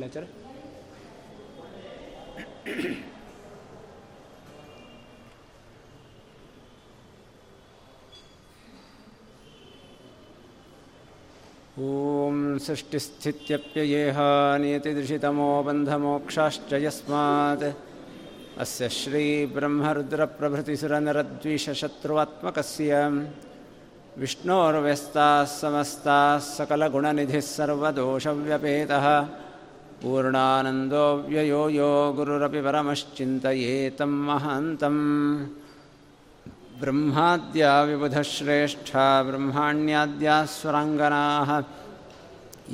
पढ़ लें चल ओम सृष्टिस्थित्यप्ययेह नियतिदृशितमो बंधमोक्षाश्च यस्मात् अस्य श्री ब्रह्मरुद्र प्रभृति श्रीब्रह्मरुद्रप्रभृतिसुरनरद्विषशत्रुवात्मकस्य विष्णोर्व्यस्ताः समस्ताः सकलगुणनिधिः सर्वदोषव्यपेतः। पूर्णानन्दो व्ययो यो गुरुरपि परमश्चिन्तयेतं महान्तम् ब्रह्माद्या विबुधश्रेष्ठा ब्रह्माण्याद्याः स्वराङ्गनाः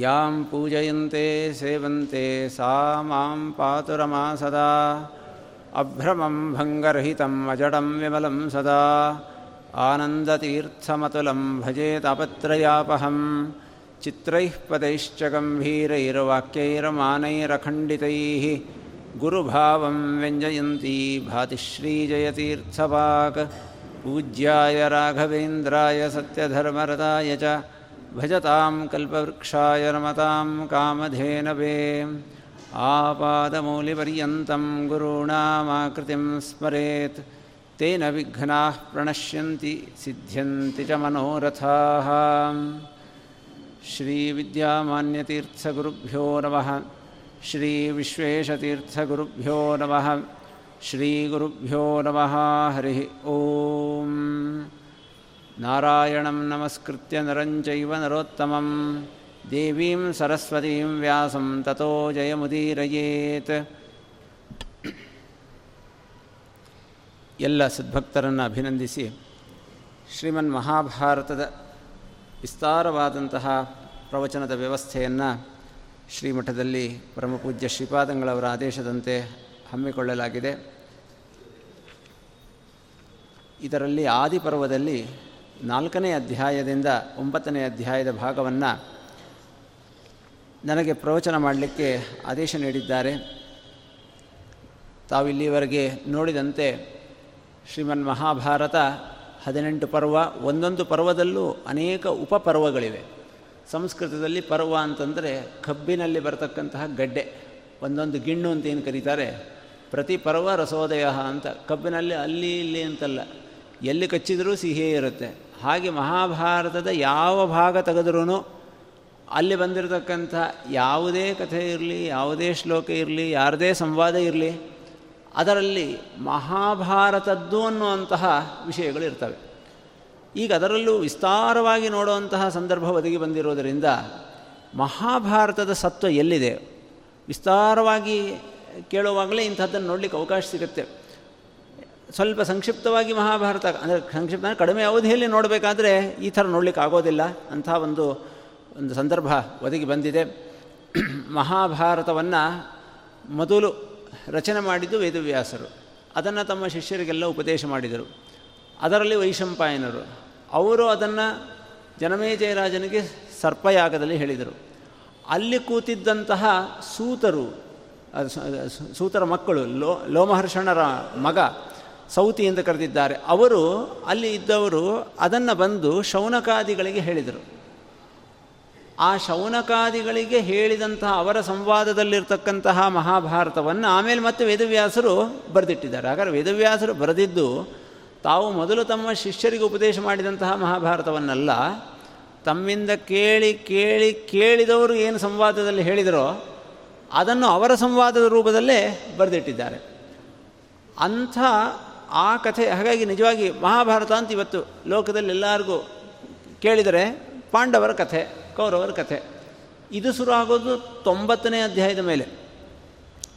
यां पूजयन्ते सेवन्ते सा मां पातु रमा सदा अभ्रमं भङ्गरहितम् अजडं विमलं सदा आनन्दतीर्थमतुलं भजेतापत्रयापहं ಚಿತ್ರೈಃ ಪದೈಶ್ಚ ಗಂಭೀರೈರ್ವಾಕ್ಯೈರಮಾನೈರಖಂಡಿತೈ ಗುರುಭಾವಂ ವ್ಯಂಜಯಂತೀ ಭಾತಿ ಶ್ರೀಜಯತೀರ್ಥಪಾಕ್ ಪೂಜ್ಯಾಯ ರಾಘವೇಂದ್ರಾಯ ಸತ್ಯಧರ್ಮರತಾಯ ಚ ಭಜತಾಂ ಕಲ್ಪವೃಕ್ಷಾಯ ರಮತಾಂ ಕಾಮಧೇನವೇ ಆಪಾದಮೌಲಿಪರ್ಯಂతం ಗುರುಣಾಮಾಕೃತಿಂ ಸ್ಮರೇತ್ ತೇನ ವಿಘ್ನಾಃ ಪ್ರಣಶ್ಯಂತಿ ಸಿದ್ಧ್ಯಂತಿ ಚ ಮನೋರಥಾಃ श्रीविद्यामान्यतीर्थगुरुभ्यो नमः श्रीविश्वेशतीर्थगुरुभ्यो नमः श्रीगुरुभ्यो नमः हरिः ॐ नारायणं नमस्कृत्य नरं चैव नरोत्तमं देवीं सरस्वतीं व्यासं ततो जयमुदीरयेत् ಎಲ್ಲ ಸದ್ಭಕ್ತರನ್ನು ಅಭಿನಂದಿಸಿ ಶ್ರೀಮನ್ ಮಹಾಭಾರತದ ವಿಸ್ತಾರವಾದಂತಹ ಪ್ರವಚನದ ವ್ಯವಸ್ಥೆಯನ್ನು ಶ್ರೀಮಠದಲ್ಲಿ ಪರಮಪೂಜ್ಯ ಶ್ರೀಪಾದಂಗಳವರ ಆದೇಶದಂತೆ ಹಮ್ಮಿಕೊಳ್ಳಲಾಗಿದೆ. ಇದರಲ್ಲಿ ಆದಿಪರ್ವದಲ್ಲಿ ನಾಲ್ಕನೇ ಅಧ್ಯಾಯದಿಂದ ಒಂಬತ್ತನೇ ಅಧ್ಯಾಯದ ಭಾಗವನ್ನು ನನಗೆ ಪ್ರವಚನ ಮಾಡಲಿಕ್ಕೆ ಆದೇಶ ನೀಡಿದ್ದಾರೆ. ತಾವಿಲ್ಲಿವರೆಗೆ ನೋಡಿದಂತೆ ಶ್ರೀಮನ್ ಮಹಾಭಾರತ ಹದಿನೆಂಟು ಪರ್ವ, ಒಂದೊಂದು ಪರ್ವದಲ್ಲೂ ಅನೇಕ ಉಪಪರ್ವಗಳಿವೆ. ಸಂಸ್ಕೃತದಲ್ಲಿ ಪರ್ವ ಅಂತಂದರೆ ಕಬ್ಬಿನಲ್ಲಿ ಬರತಕ್ಕಂತಹ ಗಡ್ಡೆ. ಒಂದೊಂದು ಗಿಣ್ಣು ಅಂತ ಏನು ಕರೀತಾರೆ? ಪ್ರತಿ ಪರ್ವ ರಸೋದಯ ಅಂತ. ಕಬ್ಬಿನಲ್ಲಿ ಅಲ್ಲಿ ಇಲ್ಲಿ ಅಂತಲ್ಲ. ಎಲ್ಲಿ ಕಚ್ಚಿದರೂ ಸಿಹಿಯೇ ಇರುತ್ತೆ. ಹಾಗೆ ಮಹಾಭಾರತದ ಯಾವ ಭಾಗ ತೆಗೆದ್ರೂ ಅಲ್ಲಿ ಬಂದಿರತಕ್ಕಂಥ ಯಾವುದೇ ಕಥೆ ಇರಲಿ, ಯಾವುದೇ ಶ್ಲೋಕ ಇರಲಿ, ಯಾರದೇ ಸಂವಾದ ಇರಲಿ ಅದರಲ್ಲಿ ಮಹಾಭಾರತದ್ದು ಅನ್ನುವಂತಹ ವಿಷಯಗಳು ಇರ್ತವೆ ಈಗ ಅದರಲ್ಲೂ ವಿಸ್ತಾರವಾಗಿ ನೋಡುವಂತಹ ಸಂದರ್ಭ ಒದಗಿ ಬಂದಿರೋದರಿಂದ ಮಹಾಭಾರತದ ಸತ್ವ ಎಲ್ಲಿದೆ? ವಿಸ್ತಾರವಾಗಿ ಕೇಳುವಾಗಲೇ ಇಂಥದ್ದನ್ನು ನೋಡಲಿಕ್ಕೆ ಅವಕಾಶ ಸಿಗುತ್ತೆ. ಸ್ವಲ್ಪ ಸಂಕ್ಷಿಪ್ತವಾಗಿ ಮಹಾಭಾರತ, ಅಂದರೆ ಸಂಕ್ಷಿಪ್ತ ಕಡಿಮೆ ಅವಧಿಯಲ್ಲಿ ನೋಡಬೇಕಾದ್ರೆ ಈ ಥರ ನೋಡಲಿಕ್ಕೆ ಆಗೋದಿಲ್ಲ. ಅಂಥ ಒಂದು ಒಂದು ಸಂದರ್ಭ ಒದಗಿ ಬಂದಿದೆ. ಮಹಾಭಾರತವನ್ನು ಮೊದಲು ರಚನೆ ಮಾಡಿದ್ದು ವೇದವ್ಯಾಸರು. ಅದನ್ನು ತಮ್ಮ ಶಿಷ್ಯರಿಗೆಲ್ಲ ಉಪದೇಶ ಮಾಡಿದರು. ಅದರಲ್ಲಿ ವೈಶಂಪಾಯನರು. ಅವರು ಅದನ್ನು ಜನಮೇಜಯರಾಜನಿಗೆ ಸರ್ಪಯಾಗದಲ್ಲಿ ಹೇಳಿದರು. ಅಲ್ಲಿ ಕೂತಿದ್ದಂತಹ ಸೂತರು ಸೂತರ ಮಕ್ಕಳು, ಲೋ, ಲೋಮಹರ್ಷಣರ ಮಗ ಸೌತಿ ಎಂದು ಕರೆದಿದ್ದಾರೆ. ಅವರು ಅಲ್ಲಿ ಇದ್ದವರು ಅದನ್ನು ಬಂದು ಶೌನಕಾದಿಗಳಿಗೆ ಹೇಳಿದರು. ಆ ಶೌನಕಾದಿಗಳಿಗೆ ಹೇಳಿದಂತಹ ಅವರ ಸಂವಾದದಲ್ಲಿರ್ತಕ್ಕಂತಹ ಮಹಾಭಾರತವನ್ನು ಆಮೇಲೆ ಮತ್ತೆ ವೇದವ್ಯಾಸರು ಬರೆದಿಟ್ಟಿದ್ದಾರೆ. ಹಾಗಾದ್ರೆ ವೇದವ್ಯಾಸರು ಬರೆದಿದ್ದು ತಾವು ಮೊದಲು ತಮ್ಮ ಶಿಷ್ಯರಿಗೆ ಉಪದೇಶ ಮಾಡಿದಂತಹ ಮಹಾಭಾರತವನ್ನಲ್ಲ. ತಮ್ಮಿಂದ ಕೇಳಿ ಕೇಳಿ, ಕೇಳಿದವರು ಏನು ಸಂವಾದದಲ್ಲಿ ಹೇಳಿದರೋ ಅದನ್ನು ಅವರ ಸಂವಾದದ ರೂಪದಲ್ಲೇ ಬರೆದಿಟ್ಟಿದ್ದಾರೆ. ಅಂಥ ಆ ಕಥೆ, ಹಾಗಾಗಿ ನಿಜವಾಗಿ ಮಹಾಭಾರತ ಅಂತ ಇವತ್ತು ಲೋಕದಲ್ಲಿ ಎಲ್ಲರಿಗೂ ಕೇಳಿದರೆ ಪಾಂಡವರ ಕಥೆ. ಕೌರವರ ಕಥೆ. ಇದು ಶುರು ಆಗೋದು ತೊಂಬತ್ತನೇ ಅಧ್ಯಾಯದ ಮೇಲೆ.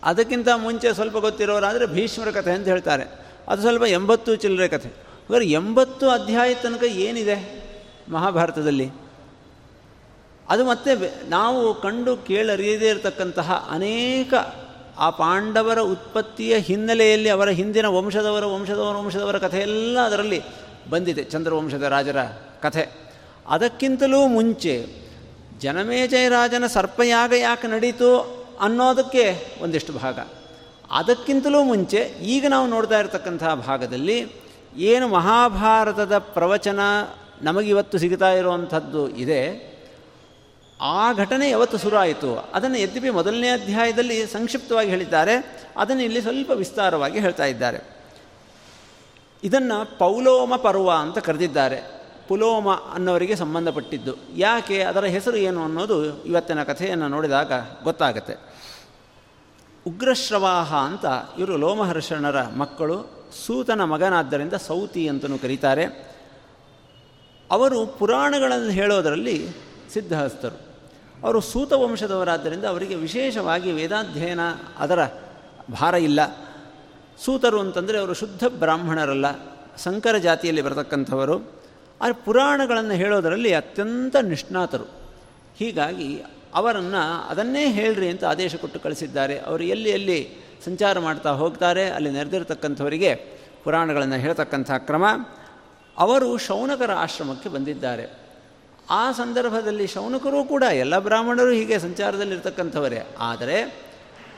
ಅದಕ್ಕಿಂತ ಮುಂಚೆ ಸ್ವಲ್ಪ ಗೊತ್ತಿರೋರಾದರೆ ಭೀಷ್ಮರ ಕಥೆ ಅಂತ ಹೇಳ್ತಾರೆ. ಅದು ಸ್ವಲ್ಪ ಎಂಬತ್ತು ಚಿಲ್ಲರೆ ಕಥೆ. ಹಾಗಾದ್ರೆ ಎಂಬತ್ತು ಅಧ್ಯಾಯ ತನಕ ಏನಿದೆ ಮಹಾಭಾರತದಲ್ಲಿ? ಅದು ಮತ್ತೆ ನಾವು ಕಂಡು ಕೇಳರಿಯದೇ ಇರತಕ್ಕಂತಹ ಅನೇಕ ಆ ಪಾಂಡವರ ಉತ್ಪತ್ತಿಯ ಹಿನ್ನೆಲೆಯಲ್ಲಿ ಅವರ ಹಿಂದಿನ ವಂಶದವರ ವಂಶದವರ ವಂಶದವರ ಕಥೆಯೆಲ್ಲ ಅದರಲ್ಲಿ ಬಂದಿದೆ. ಚಂದ್ರವಂಶದ ರಾಜರ ಕಥೆ. ಅದಕ್ಕಿಂತಲೂ ಮುಂಚೆ ಜನಮೇಜಯ ರಾಜನ ಸರ್ಪಯಾಗ ಯಾಕೆ ನಡೀತು ಅನ್ನೋದಕ್ಕೆ ಒಂದಿಷ್ಟು ಭಾಗ. ಅದಕ್ಕಿಂತಲೂ ಮುಂಚೆ ಈಗ ನಾವು ನೋಡ್ತಾ ಇರತಕ್ಕಂತಹ ಭಾಗದಲ್ಲಿ ಏನು ಮಹಾಭಾರತದ ಪ್ರವಚನ ನಮಗಿವತ್ತು ಸಿಗ್ತಾ ಇರುವಂಥದ್ದು ಇದೆ. ಆ ಘಟನೆ ಯಾವತ್ತು ಶುರು ಆಯಿತು ಅದನ್ನು ಯದ್ಯಪಿ ಮೊದಲನೇ ಅಧ್ಯಾಯದಲ್ಲಿ ಸಂಕ್ಷಿಪ್ತವಾಗಿ ಹೇಳಿದ್ದಾರೆ. ಅದನ್ನು ಇಲ್ಲಿ ಸ್ವಲ್ಪ ವಿಸ್ತಾರವಾಗಿ ಹೇಳ್ತಾ ಇದ್ದಾರೆ. ಇದನ್ನು ಪೌಲೋಮ ಪರ್ವ ಅಂತ ಕರೆದಿದ್ದಾರೆ. ಪುಲೋಮ ಅನ್ನೋರಿಗೆ ಸಂಬಂಧಪಟ್ಟಿದ್ದು. ಯಾಕೆ, ಅದರ ಹೆಸರು ಏನು ಅನ್ನೋದು ಇವತ್ತಿನ ಕಥೆಯನ್ನು ನೋಡಿದಾಗ ಗೊತ್ತಾಗತ್ತೆ. ಉಗ್ರಶ್ರವಾಹ ಅಂತ ಇವರು ಲೋಮಹರ್ಷಣರ ಮಕ್ಕಳು, ಸೂತನ ಮಗನಾದ್ದರಿಂದ ಸೌತಿ ಅಂತಲೂ ಕರೀತಾರೆ. ಅವರು ಪುರಾಣಗಳನ್ನು ಹೇಳೋದರಲ್ಲಿ ಸಿದ್ಧಹಸ್ತರು. ಅವರು ಸೂತ ವಂಶದವರಾದ್ದರಿಂದ ಅವರಿಗೆ ವಿಶೇಷವಾಗಿ ವೇದಾಧ್ಯಯನ ಅದರ ಭಾರ ಇಲ್ಲ. ಸೂತರು ಅಂತಂದರೆ ಅವರು ಶುದ್ಧ ಬ್ರಾಹ್ಮಣರಲ್ಲ, ಸಂಕರ ಜಾತಿಯಲ್ಲಿ ಬರತಕ್ಕಂಥವರು. ಆ ಪುರಾಣಗಳನ್ನು ಹೇಳೋದರಲ್ಲಿ ಅತ್ಯಂತ ನಿಷ್ಣಾತರು. ಹೀಗಾಗಿ ಅವರನ್ನು ಅದನ್ನೇ ಹೇಳ್ರಿ ಅಂತ ಆದೇಶ ಕೊಟ್ಟು ಕಳಿಸಿದ್ದಾರೆ. ಅವರು ಎಲ್ಲಿ ಎಲ್ಲಿ ಸಂಚಾರ ಮಾಡ್ತಾ ಹೋಗ್ತಾರೆ, ಅಲ್ಲಿ ನೆರೆದಿರತಕ್ಕಂಥವರಿಗೆ ಪುರಾಣಗಳನ್ನು ಹೇಳ್ತಕ್ಕಂಥ ಕ್ರಮ. ಅವರು ಶೌನಕರ ಆಶ್ರಮಕ್ಕೆ ಬಂದಿದ್ದಾರೆ. ಆ ಸಂದರ್ಭದಲ್ಲಿ ಶೌನಕರು ಕೂಡ, ಎಲ್ಲ ಬ್ರಾಹ್ಮಣರು ಹೀಗೆ ಸಂಚಾರದಲ್ಲಿರ್ತಕ್ಕಂಥವರೇ. ಆದರೆ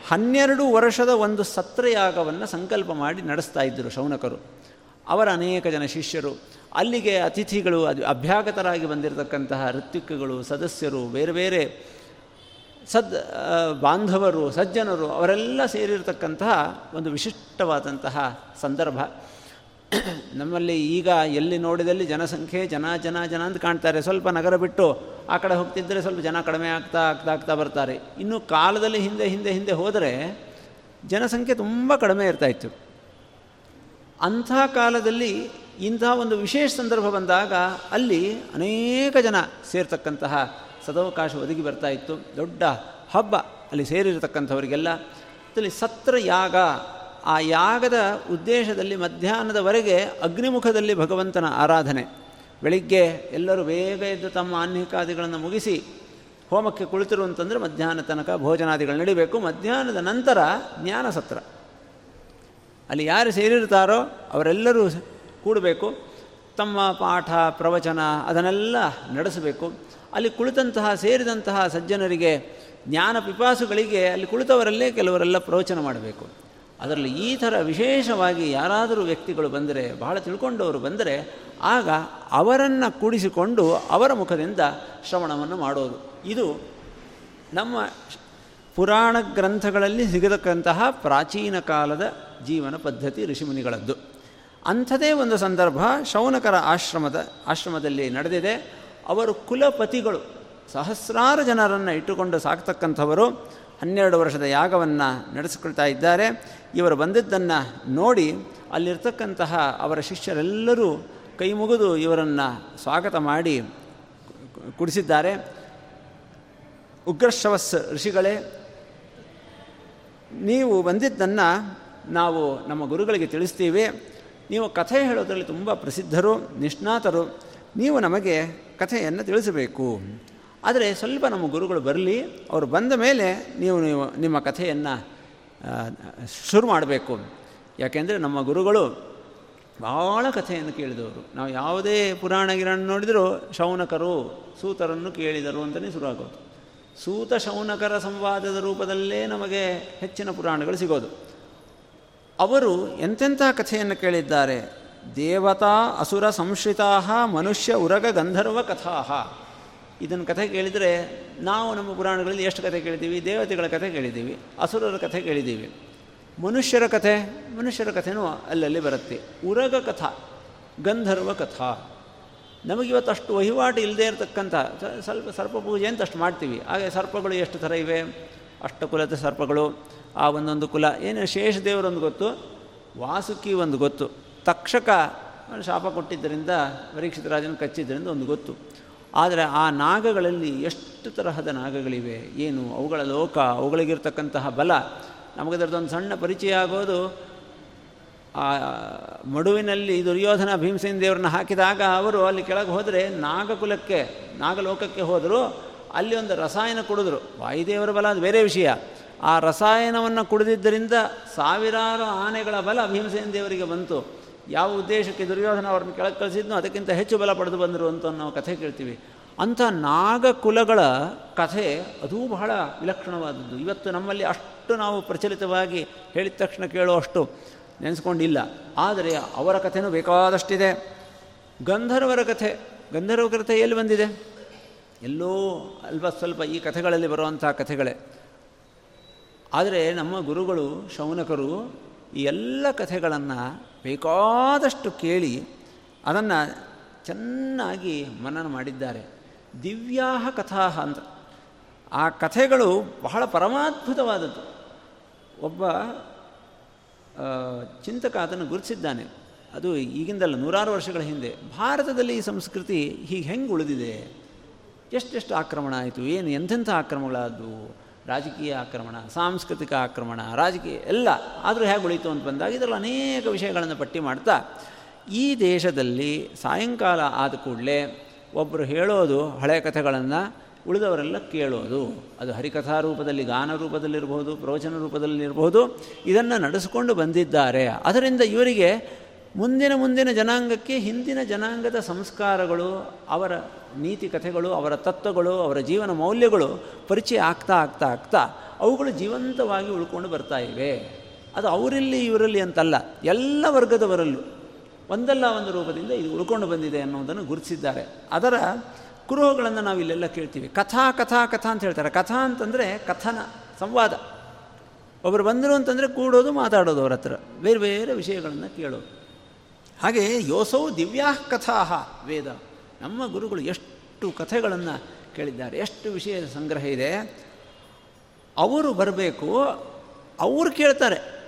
ಹನ್ನೆರಡು ವರ್ಷದ ಒಂದು ಸತ್ರಯಾಗವನ್ನು ಸಂಕಲ್ಪ ಮಾಡಿ ನಡೆಸ್ತಾ ಇದ್ದರು ಶೌನಕರು. ಅವರ ಅನೇಕ ಜನ ಶಿಷ್ಯರು, ಅಲ್ಲಿಗೆ ಅತಿಥಿಗಳು ಅದು ಅಭ್ಯಾಗತರಾಗಿ ಬಂದಿರತಕ್ಕಂತಹ ಋತ್ವಿಕಗಳು, ಸದಸ್ಯರು, ಬೇರೆ ಬೇರೆ ಸದ್ ಬಾಂಧವರು, ಸಜ್ಜನರು ಅವರೆಲ್ಲ ಸೇರಿರತಕ್ಕಂತಹ ಒಂದು ವಿಶಿಷ್ಟವಾದಂತಹ ಸಂದರ್ಭ. ನಮ್ಮಲ್ಲಿ ಈಗ ಎಲ್ಲಿ ನೋಡಿದಲ್ಲಿ ಜನಸಂಖ್ಯೆ ಜನ ಜನ ಜನ ಅಂತ ಕಾಣ್ತಾರೆ. ಸ್ವಲ್ಪ ನಗರ ಬಿಟ್ಟು ಆ ಕಡೆ ಹೋಗ್ತಿದ್ದರೆ ಸ್ವಲ್ಪ ಜನ ಕಡಿಮೆ ಆಗ್ತಾ ಆಗ್ತಾ ಆಗ್ತಾ ಬರ್ತಾರೆ. ಇನ್ನು ಕಾಲದಲ್ಲಿ ಹಿಂದೆ ಹಿಂದೆ ಹಿಂದೆ ಹೋದರೆ ಜನಸಂಖ್ಯೆ ತುಂಬ ಕಡಿಮೆ ಇರ್ತಾಯಿತ್ತು ಅಂಥ ಕಾಲದಲ್ಲಿ ಇಂಥ ಒಂದು ವಿಶೇಷ ಸಂದರ್ಭ ಬಂದಾಗ ಅಲ್ಲಿ ಅನೇಕ ಜನ ಸೇರ್ತಕ್ಕಂತಹ ಸದವಕಾಶ ಒದಗಿ ಬರ್ತಾ ಇತ್ತು. ದೊಡ್ಡ ಹಬ್ಬ ಅಲ್ಲಿ ಸೇರಿರತಕ್ಕಂಥವರಿಗೆಲ್ಲ. ಅಲ್ಲಿ ಸತ್ರ ಯಾಗ. ಆ ಯಾಗದ ಉದ್ದೇಶದಲ್ಲಿ ಮಧ್ಯಾಹ್ನದವರೆಗೆ ಅಗ್ನಿಮುಖದಲ್ಲಿ ಭಗವಂತನ ಆರಾಧನೆ. ಬೆಳಿಗ್ಗೆ ಎಲ್ಲರೂ ಬೇಗ ಎದ್ದು ತಮ್ಮ ಆನ್ಹಿಕಾದಿಗಳನ್ನು ಮುಗಿಸಿ ಹೋಮಕ್ಕೆ ಕುಳಿತರು ಅಂತಂದರೆ ಮಧ್ಯಾಹ್ನ ತನಕ ಭೋಜನಾದಿಗಳು ನಡಿಬೇಕು. ಮಧ್ಯಾಹ್ನದ ನಂತರ ಜ್ಞಾನ ಸತ್ರ. ಅಲ್ಲಿ ಯಾರು ಸೇರಿರ್ತಾರೋ ಅವರೆಲ್ಲರೂ ಕೂಡಬೇಕು. ತಮ್ಮ ಪಾಠ, ಪ್ರವಚನ ಅದನ್ನೆಲ್ಲ ನಡೆಸಬೇಕು. ಅಲ್ಲಿ ಕುಳಿತಂತಹ, ಸೇರಿದಂತಹ ಸಜ್ಜನರಿಗೆ, ಜ್ಞಾನ ಪಿಪಾಸುಗಳಿಗೆ ಅಲ್ಲಿ ಕುಳಿತವರಲ್ಲೇ ಕೆಲವರೆಲ್ಲ ಪ್ರವಚನ ಮಾಡಬೇಕು. ಅದರಲ್ಲಿ ಈ ಥರ ವಿಶೇಷವಾಗಿ ಯಾರಾದರೂ ವ್ಯಕ್ತಿಗಳು ಬಂದರೆ, ಬಹಳ ತಿಳ್ಕೊಂಡವರು ಬಂದರೆ, ಆಗ ಅವರನ್ನು ಕೂಡಿಸಿಕೊಂಡು ಅವರ ಮುಖದಿಂದ ಶ್ರವಣವನ್ನು ಮಾಡೋದು. ಇದು ನಮ್ಮ ಪುರಾಣ ಗ್ರಂಥಗಳಲ್ಲಿ ಸಿಗತಕ್ಕಂತಹ ಪ್ರಾಚೀನ ಕಾಲದ ಜೀವನ ಪದ್ಧತಿ ಋಷಿಮುನಿಗಳದ್ದು. ಅಂಥದೇ ಒಂದು ಸಂದರ್ಭ ಶೌನಕರ ಆಶ್ರಮದ, ಆಶ್ರಮದಲ್ಲಿ ನಡೆದಿದೆ. ಅವರು ಕುಲಪತಿಗಳು, ಸಹಸ್ರಾರು ಜನರನ್ನು ಇಟ್ಟುಕೊಂಡು ಸಾಕ್ತಕ್ಕಂಥವರು ಹನ್ನೆರಡು ವರ್ಷದ ಯಾಗವನ್ನು ನಡೆಸಿಕೊಳ್ತಾ ಇದ್ದಾರೆ. ಇವರು ಬಂದಿದ್ದನ್ನು ನೋಡಿ ಅಲ್ಲಿರ್ತಕ್ಕಂತಹ ಅವರ ಶಿಷ್ಯರೆಲ್ಲರೂ ಕೈ ಮುಗಿದು ಇವರನ್ನು ಸ್ವಾಗತ ಮಾಡಿ ಕುಡಿಸಿದ್ದಾರೆ. ಉಗ್ರಶ್ರವಸ್ ಋಷಿಗಳೇ ನೀವು ಬಂದಿದ್ದನ್ನು ನಾವು ನಮ್ಮ ಗುರುಗಳಿಗೆ ತಿಳಿಸ್ತೀವಿ. ನೀವು ಕಥೆ ಹೇಳೋದರಲ್ಲಿ ತುಂಬ ಪ್ರಸಿದ್ಧರು, ನಿಷ್ಣಾತರು. ನೀವು ನಮಗೆ ಕಥೆಯನ್ನು ತಿಳಿಸಬೇಕು. ಆದರೆ ಸ್ವಲ್ಪ ನಮ್ಮ ಗುರುಗಳು ಬರಲಿ, ಅವರು ಬಂದ ಮೇಲೆ ನೀವು ನೀವು ನಿಮ್ಮ ಕಥೆಯನ್ನು ಶುರು ಮಾಡಬೇಕು. ಯಾಕೆಂದರೆ ನಮ್ಮ ಗುರುಗಳು ಭಾಳ ಕಥೆಯನ್ನು ಕೇಳಿದವರು. ನಾವು ಯಾವುದೇ ಪುರಾಣ ಗಿರಾಣ ನೋಡಿದರೂ ಶೌನಕರು, ಸೂತರನ್ನು ಕೇಳಿದರು ಅಂತಲೇ ಶುರುವಾಗೋದು. ಸೂತ ಶೌನಕರ ಸಂವಾದದ ರೂಪದಲ್ಲೇ ನಮಗೆ ಹೆಚ್ಚಿನ ಪುರಾಣಗಳು ಸಿಗೋದು. ಅವರು ಎಂತೆಂಥ ಕಥೆಯನ್ನು ಕೇಳಿದ್ದಾರೆ? ದೇವತಾ ಅಸುರ ಸಂಶ್ರಿತಾ ಮನುಷ್ಯ ಉರಗ ಗಂಧರ್ವ ಕಥಾ. ಇದನ್ನು ಕಥೆ ಕೇಳಿದರೆ ನಾವು ನಮ್ಮ ಪುರಾಣಗಳಲ್ಲಿ ಎಷ್ಟು ಕಥೆ ಕೇಳಿದ್ದೀವಿ? ದೇವತೆಗಳ ಕಥೆ ಕೇಳಿದ್ದೀವಿ, ಅಸುರರ ಕಥೆ ಕೇಳಿದ್ದೀವಿ. ಮನುಷ್ಯರ ಕಥೆ, ಮನುಷ್ಯರ ಕಥೆನೂ ಅಲ್ಲಲ್ಲಿ ಬರುತ್ತೆ. ಉರಗ ಕಥಾ, ಗಂಧರ್ವ ಕಥಾ. ನಮಗಿವತ್ತು ಅಷ್ಟು ವಹಿವಾಟು ಇಲ್ಲದೇ ಇರತಕ್ಕಂಥ ಸ್ವಲ್ಪ ಸರ್ಪ ಪೂಜೆ ಅಂತ ಅಷ್ಟು ಮಾಡ್ತೀವಿ. ಹಾಗೆ ಸರ್ಪಗಳು ಎಷ್ಟು ಥರ ಇವೆ? ಅಷ್ಟಕುಲದ ಸರ್ಪಗಳು, ಆ ಒಂದೊಂದು ಕುಲ. ಏನು ಶೇಷ ದೇವರೊಂದು ಗೊತ್ತು? ವಾಸುಕಿ ಒಂದು ಗೊತ್ತು. ತಕ್ಷಕ ಶಾಪ ಕೊಟ್ಟಿದ್ದರಿಂದ, ಪರೀಕ್ಷಿತ ರಾಜನ ಕಚ್ಚಿದ್ದರಿಂದ ಒಂದು ಗೊತ್ತು. ಆದರೆ ಆ ನಾಗಗಳಲ್ಲಿ ಎಷ್ಟು ತರಹದ ನಾಗಗಳಿವೆ? ಏನು? ಅವುಗಳ ಲೋಕ, ಅವುಗಳಿಗಿರ್ತಕ್ಕಂತಹ ಬಲ. ನಮಗದರದೊಂದು ಸಣ್ಣ ಪರಿಚಯ ಆಗೋದು ಆ ಮಡುವಿನಲ್ಲಿ ದುರ್ಯೋಧನ ಭೀಮಸೇನ ದೇವರನ್ನ ಹಾಕಿದಾಗ ಅವರು ಅಲ್ಲಿ ಕೆಳಗೆ ಹೋದರೆ ನಾಗಕುಲಕ್ಕೆ, ನಾಗಲೋಕಕ್ಕೆ ಹೋದರು. ಅಲ್ಲಿ ಒಂದು ರಸಾಯನ ಕುಡಿದ್ರು. ವಾಯುದೇವರ ಬಲ ಅದು ಬೇರೆ ವಿಷಯ. ಆ ರಸಾಯನವನ್ನು ಕುಡಿದಿದ್ದರಿಂದ ಸಾವಿರಾರು ಆನೆಗಳ ಬಲ ಭೀಮಸೇನ ದೇವರಿಗೆ ಬಂತು. ಯಾವ ಉದ್ದೇಶಕ್ಕೆ ದುರ್ಯೋಧನ ಅವ್ರನ್ನ ಕೆಳಗೆ ಕಳಿಸಿದ್ನೋ ಅದಕ್ಕಿಂತ ಹೆಚ್ಚು ಬಲ ಪಡೆದು ಬಂದರು ಅಂತ ನಾವು ಕಥೆ ಕೇಳ್ತೀವಿ. ಅಂಥ ನಾಗಕುಲಗಳ ಕಥೆ ಅದೂ ಬಹಳ ವಿಲಕ್ಷಣವಾದದ್ದು. ಇವತ್ತು ನಮ್ಮಲ್ಲಿ ಅಷ್ಟು ನಾವು ಪ್ರಚಲಿತವಾಗಿ ಹೇಳಿದ ತಕ್ಷಣ ಕೇಳುವಷ್ಟು ನೆನೆಸ್ಕೊಂಡಿಲ್ಲ. ಆದರೆ ಅವರ ಕಥೆನೂ ಬೇಕಾದಷ್ಟಿದೆ. ಗಂಧರ್ವರ ಕಥೆ ಗಂಧರ್ವ ಕಥೆ ಎಲ್ಲಿ ಬಂದಿದೆ? ಎಲ್ಲೋ ಅಲ್ಪ ಸ್ವಲ್ಪ ಈ ಕಥೆಗಳಲ್ಲಿ ಬರುವಂಥ ಕಥೆಗಳೇ. ಆದರೆ ನಮ್ಮ ಗುರುಗಳು, ಶೌನಕರು ಈ ಎಲ್ಲ ಕಥೆಗಳನ್ನು ಬೇಕಾದಷ್ಟು ಕೇಳಿ ಅದನ್ನು ಚೆನ್ನಾಗಿ ಮನನ ಮಾಡಿದ್ದಾರೆ. ದಿವ್ಯಾಹ ಕಥಾ ಅಂತ. ಆ ಕಥೆಗಳು ಬಹಳ ಪರಮಾದ್ಭುತವಾದದ್ದು. ಒಬ್ಬ ಚಿಂತಕ ಅದನ್ನು ಗುರುತಿಸಿದ್ದಾನೆ. ಅದು ಈಗಿಂದಲ್ಲ ನೂರಾರು ವರ್ಷಗಳ ಹಿಂದೆ. ಭಾರತದಲ್ಲಿ ಈ ಸಂಸ್ಕೃತಿ ಹೀಗೆ ಹೆಂಗೆ ಉಳಿದಿದೆ? ಎಷ್ಟೆಷ್ಟು ಆಕ್ರಮಣ ಆಯಿತು? ಏನು ಎಂಥೆಂಥ ಆಕ್ರಮಣಗಳಾದವು ರಾಜಕೀಯ ಆಕ್ರಮಣ, ಸಾಂಸ್ಕೃತಿಕ ಆಕ್ರಮಣ, ರಾಜಕೀಯ ಎಲ್ಲ ಆದರೂ ಹೇಗೆ ಉಳಿತು ಅಂತ ಬಂದಾಗ ಇದರಲ್ಲಿ ಅನೇಕ ವಿಷಯಗಳನ್ನು ಪಟ್ಟಿ ಮಾಡ್ತಾ, ಈ ದೇಶದಲ್ಲಿ ಸಾಯಂಕಾಲ ಆದ ಕೂಡಲೇ ಒಬ್ಬರು ಹೇಳೋದು ಹಳೆಯ ಕಥೆಗಳನ್ನು ಉಳಿದವರೆಲ್ಲ ಕೇಳೋದು. ಅದು ಹರಿಕಥಾ ರೂಪದಲ್ಲಿ ಗಾನ ರೂಪದಲ್ಲಿರಬಹುದು ಪ್ರವಚನ ರೂಪದಲ್ಲಿರಬಹುದು ಇದನ್ನು ನಡೆಸಿಕೊಂಡು ಬಂದಿದ್ದಾರೆ. ಅದರಿಂದ ಇವರಿಗೆ ಮುಂದಿನ ಮುಂದಿನ ಜನಾಂಗಕ್ಕೆ ಹಿಂದಿನ ಜನಾಂಗದ ಸಂಸ್ಕಾರಗಳು, ಅವರ ನೀತಿ ಕಥೆಗಳು, ಅವರ ತತ್ವಗಳು, ಅವರ ಜೀವನ ಮೌಲ್ಯಗಳು ಪರಿಚಯ ಆಗ್ತಾ ಆಗ್ತಾ ಆಗ್ತಾ ಅವುಗಳು ಜೀವಂತವಾಗಿ ಉಳ್ಕೊಂಡು ಬರ್ತಾ ಇವೆ. ಅದು ಅವರಲ್ಲಿ, ಇವರಲ್ಲಿ ಅಂತಲ್ಲ, ಎಲ್ಲ ವರ್ಗದವರಲ್ಲೂ ಒಂದಲ್ಲ ಒಂದು ರೂಪದಿಂದ ಇದು ಉಳ್ಕೊಂಡು ಬಂದಿದೆ ಅನ್ನೋದನ್ನು ಗುರುತಿಸಿದ್ದಾರೆ. ಅದರ ಕುರುಹುಗಳನ್ನು ನಾವು ಇಲ್ಲೆಲ್ಲ ಕೇಳ್ತೀವಿ. ಕಥಾ ಕಥಾ ಕಥಾ ಅಂತ ಹೇಳ್ತಾರೆ. ಕಥಾ ಅಂತಂದರೆ ಕಥನ, ಸಂವಾದ. ಒಬ್ಬರು ಬಂದರು ಅಂತಂದರೆ ಕೂಡೋದು, ಮಾತಾಡೋದು ಅವ್ರ ಹತ್ರ. ಬೇರೆ ಬೇರೆ ವಿಷಯಗಳನ್ನು ಕೇಳೋದು. ಹಾಗೆ ಯೋಸೌ ದಿವ್ಯಾ ಕಥಾ ವೇದ. ನಮ್ಮ ಗುರುಗಳು ಎಷ್ಟು ಕಥೆಗಳನ್ನು ಕೇಳಿದ್ದಾರೆ, ಎಷ್ಟು ವಿಷಯದ ಸಂಗ್ರಹ ಇದೆ. ಅವರು ಬರಬೇಕು, ಅವರು ಕೇಳ್ತಾರೆ.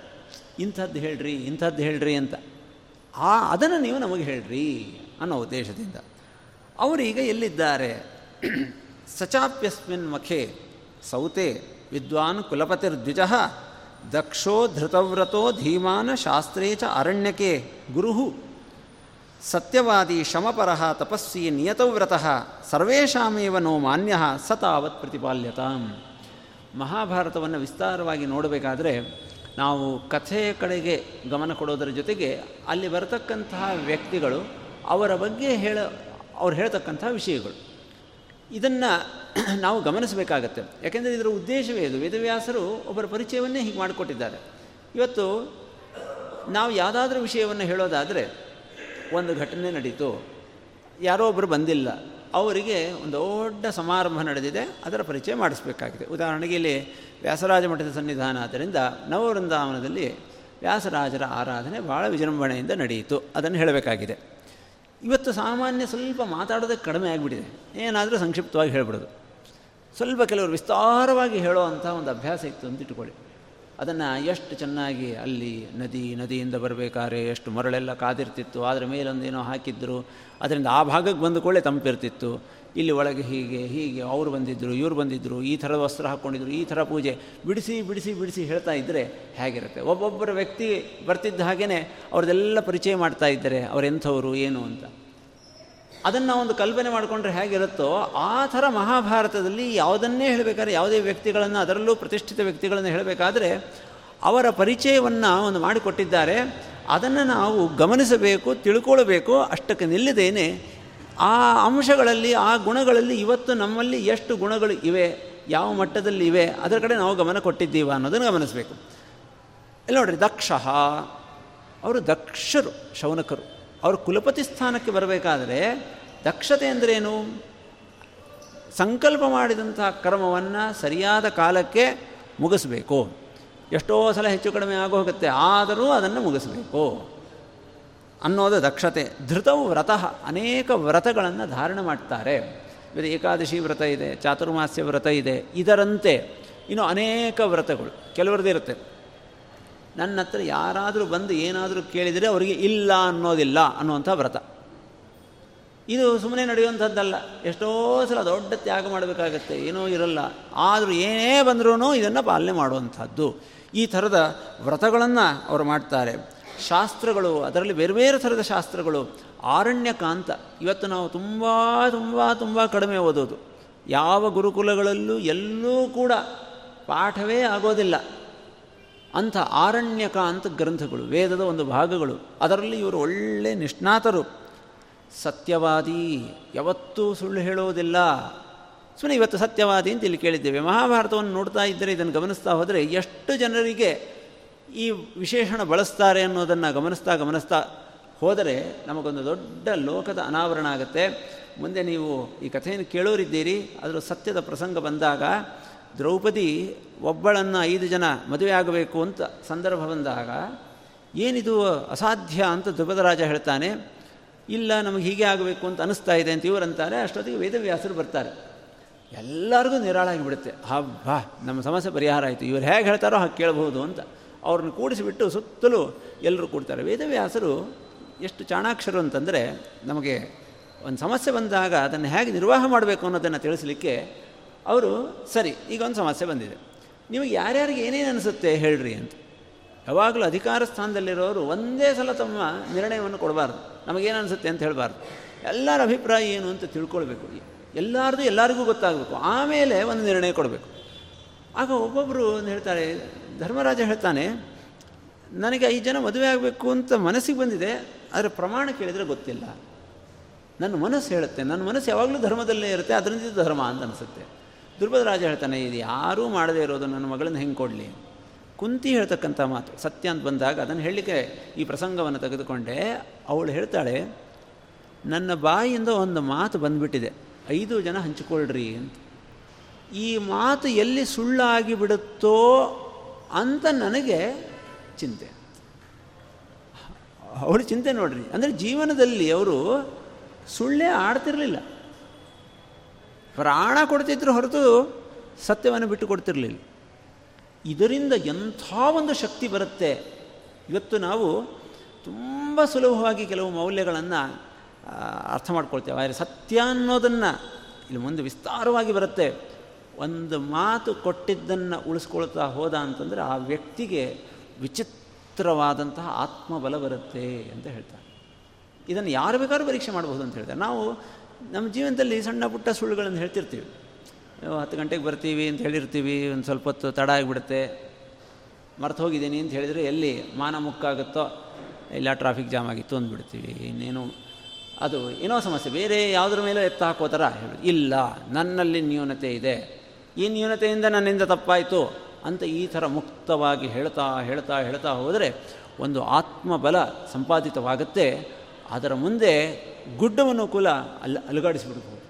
ಇಂಥದ್ದು ಹೇಳ್ರಿ ಇಂಥದ್ದು ಹೇಳ್ರಿ ಅಂತ. ಆ, ಅದನ್ನು ನೀವು ನಮಗೆ ಹೇಳ್ರಿ ಅನ್ನೋ ಉದ್ದೇಶದಿಂದ. ಅವರೀಗ ಎಲ್ಲಿದ್ದಾರೆ? ಸಚಾಪ್ಯಸ್ಮಿನ್ ಮಖೆ ಸೌತೆ ವಿದ್ವಾನ್ ಕುಲಪತಿರ್ದ್ವಿಜ ದಕ್ಷೋ ಧೃತವ್ರತೋ ಧೀಮಾನ ಶಾಸ್ತ್ರೇ ಚ ಅರಣ್ಯಕೆ ಗುರು. ಸತ್ಯವಾದಿ ಶಮಪರ ತಪಸ್ವಿ ನಿಯತವ್ರತ ಸರ್ವೇಷಾಮೇವ ನೋ ಮಾನ್ಯ ಸ ತಾವತ್ ಪ್ರತಿಪಾಲ್ಯತಾಂ. ಮಹಾಭಾರತವನ್ನು ವಿಸ್ತಾರವಾಗಿ ನೋಡಬೇಕಾದ್ರೆ ನಾವು ಕಥೆಯ ಕಡೆಗೆ ಗಮನ ಕೊಡೋದರ ಜೊತೆಗೆ ಅಲ್ಲಿ ಬರತಕ್ಕಂತಹ ವ್ಯಕ್ತಿಗಳು ಅವರ ಬಗ್ಗೆ ಹೇಳ ಅವ್ರು ಹೇಳ್ತಕ್ಕಂಥ ವಿಷಯಗಳು. ಇದನ್ನು ನಾವು ಗಮನಿಸಬೇಕಾಗತ್ತೆ. ಯಾಕೆಂದರೆ ಇದರ ಉದ್ದೇಶವೇ ಇದು. ವೇದವ್ಯಾಸರು ಒಬ್ಬರ ಪರಿಚಯವನ್ನೇ ಹೀಗೆ ಮಾಡಿಕೊಟ್ಟಿದ್ದಾರೆ. ಇವತ್ತು ನಾವು ಯಾವುದಾದ್ರೂ ವಿಷಯವನ್ನು ಹೇಳೋದಾದರೆ, ಒಂದು ಘಟನೆ ನಡೀತು. ಯಾರೋ ಒಬ್ಬರು ಬಂದಿಲ್ಲ. ಅವರಿಗೆ ಒಂದು ದೊಡ್ಡ ಸಮಾರಂಭ ನಡೆದಿದೆ. ಅದರ ಪರಿಚಯ ಮಾಡಿಸ್ಬೇಕಾಗಿದೆ. ಉದಾಹರಣೆಗೆ ಇಲ್ಲಿ ವ್ಯಾಸರಾಜ ಮಠದ ಸನ್ನಿಧಾನ ಆದ್ದರಿಂದ ನವವೃಂದಾವನದಲ್ಲಿ ವ್ಯಾಸರಾಜರ ಆರಾಧನೆ ಭಾಳ ವಿಜೃಂಭಣೆಯಿಂದ ನಡೆಯಿತು. ಅದನ್ನು ಹೇಳಬೇಕಾಗಿದೆ. ಇವತ್ತು ಸಾಮಾನ್ಯ ಸ್ವಲ್ಪ ಮಾತಾಡೋದಕ್ಕೆ ಕಡಿಮೆ ಆಗಿಬಿಟ್ಟಿದೆ. ಏನಾದರೂ ಸಂಕ್ಷಿಪ್ತವಾಗಿ ಹೇಳ್ಬಿಡೋದು. ಸ್ವಲ್ಪ ಕೆಲವರು ವಿಸ್ತಾರವಾಗಿ ಹೇಳೋ ಅಂಥ ಒಂದು ಅಭ್ಯಾಸ ಇತ್ತು ಅಂತ ಇಟ್ಕೊಳ್ಳಿ ಅದನ್ನು ಎಷ್ಟು ಚೆನ್ನಾಗಿ ಅಲ್ಲಿ ನದಿ, ನದಿಯಿಂದ ಬರಬೇಕಾದ್ರೆ ಎಷ್ಟು ಮರಳೆಲ್ಲ ಕಾದಿರ್ತಿತ್ತು ಅದರ ಮೇಲೊಂದೇನೋ ಹಾಕಿದ್ರು, ಅದರಿಂದ ಆ ಭಾಗಕ್ಕೆ ಬಂದ ತಂಪಿರ್ತಿತ್ತು. ಇಲ್ಲಿ ಒಳಗೆ ಹೀಗೆ ಹೀಗೆ, ಅವರು ಬಂದಿದ್ದರು ಇವರು ಬಂದಿದ್ದರು ಈ ಥರದ ವಸ್ತ್ರ ಹಾಕ್ಕೊಂಡಿದ್ರು, ಈ ಥರ ಪೂಜೆ. ಬಿಡಿಸಿ ಬಿಡಿಸಿ ಬಿಡಿಸಿ ಹೇಳ್ತಾ ಇದ್ದರೆ ಹೇಗಿರುತ್ತೆ? ಒಬ್ಬೊಬ್ಬರ ವ್ಯಕ್ತಿ ಬರ್ತಿದ್ದ ಹಾಗೇ ಅವ್ರದೆಲ್ಲ ಪರಿಚಯ ಮಾಡ್ತಾ ಇದ್ದಾರೆ ಅವರೆಂಥವರು ಏನು ಅಂತ. ಅದನ್ನು ಒಂದು ಕಲ್ಪನೆ ಮಾಡಿಕೊಂಡ್ರೆ ಹೇಗಿರುತ್ತೋ, ಆ ಥರ ಮಹಾಭಾರತದಲ್ಲಿ ಯಾವುದನ್ನೇ ಹೇಳಬೇಕಾದ್ರೆ, ಯಾವುದೇ ವ್ಯಕ್ತಿಗಳನ್ನು, ಅದರಲ್ಲೂ ಪ್ರತಿಷ್ಠಿತ ವ್ಯಕ್ತಿಗಳನ್ನು ಹೇಳಬೇಕಾದ್ರೆ, ಅವರ ಪರಿಚಯವನ್ನು ಒಂದು ಮಾಡಿಕೊಟ್ಟಿದ್ದಾರೆ. ಅದನ್ನು ನಾವು ಗಮನಿಸಬೇಕು, ತಿಳ್ಕೊಳ್ಬೇಕು, ಅಷ್ಟಕ್ಕೆ ನಿಲ್ಲದೇನೆ ಆ ಅಂಶಗಳಲ್ಲಿ, ಆ ಗುಣಗಳಲ್ಲಿ ಇವತ್ತು ನಮ್ಮಲ್ಲಿ ಎಷ್ಟು ಗುಣಗಳು ಇವೆ, ಯಾವ ಮಟ್ಟದಲ್ಲಿ ಇವೆ, ಅದರ ಕಡೆ ನಾವು ಗಮನ ಕೊಟ್ಟಿದ್ದೀವ ಅನ್ನೋದನ್ನು ಗಮನಿಸಬೇಕು. ಇಲ್ಲಿ ನೋಡ್ರಿ, ದಕ್ಷ, ಅವರು ದಕ್ಷರು, ಶೌನಕರು. ಅವರು ಕುಲಪತಿ ಸ್ಥಾನಕ್ಕೆ ಬರಬೇಕಾದರೆ ದಕ್ಷತೆ ಅಂದ್ರೇನು ಸಂಕಲ್ಪ ಮಾಡಿದಂಥ ಕ್ರಮವನ್ನು ಸರಿಯಾದ ಕಾಲಕ್ಕೆ ಮುಗಿಸಬೇಕು. ಎಷ್ಟೋ ಸಲ ಹೆಚ್ಚು ಕಡಿಮೆ ಆಗೋಗುತ್ತೆ ಆದರೂ ಅದನ್ನು ಮುಗಿಸ್ಬೇಕು. ಅನ್ನೋದು ದಕ್ಷತೆ. ಧೃತವು ವ್ರತಃ ಅನೇಕ ವ್ರತಗಳನ್ನು ಧಾರಣೆ ಮಾಡ್ತಾರೆ. ಏಕಾದಶಿ ವ್ರತ ಇದೆ, ಚಾತುರ್ಮಾಸ್ಯ ವ್ರತ ಇದೆ, ಇದರಂತೆ ಇನ್ನು ಅನೇಕ ವ್ರತಗಳು. ಕೆಲವರದಿರುತ್ತೆ ನನ್ನ ಹತ್ರ ಯಾರಾದರೂ ಬಂದು ಏನಾದರೂ ಕೇಳಿದರೆ ಅವರಿಗೆ ಇಲ್ಲ ಅನ್ನೋದಿಲ್ಲ ಅನ್ನುವಂಥ ವ್ರತ. ಇದು ಸುಮ್ಮನೆ ನಡೆಯುವಂಥದ್ದಲ್ಲ. ಎಷ್ಟೋ ಸಲ ದೊಡ್ಡ ತ್ಯಾಗ ಮಾಡಬೇಕಾಗತ್ತೆ. ಏನೂ ಇರಲ್ಲ. ಆದರೂ ಏನೇ ಬಂದರೂ ಇದನ್ನು ಪಾಲನೆ ಮಾಡುವಂಥದ್ದು. ಈ ಥರದ ವ್ರತಗಳನ್ನು ಅವರು ಮಾಡ್ತಾರೆ. ಶಾಸ್ತ್ರಗಳು, ಅದರಲ್ಲಿ ಬೇರೆ ಬೇರೆ ಥರದ ಶಾಸ್ತ್ರಗಳು, ಆರಣ್ಯಕಾಂತ. ಇವತ್ತು ನಾವು ತುಂಬ ತುಂಬ ತುಂಬ ಕಡಿಮೆ ಓದೋದು. ಯಾವ ಗುರುಕುಲಗಳಲ್ಲೂ ಎಲ್ಲೂ ಕೂಡ ಪಾಠವೇ ಆಗೋದಿಲ್ಲ. ಅಂಥ ಆರಣ್ಯಕಾಂತ ಗ್ರಂಥಗಳು, ವೇದದ ಒಂದು ಭಾಗಗಳು, ಅದರಲ್ಲಿ ಇವರು ಒಳ್ಳೆ ನಿಷ್ಣಾತರು. ಸತ್ಯವಾದಿ, ಯಾವತ್ತೂ ಸುಳ್ಳು ಹೇಳೋದಿಲ್ಲ. ಸುಮ್ಮನೆ ಇವತ್ತು ಸತ್ಯವಾದಿ ಅಂತ ಇಲ್ಲಿ ಕೇಳಿದ್ದೇವೆ. ಮಹಾಭಾರತವನ್ನು ನೋಡ್ತಾ ಇದ್ದರೆ ಇದನ್ನು ಗಮನಿಸ್ತಾ ಹೋದರೆ ಎಷ್ಟು ಜನರಿಗೆ ಈ ವಿಶೇಷಣ ಬಳಸ್ತಾರೆ ಅನ್ನೋದನ್ನು ಗಮನಿಸ್ತಾ ಗಮನಿಸ್ತಾ ಹೋದರೆ ನಮಗೊಂದು ದೊಡ್ಡ ಲೋಕದ ಅನಾವರಣ ಆಗುತ್ತೆ. ಮುಂದೆ ನೀವು ಈ ಕಥೆಯನ್ನು ಕೇಳೋರಿದ್ದೀರಿ ಅದರ ಸತ್ಯದ ಪ್ರಸಂಗ ಬಂದಾಗ ದ್ರೌಪದಿ ಒಬ್ಬಳನ್ನು ಐದು ಜನ ಮದುವೆ ಆಗಬೇಕು ಅಂತ ಸಂದರ್ಭ ಬಂದಾಗ ಏನಿದು ಅಸಾಧ್ಯ ಅಂತ ಧ್ರುಪದರಾಜ ಹೇಳ್ತಾನೆ, ಇಲ್ಲ ನಮಗೆ ಹೀಗೆ ಆಗಬೇಕು ಅಂತ ಅನಿಸ್ತಾ ಇದೆ ಅಂತ ಇವರಂತಾರೆ ಅಷ್ಟೊತ್ತಿಗೆ ವೇದವ್ಯಾಸರು ಬರ್ತಾರೆ. ಎಲ್ಲರಿಗೂ ನಿರಾಳಾಗಿ ಬಿಡುತ್ತೆ. ಹಬ್ಬ, ನಮ್ಮ ಸಮಸ್ಯೆ ಪರಿಹಾರ ಆಯಿತು. ಇವರು ಹೇಗೆ ಹೇಳ್ತಾರೋ ಹಾಗೆ ಕೇಳಬಹುದು ಅಂತ. ಅವ್ರನ್ನ ಕೂಡಿಸಿಬಿಟ್ಟು ಸುತ್ತಲೂ ಎಲ್ಲರೂ ಕೂಡ್ತಾರೆ. ವೇದವ್ಯಾಸರು ಎಷ್ಟು ಚಾಣಾಕ್ಷರು ಅಂತಂದರೆ ನಮಗೆ ಒಂದು ಸಮಸ್ಯೆ ಬಂದಾಗ ಅದನ್ನು ಹೇಗೆ ನಿರ್ವಾಹ ಮಾಡಬೇಕು ಅನ್ನೋದನ್ನು ತಿಳಿಸಲಿಕ್ಕೆ ಅವರು, ಸರಿ, ಈಗ ಒಂದು ಸಮಸ್ಯೆ ಬಂದಿದೆ. ನಿಮಗೆ ಯಾರ್ಯಾರಿಗೆ ಏನೇನು ಅನಿಸುತ್ತೆ ಹೇಳ್ರಿ ಅಂತ. ಯಾವಾಗಲೂ ಅಧಿಕಾರ ಸ್ಥಾನದಲ್ಲಿರೋರು ಒಂದೇ ಸಲ ತಮ್ಮ ನಿರ್ಣಯವನ್ನು ಕೊಡಬಾರ್ದು. ನಮಗೇನು ಅನಿಸುತ್ತೆ ಅಂತ ಹೇಳಬಾರ್ದು. ಎಲ್ಲರ ಅಭಿಪ್ರಾಯ ಏನು ಅಂತ ತಿಳ್ಕೊಳ್ಬೇಕು. ಎಲ್ಲರದು ಎಲ್ಲರಿಗೂ ಗೊತ್ತಾಗಬೇಕು. ಆಮೇಲೆ ಒಂದು ನಿರ್ಣಯ ಕೊಡಬೇಕು. ಆಗ ಒಬ್ಬೊಬ್ಬರು ಹೇಳ್ತಾರೆ ಧರ್ಮರಾಜ ಹೇಳ್ತಾನೆ, ನನಗೆ ಐದು ಜನ ಮದುವೆ ಆಗಬೇಕು ಅಂತ ಮನಸ್ಸಿಗೆ ಬಂದಿದೆ, ಆದರೆ ಪ್ರಮಾಣ ಕೇಳಿದರೆ ಗೊತ್ತಿಲ್ಲ. ನನ್ನ ಮನಸ್ಸು ಹೇಳುತ್ತೆ, ನನ್ನ ಮನಸ್ಸು ಯಾವಾಗಲೂ ಧರ್ಮದಲ್ಲೇ ಇರುತ್ತೆ, ಅದರಿಂದ ಧರ್ಮ ಅಂತ ಅನಿಸುತ್ತೆ. ದುರ್ಬದ ರಾಜ ಹೇಳ್ತಾನೆ, ಇದು ಯಾರೂ ಮಾಡದೇ ಇರೋದು ನನ್ನ ಮಗಳನ್ನ ಹೆಂಗೆ ಕೊಡಲಿ? ಕುಂತಿ ಹೇಳ್ತಕ್ಕಂಥ ಮಾತು, ಸತ್ಯ ಅಂತ ಬಂದಾಗ ಅದನ್ನು ಹೇಳಲಿಕ್ಕೆ ಈ ಪ್ರಸಂಗವನ್ನು ತೆಗೆದುಕೊಂಡೆ. ಅವಳು ಹೇಳ್ತಾಳೆ, ನನ್ನ ಬಾಯಿಂದ ಒಂದು ಮಾತು ಬಂದುಬಿಟ್ಟಿದೆ, ಐದು ಜನ ಹಂಚಿಕೊಳ್ಳ್ರಿ ಅಂತ. ಈ ಮಾತು ಎಲ್ಲಿ ಸುಳ್ಳಾಗಿ ಬಿಡುತ್ತೋ ಅಂತ ನನಗೆ ಚಿಂತೆ. ಅವ್ರ ಚಿಂತೆ ನೋಡ್ರಿ, ಅಂದರೆ ಜೀವನದಲ್ಲಿ ಅವರು ಸುಳ್ಳೇ ಆಡ್ತಿರಲಿಲ್ಲ. ಪ್ರಾಣ ಕೊಡ್ತಿದ್ರು ಹೊರತು ಸತ್ಯವನ್ನು ಬಿಟ್ಟು ಕೊಡ್ತಿರಲಿಲ್ಲ. ಇದರಿಂದ ಎಂಥ ಒಂದು ಶಕ್ತಿ ಬರುತ್ತೆ? ಇವತ್ತು ನಾವು ತುಂಬ ಸುಲಭವಾಗಿ ಕೆಲವು ಮೌಲ್ಯಗಳನ್ನು ಅರ್ಥ ಮಾಡ್ಕೊಳ್ತೇವೆ. ಆದರೆ ಸತ್ಯ ಅನ್ನೋದನ್ನು ಇಲ್ಲಿ ಮುಂದೆ ವಿಸ್ತಾರವಾಗಿ ಬರುತ್ತೆ. ಒಂದು ಮಾತು ಕೊಟ್ಟಿದ್ದನ್ನು ಉಳಿಸ್ಕೊಳ್ತಾ ಹೋದ ಅಂತಂದರೆ ಆ ವ್ಯಕ್ತಿಗೆ ವಿಚಿತ್ರವಾದಂತಹ ಆತ್ಮಬಲ ಬರುತ್ತೆ ಅಂತ ಹೇಳ್ತಾರೆ. ಇದನ್ನು ಯಾರು ಬೇಕಾದ್ರೂ ಪರೀಕ್ಷೆ ಮಾಡಬಹುದು ಅಂತ ಹೇಳ್ತಾರೆ. ನಾವು ನಮ್ಮ ಜೀವನದಲ್ಲಿ ಸಣ್ಣ ಪುಟ್ಟ ಸುಳ್ಳುಗಳನ್ನು ಹೇಳ್ತಿರ್ತೀವಿ. ಹತ್ತು ಗಂಟೆಗೆ ಬರ್ತೀವಿ ಅಂತ ಹೇಳಿರ್ತೀವಿ, ಒಂದು ಸ್ವಲ್ಪ ಹೊತ್ತು ತಡ ಆಗಿಬಿಡುತ್ತೆ. ಮರ್ತು ಹೋಗಿದ್ದೀನಿ ಅಂತ ಹೇಳಿದರೆ ಎಲ್ಲಿ ಮಾನ ಮುಕ್ಕಾಗುತ್ತೋ, ಇಲ್ಲ ಟ್ರಾಫಿಕ್ ಜಾಮ್ ಆಗಿತ್ತು ಅಂದ್ಬಿಡ್ತೀವಿ ಇನ್ನೇನು ಅದು ಏನೋ ಸಮಸ್ಯೆ, ಬೇರೆ ಯಾವುದ್ರ ಮೇಲೆ ಎತ್ತ ಹಾಕೋ ಥರ ಹೇಳಿ ಇಲ್ಲ, ನನ್ನಲ್ಲಿ ನ್ಯೂನತೆ ಇದೆ. ಈ ನ್ಯೂನತೆಯಿಂದ ನನ್ನಿಂದ ತಪ್ಪಾಯಿತು ಅಂತ ಈ ಥರ ಮುಕ್ತವಾಗಿ ಹೇಳ್ತಾ ಹೇಳ್ತಾ ಹೇಳ್ತಾ ಹೋದರೆ ಒಂದು ಆತ್ಮಬಲ ಸಂಪಾದಿತವಾಗುತ್ತೆ. ಅದರ ಮುಂದೆ ಗುಡ್ಡವನ್ನು ಕುಲ ಅಲ್ಲಿ ಅಲುಗಾಡಿಸಿಬಿಡ್ಬೋದು.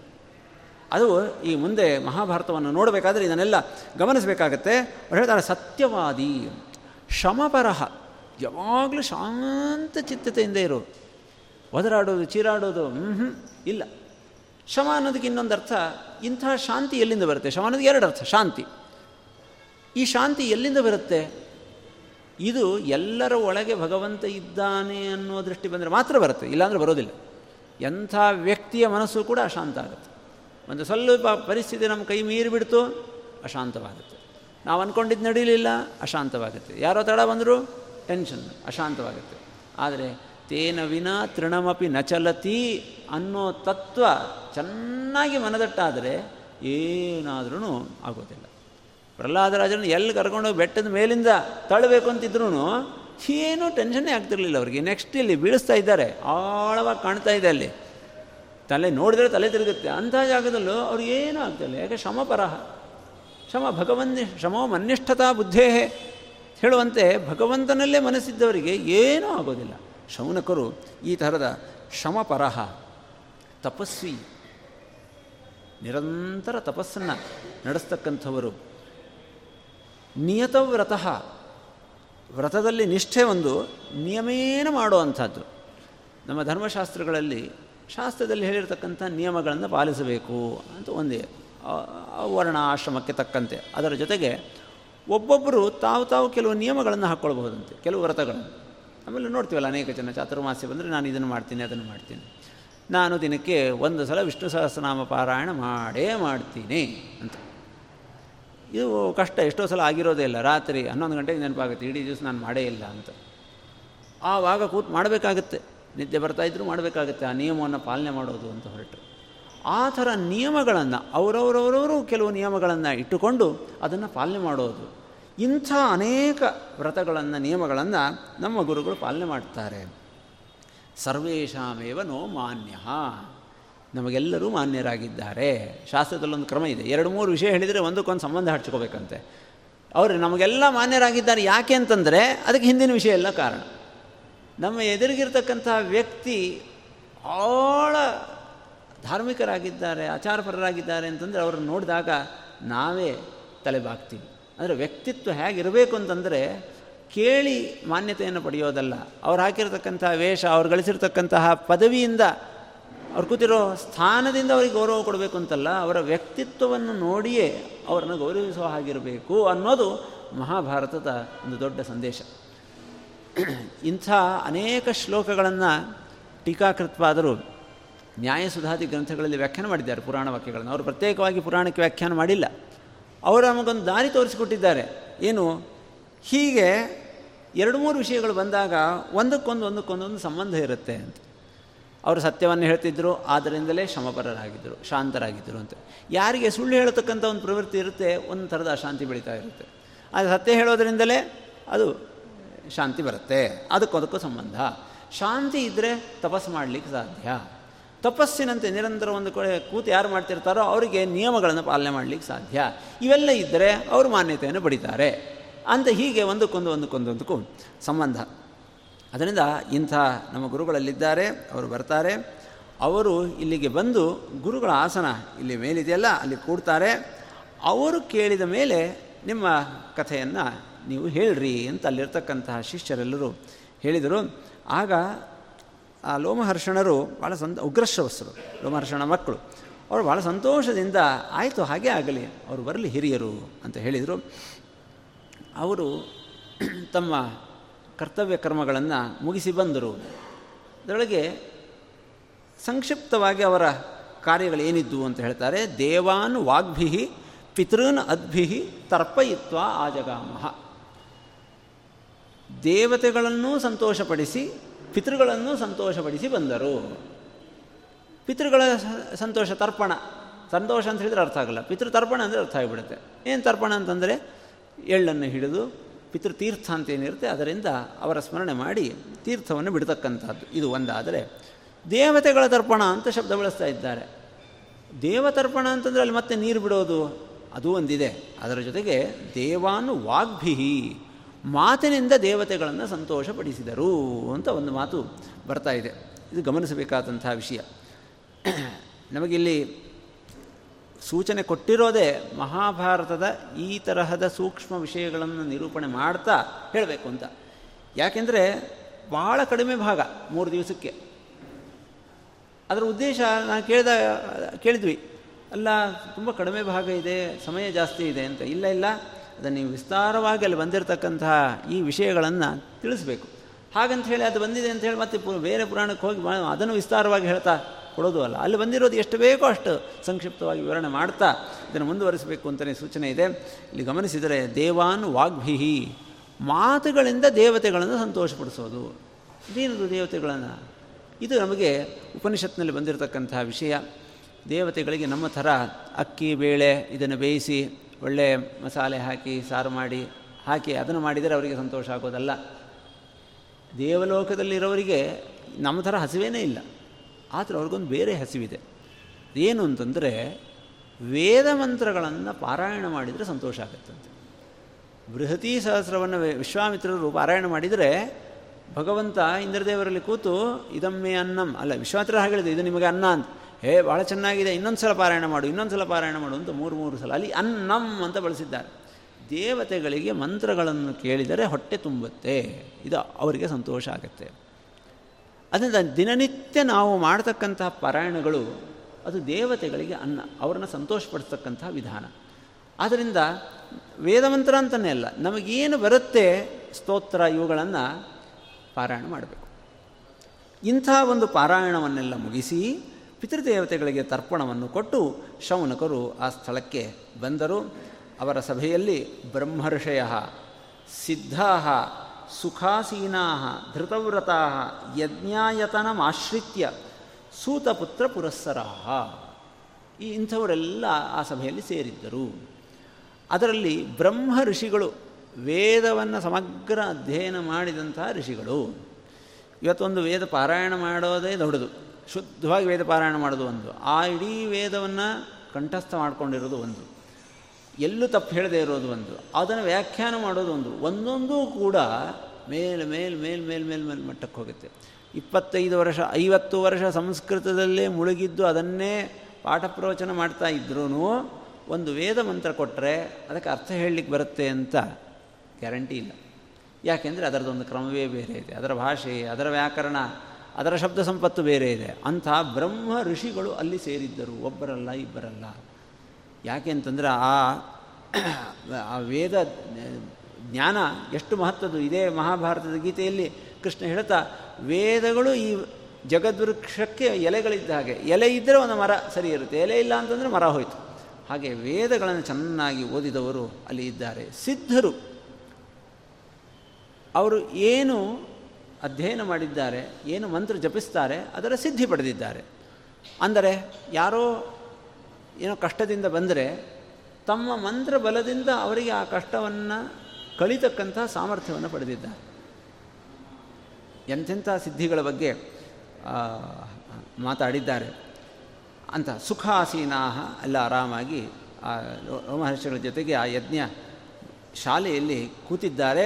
ಅದು ಈ ಮುಂದೆ ಮಹಾಭಾರತವನ್ನು ನೋಡಬೇಕಾದ್ರೆ ಇದನ್ನೆಲ್ಲ ಗಮನಿಸಬೇಕಾಗತ್ತೆ. ಹೇಳ್ತಾರೆ, ಸತ್ಯವಾದಿ ಶಮಪರಹ ಯಾವಾಗಲೂ ಶಾಂತ ಚಿತ್ತತೆಯಿಂದ ಇರೋದು ಒದರಾಡೋದು, ಚೀರಾಡೋದು ಹ್ಞೂ ಇಲ್ಲ. ಶಮ ಅನ್ನೋದಕ್ಕೆ ಇನ್ನೊಂದು ಅರ್ಥ, ಇಂಥ ಶಾಂತಿ ಎಲ್ಲಿಂದ ಬರುತ್ತೆ? ಶಮ ಅನ್ನೋದು ಎರಡು ಅರ್ಥ, ಶಾಂತಿ. ಈ ಶಾಂತಿ ಎಲ್ಲಿಂದ ಬರುತ್ತೆ? ಇದು ಎಲ್ಲರ ಒಳಗೆ ಭಗವಂತ ಇದ್ದಾನೆ ಅನ್ನೋ ದೃಷ್ಟಿ ಬಂದರೆ ಮಾತ್ರ ಬರುತ್ತೆ, ಇಲ್ಲಾಂದರೆ ಬರೋದಿಲ್ಲ. ಎಂಥ ವ್ಯಕ್ತಿಯ ಮನಸ್ಸು ಕೂಡ ಅಶಾಂತ ಆಗುತ್ತೆ. ಒಂದು ಸ್ವಲ್ಪ ಪರಿಸ್ಥಿತಿ ನಮ್ಮ ಕೈ ಮೀರಿ ಬಿಡ್ತು, ಅಶಾಂತವಾಗುತ್ತೆ. ನಾವು ಅಂದ್ಕೊಂಡಿದ್ದು ನಡೀಲಿಲ್ಲ, ಅಶಾಂತವಾಗುತ್ತೆ. ಯಾರೋ ತಡ ಬಂದರೂ ಟೆನ್ಷನ್ ಅಶಾಂತವಾಗುತ್ತೆ. ಆದರೆ ತೇನ ವಿನಾ ತೃಣಮಪಿ ನಚಲತಿ ಅನ್ನೋ ತತ್ವ ಚೆನ್ನಾಗಿ ಮನದಟ್ಟಾದರೆ ಏನಾದ್ರೂ ಆಗೋದಿಲ್ಲ. ಪ್ರಹ್ಲಾದರಾಜನ ಎಲ್ಲಿ ಕರ್ಕೊಂಡೋಗಿ ಬೆಟ್ಟದ ಮೇಲಿಂದ ತಳ್ಳಬೇಕು ಅಂತಿದ್ರು ಏನೂ ಟೆನ್ಷನ್ನೇ ಆಗ್ತಿರ್ಲಿಲ್ಲ ಅವರಿಗೆ. ನೆಕ್ಸ್ಟ್ ಇಲ್ಲಿ ಬೀಳಿಸ್ತಾ ಇದ್ದಾರೆ. ಆಳವಾಗಿ ಕಾಣ್ತಾ ಇದೆ ಅಲ್ಲಿ. ತಲೆ ನೋಡಿದ್ರೆ ತಲೆ ತಿರುಗುತ್ತೆ. ಅಂಥ ಜಾಗದಲ್ಲೂ ಅವ್ರಿಗೆ ಏನೂ ಆಗ್ತಿಲ್ಲ ಯಾಕೆ? ಪರಹ ಶಮ ಭಗವನ್ ಶಮೋ ಮನ್ನಿಷ್ಠತಾ ಬುದ್ಧೇ ಹೇಳುವಂತೆ ಭಗವಂತನಲ್ಲೇ ಮನಸ್ಸಿದ್ದವರಿಗೆ ಏನೂ ಆಗೋದಿಲ್ಲ. ಶೌನಕರು ಈ ಥರದ ಶ್ರಮಪರಹ ತಪಸ್ವಿ. ನಿರಂತರ ತಪಸ್ಸನ್ನು ನಡೆಸ್ತಕ್ಕಂಥವರು. ನಿಯತವ್ರತಃ ವ್ರತದಲ್ಲಿ ನಿಷ್ಠೆ ಒಂದು, ನಿಯಮೇನ ಮಾಡುವಂಥದ್ದು ನಮ್ಮ ಧರ್ಮಶಾಸ್ತ್ರಗಳಲ್ಲಿ ಶಾಸ್ತ್ರದಲ್ಲಿ ಹೇಳಿರ್ತಕ್ಕಂಥ ನಿಯಮಗಳನ್ನು ಪಾಲಿಸಬೇಕು ಅಂತ ಒಂದೇ. ವರ್ಣ ಆಶ್ರಮಕ್ಕೆ ತಕ್ಕಂತೆ. ಅದರ ಜೊತೆಗೆ ಒಬ್ಬೊಬ್ಬರು ತಾವು ತಾವು ಕೆಲವು ನಿಯಮಗಳನ್ನು ಹಾಕ್ಕೊಳ್ಬಹುದಂತೆ ಕೆಲವು ವ್ರತಗಳನ್ನು. ಆಮೇಲೆ ನೋಡ್ತೀವಲ್ಲ ಅನೇಕ ಜನ, ಚಾತುರ್ಮಾಸ್ಯ ಬಂದರೆ ನಾನು ಇದನ್ನು ಮಾಡ್ತೀನಿ, ಅದನ್ನು ಮಾಡ್ತೀನಿ. ನಾನು ದಿನಕ್ಕೆ ಒಂದು ಸಲ ವಿಷ್ಣು ಸಹಸ್ರನಾಮ ಪಾರಾಯಣ ಮಾಡೇ ಮಾಡ್ತೀನಿ ಅಂತ. ಇದು ಕಷ್ಟ, ಎಷ್ಟೋ ಸಲ ಆಗಿರೋದೇ ಇಲ್ಲ. ರಾತ್ರಿ ಹನ್ನೊಂದು ಗಂಟೆಗೆ ನೆನಪಾಗುತ್ತೆ, ಇಡೀ ದಿವಸ ನಾನು ಮಾಡೇ ಇಲ್ಲ ಅಂತ. ಆವಾಗ ಕೂತು ಮಾಡಬೇಕಾಗತ್ತೆ. ನಿದ್ದೆ ಬರ್ತಾಯಿದ್ರು ಮಾಡಬೇಕಾಗತ್ತೆ, ಆ ನಿಯಮವನ್ನು ಪಾಲನೆ ಮಾಡೋದು ಅಂತ ಹೊರಟು ಆ ಥರ ನಿಯಮಗಳನ್ನು, ಅವರವರವರವರು ಕೆಲವು ನಿಯಮಗಳನ್ನು ಇಟ್ಟುಕೊಂಡು ಅದನ್ನು ಪಾಲನೆ ಮಾಡೋದು. ಇಂಥ ಅನೇಕ ವ್ರತಗಳನ್ನು, ನಿಯಮಗಳನ್ನು ನಮ್ಮ ಗುರುಗಳು ಪಾಲನೆ ಮಾಡ್ತಾರೆ. ಸರ್ವೇಶಾಮೇವ ನೋ ಮಾನ್ಯ. ನಮಗೆಲ್ಲರೂ ಮಾನ್ಯರಾಗಿದ್ದಾರೆ. ಶಾಸ್ತ್ರದಲ್ಲೊಂದು ಕ್ರಮ ಇದೆ. ಎರಡು ಮೂರು ವಿಷಯ ಹೇಳಿದರೆ ಒಂದಕ್ಕೊಂದು ಸಂಬಂಧ ಹಚ್ಕೋಬೇಕಂತೆ ಅವರು, ನಮಗೆಲ್ಲ ಮಾನ್ಯರಾಗಿದ್ದಾರೆ ಯಾಕೆ ಅಂತಂದರೆ ಅದಕ್ಕೆ ಹಿಂದಿನ ವಿಷಯ ಎಲ್ಲ ಕಾರಣ. ನಮ್ಮ ಎದುರಿಗಿರ್ತಕ್ಕಂಥ ವ್ಯಕ್ತಿ ಆಳ ಧಾರ್ಮಿಕರಾಗಿದ್ದಾರೆ, ಆಚಾರಪರರಾಗಿದ್ದಾರೆ ಅಂತಂದರೆ ಅವ್ರನ್ನ ನೋಡಿದಾಗ ನಾವೇ ತಲೆಬಾಗ್ತೀವಿ. ಅಂದರೆ ವ್ಯಕ್ತಿತ್ವ ಹೇಗಿರಬೇಕು ಅಂತಂದರೆ ಕೇಳಿ ಮಾನ್ಯತೆಯನ್ನು ಪಡೆಯೋದಲ್ಲ. ಅವ್ರು ಹಾಕಿರತಕ್ಕಂತಹ ವೇಷ, ಅವ್ರು ಗಳಿಸಿರ್ತಕ್ಕಂತಹ ಪದವಿಯಿಂದ ಅವ್ರು ಕೂತಿರೋ ಸ್ಥಾನದಿಂದ ಅವರಿಗೆ ಗೌರವ ಕೊಡಬೇಕು ಅಂತಲ್ಲ, ಅವರ ವ್ಯಕ್ತಿತ್ವವನ್ನು ನೋಡಿಯೇ ಅವರನ್ನು ಗೌರವಿಸುವ ಹಾಗಿರಬೇಕು ಅನ್ನೋದು ಮಹಾಭಾರತದ ಒಂದು ದೊಡ್ಡ ಸಂದೇಶ. ಇಂಥ ಅನೇಕ ಶ್ಲೋಕಗಳನ್ನು ಟೀಕಾಕೃತ್ವಾದರೂ ನ್ಯಾಯಸುಧಾದಿ ಗ್ರಂಥಗಳಲ್ಲಿ ವ್ಯಾಖ್ಯಾನ ಮಾಡಿದ್ದಾರೆ ಪುರಾಣ ವಾಕ್ಯಗಳನ್ನು. ಅವರು ಪ್ರತ್ಯೇಕವಾಗಿ ಪುರಾಣಕ್ಕೆ ವ್ಯಾಖ್ಯಾನ ಮಾಡಿಲ್ಲ. ಅವರು ನಮಗೊಂದು ದಾರಿ ತೋರಿಸಿಕೊಟ್ಟಿದ್ದಾರೆ. ಏನು? ಹೀಗೆ ಎರಡು ಮೂರು ವಿಷಯಗಳು ಬಂದಾಗ ಒಂದಕ್ಕೊಂದು ಒಂದಕ್ಕೊಂದೊಂದು ಸಂಬಂಧ ಇರುತ್ತೆ ಅಂತ. ಅವರು ಸತ್ಯವನ್ನು ಹೇಳ್ತಿದ್ದರು ಆದ್ದರಿಂದಲೇ ಶಮಪರರಾಗಿದ್ದರು ಶಾಂತರಾಗಿದ್ದರು ಅಂತ. ಯಾರಿಗೆ ಸುಳ್ಳು ಹೇಳತಕ್ಕಂಥ ಒಂದು ಪ್ರವೃತ್ತಿ ಇರುತ್ತೆ, ಒಂದು ಥರದ ಅಶಾಂತಿ ಬೆಳೀತಾ ಇರುತ್ತೆ. ಅದು ಸತ್ಯ ಹೇಳೋದರಿಂದಲೇ ಅದು ಶಾಂತಿ ಬರುತ್ತೆ. ಅದಕ್ಕೊದಕ್ಕೂ ಸಂಬಂಧ. ಶಾಂತಿ ಇದ್ದರೆ ತಪಸ್ಸು ಮಾಡಲಿಕ್ಕೆ ಸಾಧ್ಯ. ತಪಸ್ಸಿನಂತೆ ನಿರಂತರ ಒಂದು ಕಡೆ ಕೂತು ಯಾರು ಮಾಡ್ತಿರ್ತಾರೋ ಅವರಿಗೆ ನಿಯಮಗಳನ್ನು ಪಾಲನೆ ಮಾಡಲಿಕ್ಕೆ ಸಾಧ್ಯ. ಇವೆಲ್ಲ ಇದ್ದರೆ ಅವರು ಮಾನ್ಯತೆಯನ್ನು ಪಡಿತಾರೆ. ಅಂತ ಹೀಗೆ ಒಂದಕ್ಕೊಂದು ಒಂದಕ್ಕೊಂದೊಂದಕ್ಕೂ ಸಂಬಂಧ. ಅದರಿಂದ ಇಂಥ ನಮ್ಮ ಗುರುಗಳಲ್ಲಿದ್ದಾರೆ, ಅವರು ಬರ್ತಾರೆ. ಅವರು ಇಲ್ಲಿಗೆ ಬಂದು ಗುರುಗಳ ಆಸನ ಇಲ್ಲಿ ಮೇಲಿದೆಯಲ್ಲ, ಅಲ್ಲಿ ಕೂಡ್ತಾರೆ. ಅವರು ಕೇಳಿದ ಮೇಲೆ ನಿಮ್ಮ ಕಥೆಯನ್ನು ನೀವು ಹೇಳ್ರಿ ಅಂತ ಅಲ್ಲಿರ್ತಕ್ಕಂತಹ ಶಿಷ್ಯರೆಲ್ಲರೂ ಹೇಳಿದರು. ಆಗ ಆ ಲೋಮಹರ್ಷಣರು ಭಾಳ ಸಂತ ಉಗ್ರಶ್ರವಸ್ಸರು ಲೋಮಹರ್ಷಣ ಮಕ್ಕಳು. ಅವರು ಭಾಳ ಸಂತೋಷದಿಂದ, ಆಯಿತು, ಹಾಗೆ ಆಗಲಿ. ಅವರು ಬರಲಿ ಹಿರಿಯರು ಅಂತ ಹೇಳಿದರು. ಅವರು ತಮ್ಮ ಕರ್ತವ್ಯ ಕರ್ಮಗಳನ್ನು ಮುಗಿಸಿ ಬಂದರು. ಅದರೊಳಗೆ ಸಂಕ್ಷಿಪ್ತವಾಗಿ ಅವರ ಕಾರ್ಯಗಳೇನಿದ್ದು ಅಂತ ಹೇಳ್ತಾರೆ, ದೇವಾನ್ ವಾಗ್ಭಿಹಿ ಪಿತೃನ್ ಅದ್ಭಿ ತರ್ಪಯಿತ್ವ ಆಜಗಾಮಹ ದೇವತೆಗಳನ್ನೂ ಸಂತೋಷಪಡಿಸಿ, ಪಿತೃಗಳನ್ನು ಸಂತೋಷಪಡಿಸಿ ಬಂದರು. ಪಿತೃಗಳ ಸಂತೋಷ ತರ್ಪಣ, ಸಂತೋಷ ಅಂತ ಹೇಳಿದರೆ ಅರ್ಥ ಆಗಲ್ಲ. ಪಿತೃ ತರ್ಪಣ ಅಂದರೆ ಅರ್ಥ ಆಗಿಬಿಡುತ್ತೆ. ಏನು ತರ್ಪಣ ಅಂತಂದರೆ ಎಳ್ಳನ್ನು ಹಿಡಿದು ಪಿತೃತೀರ್ಥ ಅಂತ ಏನಿರುತ್ತೆ ಅದರಿಂದ ಅವರ ಸ್ಮರಣೆ ಮಾಡಿ ತೀರ್ಥವನ್ನು ಬಿಡತಕ್ಕಂಥದ್ದು. ಇದು ಒಂದಾದರೆ, ದೇವತೆಗಳ ತರ್ಪಣ ಅಂತ ಶಬ್ದ ಬಳಸ್ತಾ ಇದ್ದಾರೆ. ದೇವತರ್ಪಣ ಅಂತಂದರೆ ಅಲ್ಲಿ ಮತ್ತೆ ನೀರು ಬಿಡೋದು, ಅದು ಒಂದಿದೆ. ಅದರ ಜೊತೆಗೆ ದೇವಾನು ವಾಗ್ಭಿಹಿ ಮಾತಿನಿಂದ ದೇವತೆಗಳನ್ನು ಸಂತೋಷಪಡಿಸಿದರು ಅಂತ ಒಂದು ಮಾತು ಬರ್ತಾ ಇದೆ. ಇದು ಗಮನಿಸಬೇಕಾದಂತಹ ವಿಷಯ. ನಮಗಿಲ್ಲಿ ಸೂಚನೆ ಕೊಟ್ಟಿರೋದೇ ಮಹಾಭಾರತದ ಈ ತರಹದ ಸೂಕ್ಷ್ಮ ವಿಷಯಗಳನ್ನು ನಿರೂಪಣೆ ಮಾಡ್ತಾ ಹೇಳಬೇಕು ಅಂತ. ಯಾಕೆಂದರೆ ಭಾಳ ಕಡಿಮೆ ಭಾಗ ಮೂರು ದಿವಸಕ್ಕೆ. ಅದರ ಉದ್ದೇಶ ನಾನು ಕೇಳಿದ, ಕೇಳಿದ್ವಿ. ಅಲ್ಲ, ತುಂಬ ಕಡಿಮೆ ಭಾಗ ಇದೆ, ಸಮಯ ಜಾಸ್ತಿ ಇದೆ ಅಂತ. ಇಲ್ಲ ಇಲ್ಲ. ಅದನ್ನು ನೀವು ವಿಸ್ತಾರವಾಗಿ ಅಲ್ಲಿ ಬಂದಿರತಕ್ಕಂತಹ ಈ ವಿಷಯಗಳನ್ನು ತಿಳಿಸ್ಬೇಕು. ಹಾಗಂತ ಹೇಳಿ ಅದು ಬಂದಿದೆ ಅಂತ ಹೇಳಿ ಮತ್ತೆ ಬೇರೆ ಪುರಾಣಕ್ಕೆ ಹೋಗಿ ಅದನ್ನು ವಿಸ್ತಾರವಾಗಿ ಹೇಳ್ತಾ ಕೊಡೋದು ಅಲ್ಲ. ಅಲ್ಲಿ ಬಂದಿರೋದು ಎಷ್ಟು ಬೇಕೋ ಅಷ್ಟು ಸಂಕ್ಷಿಪ್ತವಾಗಿ ವಿವರಣೆ ಮಾಡ್ತಾ ಇದನ್ನು ಮುಂದುವರಿಸಬೇಕು ಅಂತಲೇ ಸೂಚನೆ ಇದೆ. ಇಲ್ಲಿ ಗಮನಿಸಿದರೆ ದೇವಾನ್ ವಾಗ್ಭಿಹಿ ಮಾತುಗಳಿಂದ ದೇವತೆಗಳನ್ನು ಸಂತೋಷಪಡಿಸೋದು. ಇದೇನದು ದೇವತೆಗಳನ್ನು? ಇದು ನಮಗೆ ಉಪನಿಷತ್ನಲ್ಲಿ ಬಂದಿರತಕ್ಕಂತಹ ವಿಷಯ. ದೇವತೆಗಳಿಗೆ ನಮ್ಮ ಥರ ಅಕ್ಕಿ, ಬೇಳೆ ಇದನ್ನು ಬೇಯಿಸಿ ಒಳ್ಳೆಯ ಮಸಾಲೆ ಹಾಕಿ, ಸಾರು ಮಾಡಿ, ಹಾಕಿ ಅದನ್ನು ಮಾಡಿದರೆ ಅವರಿಗೆ ಸಂತೋಷ ಆಗೋದಲ್ಲ. ದೇವಲೋಕದಲ್ಲಿರೋರಿಗೆ ನಮ್ಮ ಥರ ಹಸಿವೇನೇ ಇಲ್ಲ. ಆದರೆ ಅವ್ರಿಗೊಂದು ಬೇರೆ ಹಸಿವಿದೆ. ಏನು ಅಂತಂದರೆ ವೇದ ಮಂತ್ರಗಳನ್ನು ಪಾರಾಯಣ ಮಾಡಿದರೆ ಸಂತೋಷ ಆಗುತ್ತಂತೆ. ಬೃಹತಿ ಸಹಸ್ರವನ್ನು ವಿಶ್ವಾಮಿತ್ರರು ಪಾರಾಯಣ ಮಾಡಿದರೆ ಭಗವಂತ ಇಂದ್ರದೇವರಲ್ಲಿ ಕೂತು ಇದಮ್ಮೆ ಅನ್ನಂ, ಅಲ್ಲ ವಿಶ್ವಾಮಿತ್ರ ಹೇಳಿದೆ ಇದು ನಿಮಗೆ ಅನ್ನ ಅಂತ. ಹೇ, ಭಾಳ ಚೆನ್ನಾಗಿದೆ ಇನ್ನೊಂದು ಸಲ ಪಾರಾಯಣ ಮಾಡು ಇನ್ನೊಂದು ಸಲ ಪಾರಾಯಣ ಮಾಡು ಅಂತ ಮೂರು ಮೂರು ಸಲ ಅಲ್ಲಿ ಅನ್ನಂ ಅಂತ ಬಳಸಿದ್ದಾರೆ. ದೇವತೆಗಳಿಗೆ ಮಂತ್ರಗಳನ್ನು ಕೇಳಿದರೆ ಹೊಟ್ಟೆ ತುಂಬುತ್ತೆ, ಇದು ಅವರಿಗೆ ಸಂತೋಷ ಆಗುತ್ತೆ. ಅದರಿಂದ ದಿನನಿತ್ಯ ನಾವು ಮಾಡತಕ್ಕಂತಹ ಪಾರಾಯಣಗಳು ಅದು ದೇವತೆಗಳಿಗೆ ಅನ್ನ, ಅವರನ್ನು ಸಂತೋಷಪಡಿಸ್ತಕ್ಕಂತಹ ವಿಧಾನ. ಆದ್ದರಿಂದ ವೇದಮಂತ್ರ ಅಂತಲೇ ಅಲ್ಲ, ನಮಗೇನು ಬರುತ್ತೆ ಸ್ತೋತ್ರ ಇವುಗಳನ್ನು ಪಾರಾಯಣ ಮಾಡಬೇಕು. ಇಂಥ ಒಂದು ಪಾರಾಯಣವನ್ನೆಲ್ಲ ಮುಗಿಸಿ ಪಿತೃದೇವತೆಗಳಿಗೆ ತರ್ಪಣವನ್ನು ಕೊಟ್ಟು ಶೌನಕರು ಆ ಸ್ಥಳಕ್ಕೆ ಬಂದರು. ಅವರ ಸಭೆಯಲ್ಲಿ ಬ್ರಹ್ಮರ್ಷಯ, ಸಿದ್ಧಾ ಸುಖಾಸೀನಾ ಧೃತವ್ರತಾ ಯಜ್ಞಾಯತನಮಾಶ್ರಿತ್ಯ ಸೂತಪುತ್ರ ಪುರಸ್ಸರಾ ಈ ಇಂಥವರೆಲ್ಲ ಆ ಸಭೆಯಲ್ಲಿ ಸೇರಿದ್ದರು. ಅದರಲ್ಲಿ ಬ್ರಹ್ಮ ಋಷಿಗಳು ವೇದವನ್ನು ಸಮಗ್ರ ಅಧ್ಯಯನ ಮಾಡಿದಂತಹ ಋಷಿಗಳು. ಇವತ್ತೊಂದು ವೇದ ಪಾರಾಯಣ ಮಾಡೋದೇ ದೊಡ್ಡದು. ಶುದ್ಧವಾಗಿ ವೇದ ಪಾರಾಯಣ ಮಾಡೋದು ಒಂದು. ಆ ಇಡೀ ವೇದವನ್ನು ಕಂಠಸ್ಥ ಮಾಡಿಕೊಂಡಿರೋದು ಒಂದು. ಎಲ್ಲೂ ತಪ್ಪು ಹೇಳದೇ ಇರೋದು ಒಂದು. ಅದನ್ನು ವ್ಯಾಖ್ಯಾನ ಮಾಡೋದು ಒಂದು. ಒಂದೊಂದೂ ಕೂಡ ಮೇಲೆ ಮೇಲೆ ಮೇಲೆ ಮೇಲೆ ಮೇಲೆ ಮೇಲೆ ಮಟ್ಟಕ್ಕೆ ಹೋಗುತ್ತೆ. ಇಪ್ಪತ್ತೈದು ವರ್ಷ, ಐವತ್ತು ವರ್ಷ ಸಂಸ್ಕೃತದಲ್ಲೇ ಮುಳುಗಿದ್ದು ಅದನ್ನೇ ಪಾಠ ಪ್ರವಚನ ಮಾಡ್ತಾ ಇದ್ರೂ ಒಂದು ವೇದ ಮಂತ್ರ ಕೊಟ್ಟರೆ ಅದಕ್ಕೆ ಅರ್ಥ ಹೇಳಲಿಕ್ಕೆ ಬರುತ್ತೆ ಅಂತ ಗ್ಯಾರಂಟಿ ಇಲ್ಲ. ಯಾಕೆಂದರೆ ಅದರದೊಂದು ಕ್ರಮವೇ ಬೇರೆ ಇದೆ. ಅದರ ಭಾಷೆ, ಅದರ ವ್ಯಾಕರಣ, ಅದರ ಶಬ್ದ ಸಂಪತ್ತು ಬೇರೆ ಇದೆ. ಅಂಥ ಬ್ರಹ್ಮ ಋಷಿಗಳು ಅಲ್ಲಿ ಸೇರಿದ್ದರು. ಒಬ್ಬರಲ್ಲ, ಇಬ್ಬರಲ್ಲ. ಯಾಕೆ ಅಂತಂದ್ರೆ ಆ ಆ ವೇದ ಜ್ಞಾನ ಎಷ್ಟು ಮಹತ್ವದ್ದು? ಇದೇ ಮಹಾಭಾರತದ ಗೀತೆಯಲ್ಲಿ ಕೃಷ್ಣ ಹೇಳ್ತಾ, ವೇದಗಳು ಈ ಜಗದ್ವೃಕ್ಷಕ್ಕೆ ಎಲೆಗಳಿದ್ದ ಹಾಗೆ, ಎಲೆ ಇದ್ದರೆ ಒಂದು ಮರ ಸರಿ ಇರುತ್ತೆ, ಎಲೆ ಇಲ್ಲ ಅಂತಂದರೆ ಮರ ಹೋಯಿತು. ಹಾಗೆ ವೇದಗಳನ್ನು ಚೆನ್ನಾಗಿ ಓದಿದವರು ಅಲ್ಲಿ ಇದ್ದಾರೆ. ಸಿದ್ಧರು ಅವರು ಏನು ಅಧ್ಯಯನ ಮಾಡಿದ್ದಾರೆ, ಏನು ಮಂತ್ರ ಜಪಿಸ್ತಾರೆ, ಅದರ ಸಿದ್ಧಿ ಪಡೆದಿದ್ದಾರೆ. ಅಂದರೆ ಯಾರೋ ಏನೋ ಕಷ್ಟದಿಂದ ಬಂದರೆ ತಮ್ಮ ಮಂತ್ರ ಬಲದಿಂದ ಅವರಿಗೆ ಆ ಕಷ್ಟವನ್ನು ಕಲಿತಕ್ಕಂಥ ಸಾಮರ್ಥ್ಯವನ್ನು ಪಡೆದಿದ್ದಾರೆ. ಎಂಥೆಂಥ ಸಿದ್ಧಿಗಳ ಬಗ್ಗೆ ಮಾತಾಡಿದ್ದಾರೆ. ಅಂತ ಸುಖಾಸೀನಾಹ ಎಲ್ಲ ಆರಾಮಾಗಿ ಆ ರೋಮಹರ್ಷಿಗಳ ಜೊತೆಗೆ ಆ ಯಜ್ಞ ಶಾಲೆಯಲ್ಲಿ ಕೂತಿದ್ದಾರೆ.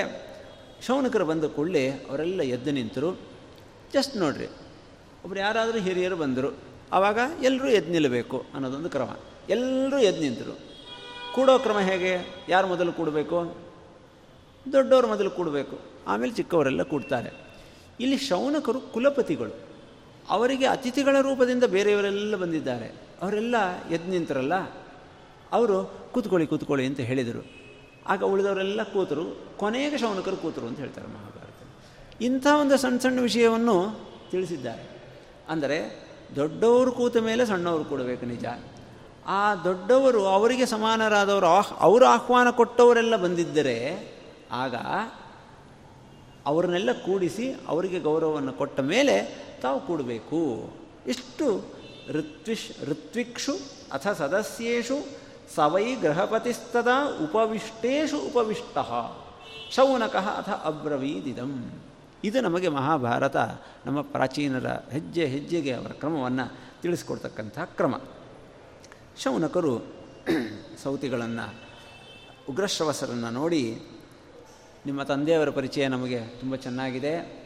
ಶೌನಕರು ಬಂದ ಕೂಡಲೇ ಅವರೆಲ್ಲ ಎದ್ದು ನಿಂತರು. ಜಸ್ಟ್ ನೋಡ್ರಿ, ಒಬ್ರು ಯಾರಾದರೂ ಹಿರಿಯರು ಬಂದರು. ಆವಾಗ ಎಲ್ಲರೂ ಎದ್ದು ನಿಲ್ಲಬೇಕು ಅನ್ನೋದೊಂದು ಕ್ರಮ. ಎಲ್ಲರೂ ಎದ್ದು ನಿಂತರು. ಕೂಡೋ ಕ್ರಮ ಹೇಗೆ? ಯಾರು ಮೊದಲು ಕೂಡಬೇಕು? ದೊಡ್ಡವರು ಮೊದಲು ಕೂಡಬೇಕು. ಆಮೇಲೆ ಚಿಕ್ಕವರೆಲ್ಲ ಕೂಡ್ತಾರೆ. ಇಲ್ಲಿ ಶೌನಕರು ಕುಲಪತಿಗಳು. ಅವರಿಗೆ ಅತಿಥಿಗಳ ರೂಪದಿಂದ ಬೇರೆಯವರೆಲ್ಲ ಬಂದಿದ್ದಾರೆ. ಅವರೆಲ್ಲ ಎದ್ದು ನಿಂತರಲ್ಲ? ಅವರು ಕೂತ್ಕೊಳ್ಳಿ ಕೂತ್ಕೊಳ್ಳಿ ಅಂತ ಹೇಳಿದರು. ಆಗ ಉಳಿದವರೆಲ್ಲ ಕೂತರು. ಕೊನೆಗೆ ಶೌನಕರು ಕೂತರು ಅಂತ ಹೇಳ್ತಾರೆ ಮಹಾಭಾರತ ಇಂಥ ಒಂದು ಸಣ್ಣ ಸಣ್ಣ ವಿಷಯವನ್ನು ತಿಳಿಸಿದ್ದಾರೆ. ಅಂದರೆ ದೊಡ್ಡವರು ಕೂತ ಮೇಲೆ ಸಣ್ಣವರು ಕೊಡಬೇಕು ನಿಜ. ಆ ದೊಡ್ಡವರು ಅವರಿಗೆ ಸಮಾನರಾದವರು ಆಹ್, ಅವರು ಆಹ್ವಾನ ಕೊಟ್ಟವರೆಲ್ಲ ಬಂದಿದ್ದರೆ ಆಗ ಅವರನ್ನೆಲ್ಲ ಕೂಡಿಸಿ ಅವರಿಗೆ ಗೌರವವನ್ನು ಕೊಟ್ಟ ಮೇಲೆ ತಾವು ಕೂಡಬೇಕು. ಇಷ್ಟು ಋತ್ವಿಶ್, ಋತ್ವಿಕ್ಷು ಅಥ ಸದಸ್ಯೇಷು ಸವೈ ಗೃಹಪತಿಸ್ತದ ಉಪವಿಷ್ಟೇಶು ಉಪವಿಷ್ಟ ಶೌನಕಃ ಅಥ ಅಬ್ರವೀದಿದಂ. ಇದು ನಮಗೆ ಮಹಾಭಾರತ, ನಮ್ಮ ಪ್ರಾಚೀನರ ಹೆಜ್ಜೆ ಹೆಜ್ಜೆಗೆ ಅವರ ಕ್ರಮವನ್ನು ತಿಳಿಸ್ಕೊಡ್ತಕ್ಕಂಥ ಕ್ರಮ. ಶೌನಕರು ಸೌತಿಗಳನ್ನು, ಉಗ್ರಶ್ರವಸರನ್ನು ನೋಡಿ, ನಿಮ್ಮ ತಂದೆಯವರ ಪರಿಚಯ ನಮಗೆ ತುಂಬ ಚೆನ್ನಾಗಿದೆ.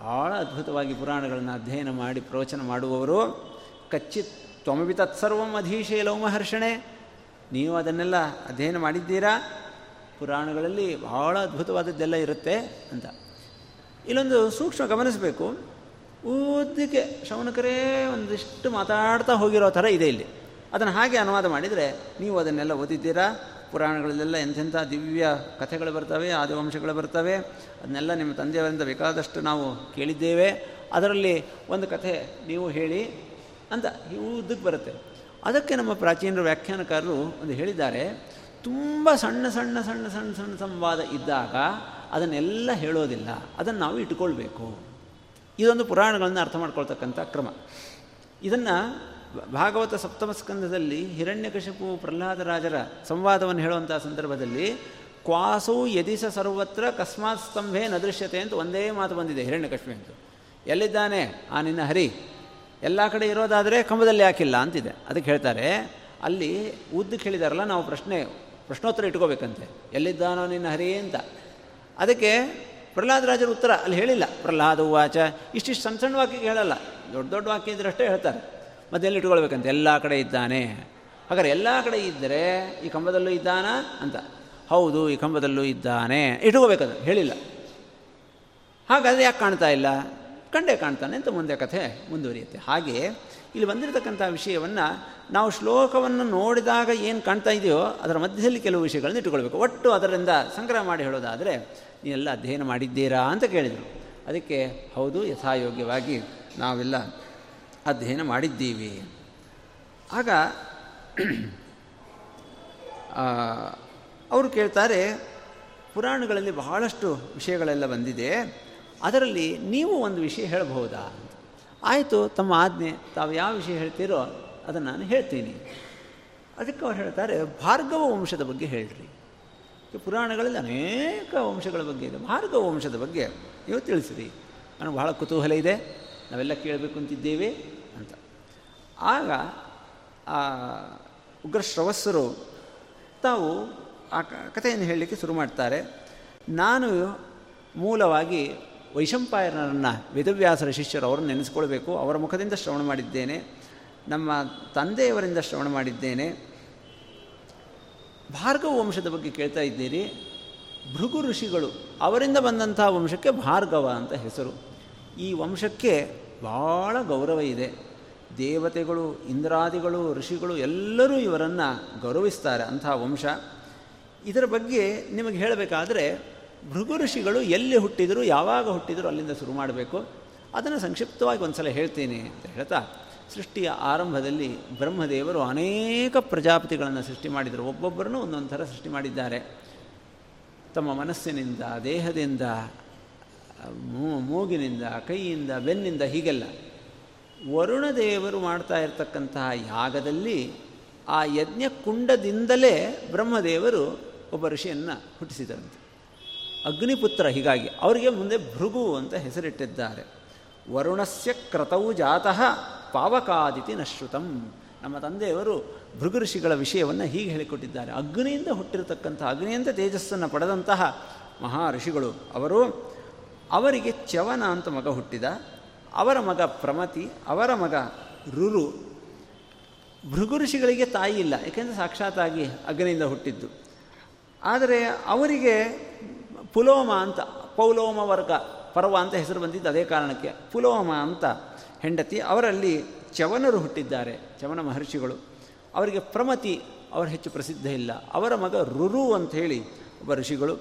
ಭಾಳ ಅದ್ಭುತವಾಗಿ ಪುರಾಣಗಳನ್ನು ಅಧ್ಯಯನ ಮಾಡಿ, ಪ್ರವಚನ ಮಾಡುವವರು. ಕಚ್ಚಿತ್ ತ್ವಮವಿ ತತ್ಸರ್ವಂ ಅಧೀಶೇ ಲೋಮಹರ್ಷಣೆ. ನೀವು ಅದನ್ನೆಲ್ಲ ಅಧ್ಯಯನ ಮಾಡಿದ್ದೀರಾ? ಪುರಾಣಗಳಲ್ಲಿ ಬಹಳ ಅದ್ಭುತವಾದದ್ದೆಲ್ಲ ಇರುತ್ತೆ ಅಂತ. ಇಲ್ಲೊಂದು ಸೂಕ್ಷ್ಮ ಗಮನಿಸಬೇಕು. ಉದ್ದಕ್ಕೆ ಶ್ರವಣಕರೇ ಒಂದಿಷ್ಟು ಮಾತಾಡ್ತಾ ಹೋಗಿರೋ ಥರ ಇದೆ ಇಲ್ಲಿ. ಅದನ್ನು ಹಾಗೆ ಅನುವಾದ ಮಾಡಿದರೆ ನೀವು ಅದನ್ನೆಲ್ಲ ಓದಿದ್ದೀರಾ? ಪುರಾಣಗಳಲ್ಲೆಲ್ಲ ಎಂಥೆಂಥ ದಿವ್ಯ ಕಥೆಗಳು ಬರ್ತವೆ, ಆದಿವಂಶಗಳು ಬರ್ತವೆ. ಅದನ್ನೆಲ್ಲ ನಿಮ್ಮ ತಂದೆಯವರಿಂದ ಬೇಕಾದಷ್ಟು ನಾವು ಕೇಳಿದ್ದೇವೆ. ಅದರಲ್ಲಿ ಒಂದು ಕಥೆ ನೀವು ಹೇಳಿ ಅಂತ ಉದ್ದಕ್ಕೆ ಬರುತ್ತೆ. ಅದಕ್ಕೆ ನಮ್ಮ ಪ್ರಾಚೀನರು ವ್ಯಾಖ್ಯಾನಕಾರರು ಒಂದು ಹೇಳಿದ್ದಾರೆ, ತುಂಬ ಸಣ್ಣ ಸಣ್ಣ ಸಣ್ಣ ಸಣ್ಣ ಸಣ್ಣ ಸಂವಾದ ಇದ್ದಾಗ ಅದನ್ನೆಲ್ಲ ಹೇಳೋದಿಲ್ಲ. ಅದನ್ನು ನಾವು ಇಟ್ಕೊಳ್ಬೇಕು. ಇದೊಂದು ಪುರಾಣಗಳನ್ನು ಅರ್ಥ ಮಾಡ್ಕೊಳ್ತಕ್ಕಂಥ ಕ್ರಮ. ಇದನ್ನು ಭಾಗವತ ಸಪ್ತಮ ಸ್ಕಂದದಲ್ಲಿ ಹಿರಣ್ಯಕಶಿಪು ಪ್ರಹ್ಲಾದರಾಜರ ಸಂವಾದವನ್ನು ಹೇಳುವಂಥ ಸಂದರ್ಭದಲ್ಲಿ ಕ್ವಾಸು ಯದಿಸ ಸರ್ವತ್ರ ಕಸ್ಮಾತ್ ಸ್ತಂಭೆ ನ ದೃಶ್ಯತೆ ಅಂತ ಒಂದೇ ಮಾತು ಬಂದಿದೆ ಹಿರಣ್ಯಕಶ್ಮಿ ಅಂತ. ಎಲ್ಲಿದ್ದಾನೆ? ಆ ನಿನ್ನ ಹರಿ. ಎಲ್ಲ ಕಡೆ ಇರೋದಾದರೆ ಕಂಬದಲ್ಲಿ ಯಾಕಿಲ್ಲ ಅಂತಿದೆ. ಅದಕ್ಕೆ ಹೇಳ್ತಾರೆ, ಅಲ್ಲಿ ಉದ್ದು ಕೇಳಿದಾರಲ್ಲ ನಾವು ಪ್ರಶ್ನೆ, ಪ್ರಶ್ನೋತ್ತರ ಇಟ್ಕೋಬೇಕಂತೆ. ಎಲ್ಲಿದ್ದಾನೋ ನಿನ್ನ ಹರಿ ಅಂತ. ಅದಕ್ಕೆ ಪ್ರಹ್ಲಾದರಾಜರ ಉತ್ತರ, ಅಲ್ಲಿ ಹೇಳಿಲ್ಲ. ಪ್ರಹ್ಲಾದ ವಾಚ ಇಷ್ಟಿಷ್ಟು ಸಣ್ಣ ಸಣ್ಣ ವಾಕ್ಯಕ್ಕೆ ಹೇಳಲ್ಲ. ದೊಡ್ಡ ದೊಡ್ಡ ವಾಕ್ಯ ಇದ್ರಷ್ಟೇ ಹೇಳ್ತಾರೆ. ಮತ್ತೆ ಎಲ್ಲಿ ಇಟ್ಕೊಳ್ಬೇಕಂತ? ಎಲ್ಲ ಕಡೆ ಇದ್ದಾನೆ. ಹಾಗಾದ್ರೆ ಎಲ್ಲ ಕಡೆ ಇದ್ದರೆ ಈ ಕಂಬದಲ್ಲೂ ಇದ್ದಾನ ಅಂತ. ಹೌದು, ಈ ಕಂಬದಲ್ಲೂ ಇದ್ದಾನೆ. ಇಟ್ಕೋಬೇಕದು ಹೇಳಿಲ್ಲ. ಹಾಗಾದರೆ ಯಾಕೆ ಕಾಣ್ತಾ ಇಲ್ಲ? ಕಂಡೇ ಕಾಣ್ತಾನೆ ಅಂತ ಮುಂದೆ ಕಥೆ ಮುಂದುವರಿಯುತ್ತೆ. ಹಾಗೆ ಇಲ್ಲಿ ಬಂದಿರತಕ್ಕಂಥ ವಿಷಯವನ್ನು ನಾವು ಶ್ಲೋಕವನ್ನು ನೋಡಿದಾಗ ಏನು ಕಾಣ್ತಾ ಇದೆಯೋ ಅದರ ಮಧ್ಯದಲ್ಲಿ ಕೆಲವು ವಿಷಯಗಳನ್ನು ಇಟ್ಟುಕೊಳ್ಬೇಕು ಒಟ್ಟು ಅದರಿಂದ ಸಂಗ್ರಹ ಮಾಡಿ ಹೇಳೋದಾದರೆ ನೀವೆಲ್ಲ ಅಧ್ಯಯನ ಮಾಡಿದ್ದೀರಾ ಅಂತ ಕೇಳಿದರು. ಅದಕ್ಕೆ ಹೌದು, ಯಥಾಯೋಗ್ಯವಾಗಿ ನಾವೆಲ್ಲ ಅಧ್ಯಯನ ಮಾಡಿದ್ದೀವಿ. ಆಗ ಅವರು ಕೇಳ್ತಾರೆ, ಪುರಾಣಗಳಲ್ಲಿ ಬಹಳಷ್ಟು ವಿಷಯಗಳೆಲ್ಲ ಬಂದಿದೆ. ಅದರಲ್ಲಿ ನೀವು ಒಂದು ವಿಷಯ ಹೇಳಬಹುದಾ? ಆಯಿತು, ತಮ್ಮ ಆಜ್ಞೆ, ತಾವು ಯಾವ ವಿಷಯ ಹೇಳ್ತೀರೋ ಅದನ್ನು ನಾನು ಹೇಳ್ತೀನಿ. ಅದಕ್ಕೆ ಅವ್ರು ಹೇಳ್ತಾರೆ, ಭಾರ್ಗವ ವಂಶದ ಬಗ್ಗೆ ಹೇಳ್ರಿ. ಪುರಾಣಗಳಲ್ಲಿ ಅನೇಕ ವಂಶಗಳ ಬಗ್ಗೆ ಇದೆ. ಮಾರ್ಗ ವಂಶದ ಬಗ್ಗೆ ನೀವು ತಿಳಿಸಿರಿ. ನನಗೆ ಬಹಳ ಕುತೂಹಲ ಇದೆ. ನಾವೆಲ್ಲ ಕೇಳಬೇಕು ಅಂತಿದ್ದೇವೆ ಅಂತ. ಆಗ ಆ ಉಗ್ರಶ್ರವಸ್ಸರು ತಾವು ಆ ಕಥೆಯನ್ನು ಹೇಳಲಿಕ್ಕೆ ಶುರು ಮಾಡ್ತಾರೆ. ನಾನು ಮೂಲವಾಗಿ ವೈಶಂಪಾಯರನ್ನು ವೇದವ್ಯಾಸರ ಶಿಷ್ಯರು ಅವರನ್ನು ನೆನೆಸ್ಕೊಳ್ಬೇಕು. ಅವರ ಮುಖದಿಂದ ಶ್ರವಣ ಮಾಡಿದ್ದೇನೆ. ನಮ್ಮ ತಂದೆಯವರಿಂದ ಶ್ರವಣ ಮಾಡಿದ್ದೇನೆ. ಭಾರ್ಗವ ವಂಶದ ಬಗ್ಗೆ ಕೇಳ್ತಾ ಇದ್ದೀರಿ. ಭೃಗು ಋಷಿಗಳು ಅವರಿಂದ ಬಂದಂಥ ವಂಶಕ್ಕೆ ಭಾರ್ಗವ ಅಂತ ಹೆಸರು. ಈ ವಂಶಕ್ಕೆ ಭಾಳ ಗೌರವ ಇದೆ. ದೇವತೆಗಳು, ಇಂದ್ರಾದಿಗಳು, ಋಷಿಗಳು ಎಲ್ಲರೂ ಇವರನ್ನು ಗೌರವಿಸ್ತಾರೆ ಅಂಥ ವಂಶ. ಇದರ ಬಗ್ಗೆ ನಿಮಗೆ ಹೇಳಬೇಕಾದ್ರೆ, ಭೃಗು ಋಷಿಗಳು ಎಲ್ಲಿ ಹುಟ್ಟಿದರು, ಯಾವಾಗ ಹುಟ್ಟಿದರು ಅಲ್ಲಿಂದ ಶುರು ಮಾಡಬೇಕು. ಅದನ್ನು ಸಂಕ್ಷಿಪ್ತವಾಗಿ ಒಂದು ಸಲ ಹೇಳ್ತೀನಿ ಅಂತ ಹೇಳ್ತಾ. ಸೃಷ್ಟಿಯ ಆರಂಭದಲ್ಲಿ ಬ್ರಹ್ಮದೇವರು ಅನೇಕ ಪ್ರಜಾಪತಿಗಳನ್ನು ಸೃಷ್ಟಿ ಮಾಡಿದರು. ಒಬ್ಬೊಬ್ಬರನ್ನು ಒಂದೊಂದು ಥರ ಸೃಷ್ಟಿ ಮಾಡಿದ್ದಾರೆ. ತಮ್ಮ ಮನಸ್ಸಿನಿಂದ, ದೇಹದಿಂದ ಮೂಗಿನಿಂದ, ಕೈಯಿಂದ, ಬೆನ್ನಿಂದ ಹೀಗೆಲ್ಲ ವರುಣದೇವರು ಮಾಡ್ತಾ ಇರತಕ್ಕಂತಹ ಯಾಗದಲ್ಲಿ ಆ ಯಜ್ಞ ಕುಂಡದಿಂದಲೇ ಬ್ರಹ್ಮದೇವರು ಒಬ್ಬ ಋಷಿಯನ್ನು ಹುಟ್ಟಿಸಿದರಂತೆ. ಅಗ್ನಿಪುತ್ರ ಹೀಗಾಗಿ ಅವರಿಗೆ ಮುಂದೆ ಭೃಗು ಅಂತ ಹೆಸರಿಟ್ಟಿದ್ದಾರೆ. ವರುಣಸ್ಯ ಕ್ರತವು ಜಾತಃ ಪಾವಕಾದಿತಿ ನಶ್ರುತಂ. ನಮ್ಮ ತಂದೆಯವರು ಭೃಗು ಋಷಿಗಳ ವಿಷಯವನ್ನು ಹೀಗೆ ಹೇಳಿಕೊಟ್ಟಿದ್ದಾರೆ. ಅಗ್ನಿಯಿಂದ ಹುಟ್ಟಿರತಕ್ಕಂಥ, ಅಗ್ನಿಯಿಂದ ತೇಜಸ್ಸನ್ನು ಪಡೆದಂತಹ ಮಹಾ ಋಷಿಗಳು ಅವರು, ಅವರಿಗೆ ಚವನ ಅಂತ ಮಗ ಹುಟ್ಟಿದ. ಅವರ ಮಗ ಪ್ರಮತಿ, ಅವರ ಮಗ ರುರು. ಭೃಗು ಋಷಿಗಳಿಗೆ ತಾಯಿ ಇಲ್ಲ, ಏಕೆಂದರೆ ಸಾಕ್ಷಾತ್ತಾಗಿ ಅಗ್ನಿಯಿಂದ ಹುಟ್ಟಿದ್ದು. ಆದರೆ ಅವರಿಗೆ ಪುಲೋಮ ಅಂತ, ಪೌಲೋಮ ವರ್ಗ ಪರ್ವ ಅಂತ ಹೆಸರು ಬಂದಿದ್ದು ಅದೇ ಕಾರಣಕ್ಕೆ. ಪುಲೋಮ ಅಂತ ಹೆಂಡತಿ, ಅವರಲ್ಲಿ ಚವನರು ಹುಟ್ಟಿದ್ದಾರೆ ಚವನ ಮಹರ್ಷಿಗಳು. ಅವರಿಗೆ ಪ್ರಮತಿ ಅವರು ಹೆಚ್ಚು ಪ್ರಸಿದ್ಧ ಇಲ್ಲ. ಅವರ ಮಗ ರುರು ಅಂತ ಹೇಳಿ ಒಬ್ಬ ಋಷಿಗಳು.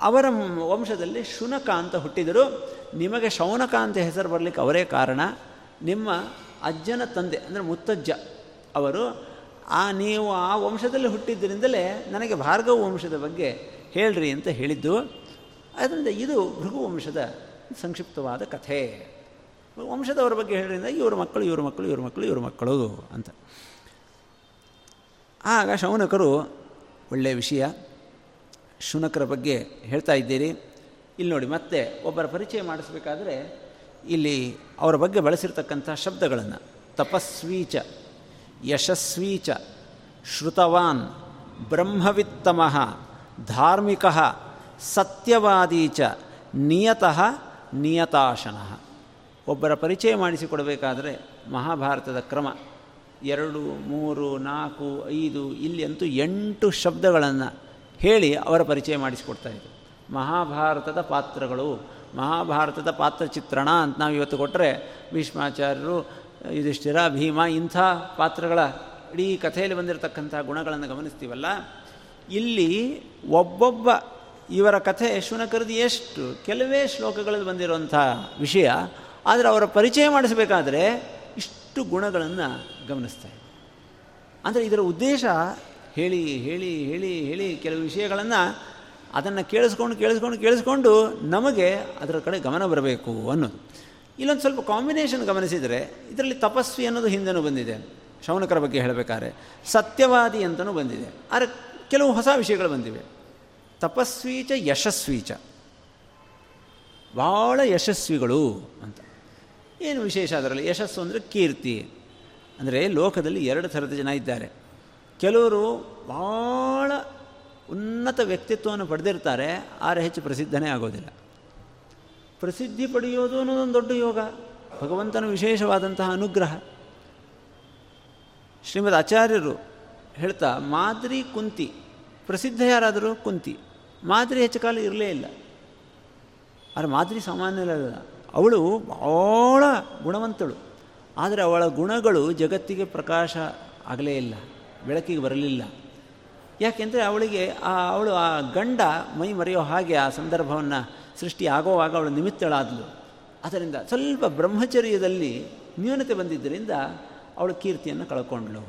ಅವರ ವಂಶದಲ್ಲಿ ಶುನಕ ಅಂತ ಹುಟ್ಟಿದರು. ನಿಮಗೆ ಶೌನಕ ಅಂತ ಹೆಸರು ಬರಲಿಕ್ಕೆ ಅವರೇ ಕಾರಣ. ನಿಮ್ಮ ಅಜ್ಜನ ತಂದೆ, ಅಂದರೆ ಮುತ್ತಜ್ಜ ಅವರು, ಆ ನೀವು ಆ ವಂಶದಲ್ಲಿ ಹುಟ್ಟಿದ್ದರಿಂದಲೇ ನನಗೆ ಭಾರ್ಗವ ವಂಶದ ಬಗ್ಗೆ ಹೇಳ್ರಿ ಅಂತ ಹೇಳಿದ್ದು. ಅದರಿಂದ ಇದು ಭೃಗುವಂಶದ ಸಂಕ್ಷಿಪ್ತವಾದ ಕಥೆ. ವಂಶದವರ ಬಗ್ಗೆ ಹೇಳಿದ್ರಿಂದ ಇವ್ರ ಮಕ್ಕಳು ಇವ್ರ ಮಕ್ಕಳು ಇವ್ರ ಮಕ್ಕಳು ಇವ್ರ ಮಕ್ಕಳು ಅಂತ. ಆಗ ಶೌನಕರು ಒಳ್ಳೆಯ ವಿಷಯ ಶುನಕರ ಬಗ್ಗೆ ಹೇಳ್ತಾ ಇದ್ದೀರಿ. ಇಲ್ಲಿ ನೋಡಿ, ಮತ್ತೆ ಒಬ್ಬರ ಪರಿಚಯ ಮಾಡಿಸ್ಬೇಕಾದ್ರೆ ಇಲ್ಲಿ ಅವರ ಬಗ್ಗೆ ಬಳಸಿರ್ತಕ್ಕಂಥ ಶಬ್ದಗಳನ್ನು ತಪಸ್ವೀಚ, ಯಶಸ್ವೀಚ, ಶ್ರುತವಾನ್, ಬ್ರಹ್ಮವಿತ್ತಮಃ, ಧಾರ್ಮಿಕ, ಸತ್ಯವಾದೀಚ, ನಿಯತಃ, ನಿಯತಾಶನಃ. ಒಬ್ಬರ ಪರಿಚಯ ಮಾಡಿಸಿಕೊಡಬೇಕಾದರೆ ಮಹಾಭಾರತದ ಕ್ರಮ. ಎರಡು, ಮೂರು, ನಾಲ್ಕು, ಐದು ಇಲ್ಲಿ ಅಂತೂ ಎಂಟು ಶಬ್ದಗಳನ್ನು ಹೇಳಿ ಅವರ ಪರಿಚಯ ಮಾಡಿಸಿಕೊಡ್ತಾ ಇದ್ದರು ಮಹಾಭಾರತದ ಪಾತ್ರಗಳು, ಮಹಾಭಾರತದ ಪಾತ್ರ ಚಿತ್ರಣ ಅಂತ ನಾವು ಇವತ್ತು ಕೊಟ್ಟರೆ ಭೀಷ್ಮಾಚಾರ್ಯರು, ಯುಧಿಷ್ಠಿರ, ಭೀಮ ಇಂಥ ಪಾತ್ರಗಳ ಇಡೀ ಕಥೆಯಲ್ಲಿ ಬಂದಿರತಕ್ಕಂಥ ಗುಣಗಳನ್ನು ಗಮನಿಸ್ತೀವಲ್ಲ? ಇಲ್ಲಿ ಒಬ್ಬೊಬ್ಬ ಇವರ ಕಥೆ ಶುನಕರದು ಎಷ್ಟು? ಕೆಲವೇ ಶ್ಲೋಕಗಳಲ್ಲಿ ಬಂದಿರುವಂಥ ವಿಷಯ ಆದರೆ ಅವರ ಪರಿಚಯ ಮಾಡಿಸಬೇಕಾದ್ರೆ ಇಷ್ಟು ಗುಣಗಳನ್ನು ಗಮನಿಸ್ತಾ ಅಂದರೆ ಇದರ ಉದ್ದೇಶ ಹೇಳಿ ಹೇಳಿ ಹೇಳಿ ಹೇಳಿ ಕೆಲವು ವಿಷಯಗಳನ್ನು ಅದನ್ನು ಕೇಳಿಸ್ಕೊಂಡು ಕೇಳಿಸ್ಕೊಂಡು ಕೇಳಿಸ್ಕೊಂಡು ನಮಗೆ ಅದರ ಕಡೆ ಗಮನ ಬರಬೇಕು ಅನ್ನೋದು. ಇಲ್ಲೊಂದು ಸ್ವಲ್ಪ ಕಾಂಬಿನೇಷನ್ ಗಮನಿಸಿದರೆ ಇದರಲ್ಲಿ ತಪಸ್ವಿ ಅನ್ನೋದು ಹಿಂದೆನೂ ಬಂದಿದೆ. ಶೌನಕರ ಬಗ್ಗೆ ಹೇಳಬೇಕಾದ್ರೆ ಸತ್ಯವಾದಿ ಅಂತಲೂ ಬಂದಿದೆ. ಆದರೆ ಕೆಲವು ಹೊಸ ವಿಷಯಗಳು ಬಂದಿವೆ. ತಪಸ್ವೀಚ ಯಶಸ್ವೀಚ. ಭಾಳ ಯಶಸ್ವಿಗಳು ಅಂತ. ಏನು ವಿಶೇಷ ಅದರಲ್ಲಿ? ಯಶಸ್ಸು ಅಂದರೆ ಕೀರ್ತಿ. ಅಂದರೆ ಲೋಕದಲ್ಲಿ ಎರಡು ಥರದ ಜನ ಇದ್ದಾರೆ. ಕೆಲವರು ಭಾಳ ಉನ್ನತ ವ್ಯಕ್ತಿತ್ವವನ್ನು ಪಡೆದಿರ್ತಾರೆ, ಆದರೆ ಹೆಚ್ಚು ಪ್ರಸಿದ್ಧನೇ ಆಗೋದಿಲ್ಲ. ಪ್ರಸಿದ್ಧಿ ಪಡೆಯೋದು ಅನ್ನೋದೊಂದು ದೊಡ್ಡ ಯೋಗ. ಭಗವಂತನ ವಿಶೇಷವಾದಂತಹ ಅನುಗ್ರಹ. ಶ್ರೀಮದ್ ಆಚಾರ್ಯರು ಹೇಳ್ತಾ, ಮಾದ್ರಿ ಕುಂತಿ. ಪ್ರಸಿದ್ಧ ಯಾರಾದರೂ ಕುಂತಿ. ಮಾದರಿ ಹೆಚ್ಚು ಕಾಲ ಇರಲೇ ಇಲ್ಲ. ಆದರೆ ಮಾದರಿ ಸಾಮಾನ್ಯಲ್ಲ ಅವಳು ಭಾಳ ಗುಣವಂತಳು. ಆದರೆ ಅವಳ ಗುಣಗಳು ಜಗತ್ತಿಗೆ ಪ್ರಕಾಶ ಆಗಲೇ ಇಲ್ಲ, ಬೆಳಕಿಗೆ ಬರಲಿಲ್ಲ. ಯಾಕೆಂದರೆ ಅವಳಿಗೆ ಆ, ಅವಳು ಆ ಗಂಡ ಮೈ ಮರೆಯೋ ಹಾಗೆ ಆ ಸಂದರ್ಭವನ್ನು ಸೃಷ್ಟಿ ಆಗೋವಾಗ ಅವಳು ನಿಮಿತ್ತಳಾದಳು ಅದರಿಂದ ಸ್ವಲ್ಪ ಬ್ರಹ್ಮಚರ್ಯದಲ್ಲಿ ನ್ಯೂನತೆ ಬಂದಿದ್ದರಿಂದ ಅವಳು ಕೀರ್ತಿಯನ್ನು ಕಳ್ಕೊಂಡ್ಳು.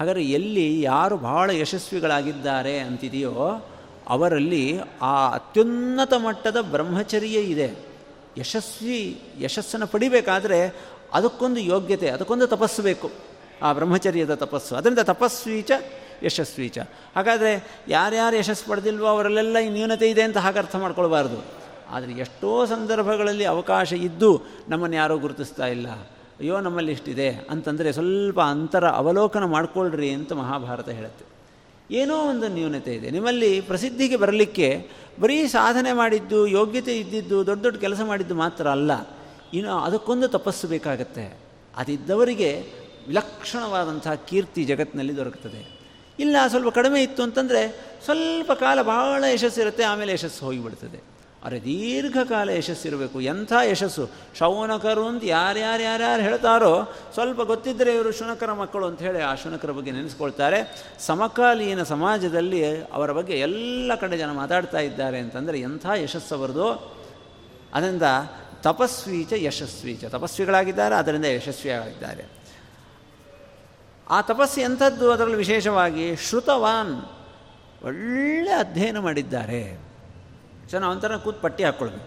ಹಾಗಾದರೆ ಎಲ್ಲಿ ಯಾರು ಬಹಳ ಯಶಸ್ವಿಗಳಾಗಿದ್ದಾರೆ ಅಂತಿದೆಯೋ ಅವರಲ್ಲಿ ಆ ಅತ್ಯುನ್ನತ ಮಟ್ಟದ ಬ್ರಹ್ಮಚರ್ಯ ಇದೆ. ಯಶಸ್ವಿ, ಯಶಸ್ಸನ್ನು ಪಡಿಬೇಕಾದರೆ ಅದಕ್ಕೊಂದು ಯೋಗ್ಯತೆ, ಅದಕ್ಕೊಂದು ತಪಸ್ಸು ಬೇಕು. ಆ ಬ್ರಹ್ಮಚರ್ಯದ ತಪಸ್ಸು. ಅದರಿಂದ ತಪಸ್ವೀಚ ಯಶಸ್ವೀಚ ಹಾಗಾದರೆ ಯಾರ್ಯಾರು ಯಶಸ್ಸು ಪಡೆದಿಲ್ವೋ ಅವರಲ್ಲೆಲ್ಲ ಈ ನ್ಯೂನತೆ ಇದೆ ಅಂತ ಹಾಗೆ ಅರ್ಥ ಮಾಡ್ಕೊಳ್ಬಾರ್ದು. ಆದರೆ ಎಷ್ಟೋ ಸಂದರ್ಭಗಳಲ್ಲಿ ಅವಕಾಶ ಇದ್ದು ನಮ್ಮನ್ನು ಯಾರೂ ಗುರುತಿಸ್ತಾ ಇಲ್ಲ. ಅಯ್ಯೋ ನಮ್ಮಲ್ಲಿ ಇಷ್ಟಿದೆ ಅಂತಂದರೆ ಸ್ವಲ್ಪ ಅಂತರ ಅವಲೋಕನ ಮಾಡಿಕೊಳ್ಳ್ರಿ ಅಂತ ಮಹಾಭಾರತ ಹೇಳುತ್ತೆ. ಏನೋ ಒಂದು ನ್ಯೂನತೆ ಇದೆ. ನಿಮ್ಮಲ್ಲಿ ಪ್ರಸಿದ್ಧಿಗೆ ಬರಲಿಕ್ಕೆ ಬರೀ ಸಾಧನೆ ಮಾಡಿದ್ದು, ಯೋಗ್ಯತೆ ಇದ್ದಿದ್ದು, ದೊಡ್ಡ ದೊಡ್ಡ ಕೆಲಸ ಮಾಡಿದ್ದು ಮಾತ್ರ ಅಲ್ಲ. ಇನ್ನು ಅದಕ್ಕೊಂದು ತಪಸ್ಸು ಬೇಕಾಗತ್ತೆ. ಅದಿದ್ದವರಿಗೆ ವಿಲಕ್ಷಣವಾದಂತಹ ಕೀರ್ತಿ ಜಗತ್ತಿನಲ್ಲಿ ದೊರಕುತ್ತದೆ. ಇಲ್ಲ, ಸ್ವಲ್ಪ ಕಡಿಮೆ ಇತ್ತು ಅಂತಂದರೆ ಸ್ವಲ್ಪ ಕಾಲ ಬಹಳ ಯಶಸ್ಸಿರುತ್ತೆ, ಆಮೇಲೆ ಯಶಸ್ಸು ಹೋಗಿಬಿಡ್ತದೆ. ಆದರೆ ದೀರ್ಘಕಾಲ ಯಶಸ್ಸಿರಬೇಕು. ಎಂಥ ಯಶಸ್ಸು? ಶೌನಕರು ಅಂತ ಯಾರ್ಯಾರು ಯಾರ್ಯಾರು ಹೇಳ್ತಾರೋ ಸ್ವಲ್ಪ ಗೊತ್ತಿದ್ದರೆ ಇವರು ಶುನಕರ ಮಕ್ಕಳು ಅಂತ ಹೇಳಿ ಆ ಶುನಕರ ಬಗ್ಗೆ ನೆನೆಸ್ಕೊಳ್ತಾರೆ. ಸಮಕಾಲೀನ ಸಮಾಜದಲ್ಲಿ ಅವರ ಬಗ್ಗೆ ಎಲ್ಲ ಕಡೆ ಜನ ಮಾತಾಡ್ತಾ ಇದ್ದಾರೆ ಅಂತಂದರೆ ಎಂಥ ಯಶಸ್ಸು ಅವರದು? ಅದರಿಂದ ತಪಸ್ವೀಚ ಯಶಸ್ವೀಚ. ತಪಸ್ವಿಗಳಾಗಿದ್ದಾರೆ, ಅದರಿಂದ ಯಶಸ್ವಿಯಾಗಿದ್ದಾರೆ. ಆ ತಪಸ್ಸು ಎಂಥದ್ದು? ಅದರಲ್ಲಿ ವಿಶೇಷವಾಗಿ ಶ್ರುತವಾನ್ ಒಳ್ಳೆ ಅಧ್ಯಯನ ಮಾಡಿದ್ದಾರೆ. ಸೊ ನಾವು ಒಂಥರ ಕೂತ್ ಪಟ್ಟಿ ಹಾಕ್ಕೊಳ್ಳೋದು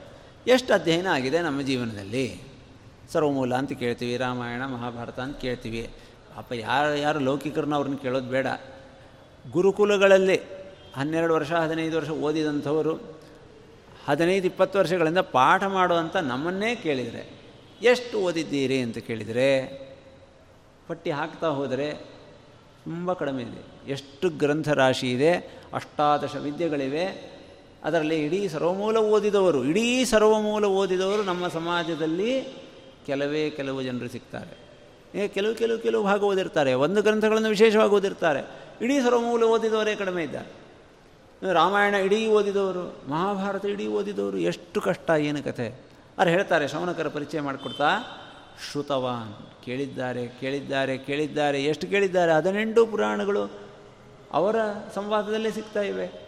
ಎಷ್ಟು ಅಧ್ಯಯನ ಆಗಿದೆ ನಮ್ಮ ಜೀವನದಲ್ಲಿ? ಸರ್ವಮೂಲ ಅಂತ ಕೇಳ್ತೀವಿ, ರಾಮಾಯಣ, ಮಹಾಭಾರತ ಅಂತ ಕೇಳ್ತೀವಿ. ಪಾಪ ಯಾರು ಯಾರು ಲೌಕಿಕರನ್ನ ಅವ್ರನ್ನ ಕೇಳೋದು ಬೇಡ. ಗುರುಕುಲಗಳಲ್ಲಿ ಹನ್ನೆರಡು ವರ್ಷ, ಹದಿನೈದು ವರ್ಷ ಓದಿದಂಥವರು ಹದಿನೈದು, ಇಪ್ಪತ್ತು ವರ್ಷಗಳಿಂದ ಪಾಠ ಮಾಡುವಂಥ ನಮ್ಮನ್ನೇ ಕೇಳಿದರೆ, ಎಷ್ಟು ಓದಿದ್ದೀರಿ ಅಂತ ಕೇಳಿದರೆ, ಪಟ್ಟಿ ಹಾಕ್ತಾ ಹೋದರೆ ತುಂಬ ಕಡಿಮೆ ಇದೆ. ಎಷ್ಟು ಗ್ರಂಥರಾಶಿ ಇದೆ, ಅಷ್ಟಾದಶ ವಿದ್ಯೆಗಳಿವೆ ಅದರಲ್ಲಿ ಇಡೀ ಸರ್ವಮೂಲ ಓದಿದವರು, ಇಡೀ ಸರ್ವಮೂಲ ಓದಿದವರು ನಮ್ಮ ಸಮಾಜದಲ್ಲಿ ಕೆಲವೇ ಕೆಲವು ಜನರು ಸಿಗ್ತಾರೆ. ಏ, ಕೆಲವು ಕೆಲವು ಕೆಲವು ಭಾಗ ಓದಿರ್ತಾರೆ, ಒಂದು ಗ್ರಂಥಗಳನ್ನು ವಿಶೇಷವಾಗಿ ಓದಿರ್ತಾರೆ. ಇಡೀ ಸರ್ವಮೂಲ ಓದಿದವರೇ ಕಡಿಮೆ ಇದ್ದಾರೆ. ರಾಮಾಯಣ ಇಡೀ ಓದಿದವರು, ಮಹಾಭಾರತ ಇಡೀ ಓದಿದವರು, ಎಷ್ಟು ಕಷ್ಟ, ಏನು ಕಥೆ. ಅವ್ರು ಹೇಳ್ತಾರೆ, ಶ್ರವಣಕರ ಪರಿಚಯ ಮಾಡಿಕೊಡ್ತಾ, ಶ್ರುತವಾನ್, ಕೇಳಿದ್ದಾರೆ ಕೇಳಿದ್ದಾರೆ ಕೇಳಿದ್ದಾರೆ, ಎಷ್ಟು ಕೇಳಿದ್ದಾರೆ, ಹದಿನೆಂಟು ಪುರಾಣಗಳು ಅವರ ಸಂವಾದದಲ್ಲೇ ಸಿಗ್ತಾ ಇವೆ.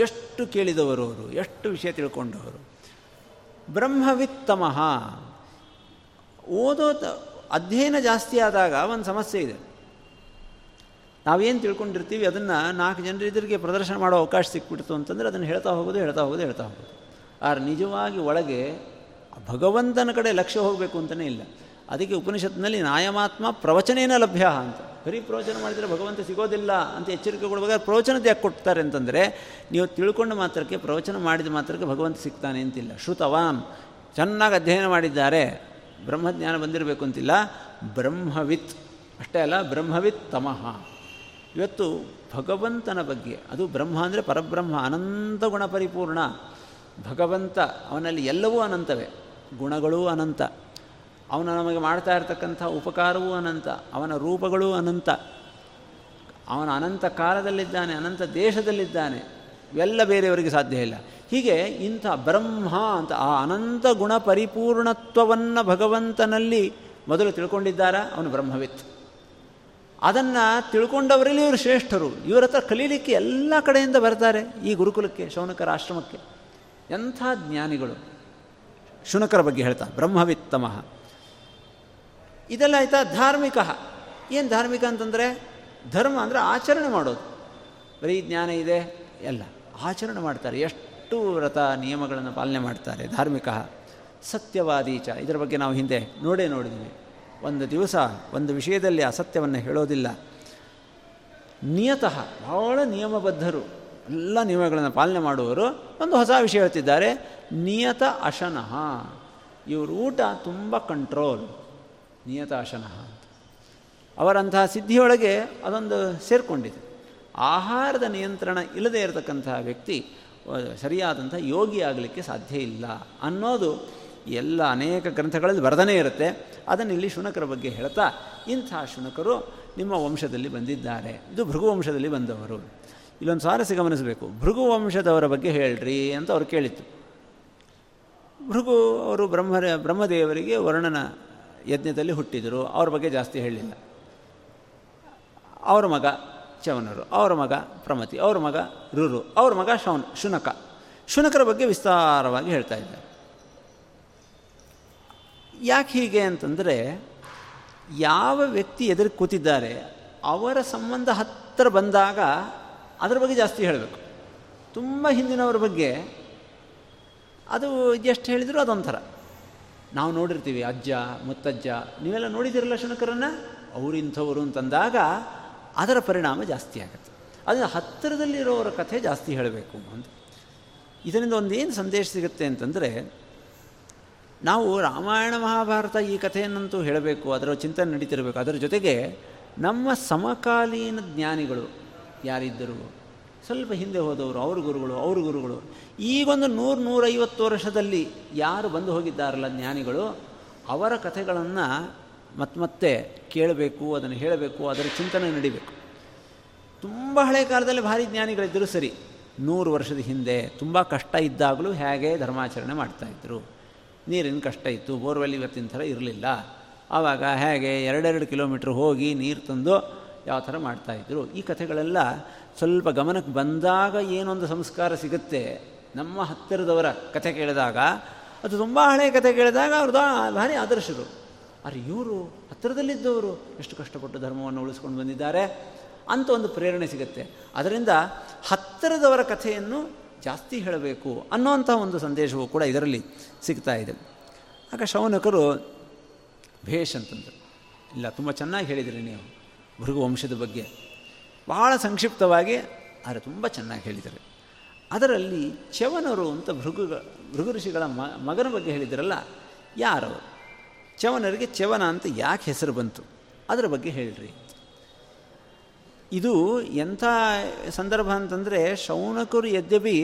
ಎಷ್ಟು ಕೇಳಿದವರು ಅವರು, ಎಷ್ಟು ವಿಷಯ ತಿಳ್ಕೊಂಡವರು. ಬ್ರಹ್ಮವಿತ್ತಮಃ. ಓದೋ ಅಧ್ಯಯನ ಜಾಸ್ತಿ ಆದಾಗ ಒಂದು ಸಮಸ್ಯೆ ಇದೆ. ನಾವೇನು ತಿಳ್ಕೊಂಡಿರ್ತೀವಿ, ಅದನ್ನು ನಾಲ್ಕು ಜನರಿದ್ರಿಗೆ ಪ್ರದರ್ಶನ ಮಾಡೋ ಅವಕಾಶ ಸಿಕ್ಬಿಡ್ತು ಅಂತಂದರೆ ಅದನ್ನು ಹೇಳ್ತಾ ಹೋಗೋದು ಹೇಳ್ತಾ ಹೋಗೋದು ಹೇಳ್ತಾ ಹೋಗೋದು. ಆದ್ರೆ ನಿಜವಾಗಿ ಒಳಗೆ ಭಗವಂತನ ಕಡೆ ಲಕ್ಷ್ಯ ಹೋಗಬೇಕು ಅಂತಲೇ ಇಲ್ಲ. ಅದಕ್ಕೆ ಉಪನಿಷತ್ನಲ್ಲಿ ನಾಯಮಾತ್ಮ ಪ್ರವಚನೇನ ಲಭ್ಯ ಅಂತ. ಬರೀ ಪ್ರವಚನ ಮಾಡಿದರೆ ಭಗವಂತ ಸಿಗೋದಿಲ್ಲ ಅಂತ ಎಚ್ಚರಿಕೆ ಕೊಡುವಾಗ ಪ್ರವಚನದ ಯಾಕೆ ಕೊಡ್ತಾರೆ ಅಂತಂದರೆ, ನೀವು ತಿಳ್ಕೊಂಡು ಮಾತ್ರಕ್ಕೆ, ಪ್ರವಚನ ಮಾಡಿದ ಮಾತ್ರಕ್ಕೆ ಭಗವಂತ ಸಿಗ್ತಾನೆ ಅಂತಿಲ್ಲ. ಶ್ರುತವಾನ್, ಚೆನ್ನಾಗಿ ಅಧ್ಯಯನ ಮಾಡಿದ್ದಾರೆ. ಬ್ರಹ್ಮಜ್ಞಾನ ಬಂದಿರಬೇಕು ಅಂತಿಲ್ಲ. ಬ್ರಹ್ಮವಿತ್, ಅಷ್ಟೇ ಅಲ್ಲ, ಬ್ರಹ್ಮವಿತ್ ತಮಃ. ಇವತ್ತು ಭಗವಂತನ ಬಗ್ಗೆ, ಅದು ಬ್ರಹ್ಮ ಅಂದರೆ ಪರಬ್ರಹ್ಮ, ಅನಂತ ಗುಣ ಪರಿಪೂರ್ಣ. ಭಗವಂತ ಅವನಲ್ಲಿ ಎಲ್ಲವೂ ಅನಂತವೇ. ಗುಣಗಳೂ ಅನಂತ. ಅವನು ನಮಗೆ ಮಾಡ್ತಾ ಇರತಕ್ಕಂಥ ಉಪಕಾರವೂ ಅನಂತ, ಅವನ ರೂಪಗಳೂ ಅನಂತ. ಅವನ ಅನಂತ ಕಾಲದಲ್ಲಿದ್ದಾನೆ, ಅನಂತ ದೇಶದಲ್ಲಿದ್ದಾನೆ, ಇವೆಲ್ಲ ಬೇರೆಯವರಿಗೆ ಸಾಧ್ಯ ಇಲ್ಲ. ಹೀಗೆ ಇಂಥ ಬ್ರಹ್ಮ ಅಂತ ಆ ಅನಂತ ಗುಣ ಪರಿಪೂರ್ಣತ್ವವನ್ನು ಭಗವಂತನಲ್ಲಿ ಮೊದಲು ತಿಳ್ಕೊಂಡಿದ್ದಾರಾ ಅವನು ಬ್ರಹ್ಮವಿತ್. ಅದನ್ನು ತಿಳ್ಕೊಂಡವರಲ್ಲಿ ಇವರು ಶ್ರೇಷ್ಠರು. ಇವರ ಹತ್ರ ಕಲೀಲಿಕ್ಕೆ ಎಲ್ಲ ಕಡೆಯಿಂದ ಬರ್ತಾರೆ ಈ ಗುರುಕುಲಕ್ಕೆ, ಶೌನಕರ ಆಶ್ರಮಕ್ಕೆ. ಎಂಥ ಜ್ಞಾನಿಗಳು. ಶುನಕರ ಬಗ್ಗೆ ಹೇಳ್ತಾ, ಬ್ರಹ್ಮವಿತ್ತಮಃ. ಇದೆಲ್ಲ ಆಯಿತಾ ಧಾರ್ಮಿಕ? ಏನು ಧಾರ್ಮಿಕ ಅಂತಂದರೆ ಧರ್ಮ ಅಂದರೆ ಆಚರಣೆ ಮಾಡೋದು. ಬರೀ ಜ್ಞಾನ ಇದೆ, ಎಲ್ಲ. ಆಚರಣೆ ಮಾಡ್ತಾರೆ. ಎಷ್ಟು ವ್ರತ ನಿಯಮಗಳನ್ನು ಪಾಲನೆ ಮಾಡ್ತಾರೆ ಧಾರ್ಮಿಕ? ಸತ್ಯವಾದೀಚ ಇದರ ಬಗ್ಗೆ ನಾವು ಹಿಂದೆ ನೋಡೇ ನೋಡಿದ್ದೀವಿ ಒಂದು ದಿವಸ ಒಂದು ವಿಷಯದಲ್ಲಿ ಅಸತ್ಯವನ್ನು ಹೇಳೋದಿಲ್ಲ. ನಿಯತಃ, ಬಹಳ ನಿಯಮಬದ್ಧರು, ಎಲ್ಲ ನಿಯಮಗಳನ್ನು ಪಾಲನೆ ಮಾಡುವವರು ಒಂದು ಹೊಸ ವಿಷಯ ಹೇಳ್ತಿದ್ದಾರೆ. ನಿಯತ ಅಶನಃ. ಇವರು ಊಟ ತುಂಬ ಕಂಟ್ರೋಲ್ ನಿಯತ ಅಶನಃ ಅಂತ. ಅವರಂತಹ ಸಿದ್ಧಿಯೊಳಗೆ ಅದೊಂದು ಸೇರಿಕೊಂಡಿದೆ. ಆಹಾರದ ನಿಯಂತ್ರಣ ಇಲ್ಲದೆ ಇರತಕ್ಕಂತಹ ವ್ಯಕ್ತಿ ಸರಿಯಾದಂಥ ಯೋಗಿ ಆಗಲಿಕ್ಕೆ ಸಾಧ್ಯ ಇಲ್ಲ ಅನ್ನೋದು ಎಲ್ಲ ಅನೇಕ ಗ್ರಂಥಗಳಲ್ಲಿ ಬರದನೇ ಇರುತ್ತೆ. ಅದನ್ನು ಇಲ್ಲಿ ಶುನಕರ ಬಗ್ಗೆ ಹೇಳ್ತಾ, ಇಂಥ ಶುನಕರು ನಿಮ್ಮ ವಂಶದಲ್ಲಿ ಬಂದಿದ್ದಾರೆ. ಇದು ಭೃಗುವಂಶದಲ್ಲಿ ಬಂದವರು. ಇಲ್ಲೊಂದು ಸ್ವಾರಸ್ಯ ಗಮನಿಸಬೇಕು. ಭೃಗುವಂಶದವರ ಬಗ್ಗೆ ಹೇಳ್ರಿ ಅಂತ ಅವರು ಕೇಳಿತ್ತು ಭೃಗು ಅವರು ಬ್ರಹ್ಮ ಬ್ರಹ್ಮದೇವರಿಗೆ ವರ್ಣನ ಯಜ್ಞದಲ್ಲಿ ಹುಟ್ಟಿದರು, ಅವ್ರ ಬಗ್ಗೆ ಜಾಸ್ತಿ ಹೇಳಲಿಲ್ಲ. ಅವರ ಮಗ ಚವನರು ಅವರ ಮಗ ಪ್ರಮತಿ, ಅವರ ಮಗ ರುರು, ಅವ್ರ ಮಗ ಶೌನ್ ಶುನಕ. ಶುನಕರ ಬಗ್ಗೆ ವಿಸ್ತಾರವಾಗಿ ಹೇಳ್ತಾ ಇದ್ದಾರೆ. ಯಾಕೆ ಹೀಗೆ ಅಂತಂದರೆ, ಯಾವ ವ್ಯಕ್ತಿ ಎದುರು ಕೂತಿದ್ದಾರೆ, ಅವರ ಸಂಬಂಧ ಹತ್ತಿರ ಬಂದಾಗ ಅದರ ಬಗ್ಗೆ ಜಾಸ್ತಿ ಹೇಳಬೇಕು. ತುಂಬ ಹಿಂದಿನವ್ರ ಬಗ್ಗೆ ಅದು ಎಷ್ಟು ಹೇಳಿದರೂ ಅದೊಂಥರ. ನಾವು ನೋಡಿರ್ತೀವಿ ಅಜ್ಜ, ಮುತ್ತಜ್ಜ, ನೀವೆಲ್ಲ ನೋಡಿದಿರಲ್ಲ ಶುನಕರನ್ನು? ಅವರಿಂಥವರು ಅಂತಂದಾಗ ಅದರ ಪರಿಣಾಮ ಜಾಸ್ತಿ ಆಗುತ್ತೆ. ಅದು ಹತ್ತಿರದಲ್ಲಿರೋರ ಕಥೆ ಜಾಸ್ತಿ ಹೇಳಬೇಕು ಅಂತ. ಇದರಿಂದ ಒಂದೇನು ಸಂದೇಶ ಸಿಗುತ್ತೆ ಅಂತಂದರೆ, ನಾವು ರಾಮಾಯಣ ಮಹಾಭಾರತ ಈ ಕಥೆಯನ್ನಂತೂ ಹೇಳಬೇಕು, ಅದರ ಚಿಂತನೆ ನಡೀತಿರಬೇಕು. ಅದರ ಜೊತೆಗೆ ನಮ್ಮ ಸಮಕಾಲೀನ ಜ್ಞಾನಿಗಳು ಯಾರಿದ್ದರು? ಸ್ವಲ್ಪ ಹಿಂದೆ ಹೋದವರು, ಅವ್ರ ಗುರುಗಳು ಅವ್ರ ಗುರುಗಳು. ಈಗೊಂದು ನೂರು ನೂರೈವತ್ತು ವರ್ಷದಲ್ಲಿ ಯಾರು ಬಂದು ಹೋಗಿದ್ದಾರಲ್ಲ ಜ್ಞಾನಿಗಳು, ಅವರ ಕಥೆಗಳನ್ನು ಮತ್ತೆ ಮತ್ತೆ ಕೇಳಬೇಕು, ಅದನ್ನು ಹೇಳಬೇಕು, ಅದರ ಚಿಂತನೆ ನಡಿಬೇಕು. ತುಂಬ ಹಳೆ ಕಾಲದಲ್ಲಿ ಭಾರಿ ಜ್ಞಾನಿಗಳಿದ್ದರು ಸರಿ. ನೂರು ವರ್ಷದ ಹಿಂದೆ ತುಂಬ ಕಷ್ಟ ಇದ್ದಾಗಲೂ ಹೇಗೆ ಧರ್ಮಾಚರಣೆ ಮಾಡ್ತಾಯಿದ್ರು ನೀರಿನ ಕಷ್ಟ ಇತ್ತು, ಬೋರ್ವೆಲ್ ಇವತ್ತಿನ ಥರ ಇರಲಿಲ್ಲ. ಆವಾಗ ಹೇಗೆ ಎರಡೆರಡು ಕಿಲೋಮೀಟ್ರ್ ಹೋಗಿ ನೀರು ತಂದು ಯಾವ ಥರ ಮಾಡ್ತಾಯಿದ್ರು ಈ ಕಥೆಗಳೆಲ್ಲ ಸ್ವಲ್ಪ ಗಮನಕ್ಕೆ ಬಂದಾಗ ಏನೊಂದು ಸಂಸ್ಕಾರ ಸಿಗುತ್ತೆ. ನಮ್ಮ ಹತ್ತಿರದವರ ಕಥೆ ಕೇಳಿದಾಗ, ಅದು ತುಂಬ ಹಳೆಯ ಕಥೆ ಕೇಳಿದಾಗ ಅವ್ರದ್ದು ಭಾರಿ ಆದರ್ಶರು. ಅರೆ ಇವರು ಹತ್ತಿರದಲ್ಲಿದ್ದವರು ಎಷ್ಟು ಕಷ್ಟಪಟ್ಟು ಧರ್ಮವನ್ನು ಉಳಿಸ್ಕೊಂಡು ಬಂದಿದ್ದಾರೆ ಅಂತ ಒಂದು ಪ್ರೇರಣೆ ಸಿಗುತ್ತೆ. ಅದರಿಂದ ಹತ್ತಿರದವರ ಕಥೆಯನ್ನು ಜಾಸ್ತಿ ಹೇಳಬೇಕು ಅನ್ನೋಂಥ ಒಂದು ಸಂದೇಶವು ಕೂಡ ಇದರಲ್ಲಿ ಸಿಗ್ತಾ ಇದೆ. ಆಗ ಶೌನಕರು ಭೇಷ್ ಅಂತಂದರು. ಇಲ್ಲ, ತುಂಬ ಚೆನ್ನಾಗಿ ಹೇಳಿದಿರಿ ನೀವು ಭೃಗುವಂಶದ ಬಗ್ಗೆ. ಭಾಳ ಸಂಕ್ಷಿಪ್ತವಾಗಿ ಆದರೆ ತುಂಬ ಚೆನ್ನಾಗಿ ಹೇಳಿದ್ದಾರೆ. ಅದರಲ್ಲಿ ಚವನರು ಅಂತ ಭೃಗು ಭೃಗು ಋಷಿಗಳ ಮ, ಮಗನ ಬಗ್ಗೆ ಹೇಳಿದ್ರಲ್ಲ, ಯಾರವರು? ಚವನರಿಗೆ ಚವನ ಅಂತ ಯಾಕೆ ಹೆಸರು ಬಂತು? ಅದರ ಬಗ್ಗೆ ಹೇಳ್ರಿ. ಇದು ಎಂಥ ಸಂದರ್ಭ ಅಂತಂದರೆ ಶೌನಕರು ಯದ್ಯಪಿ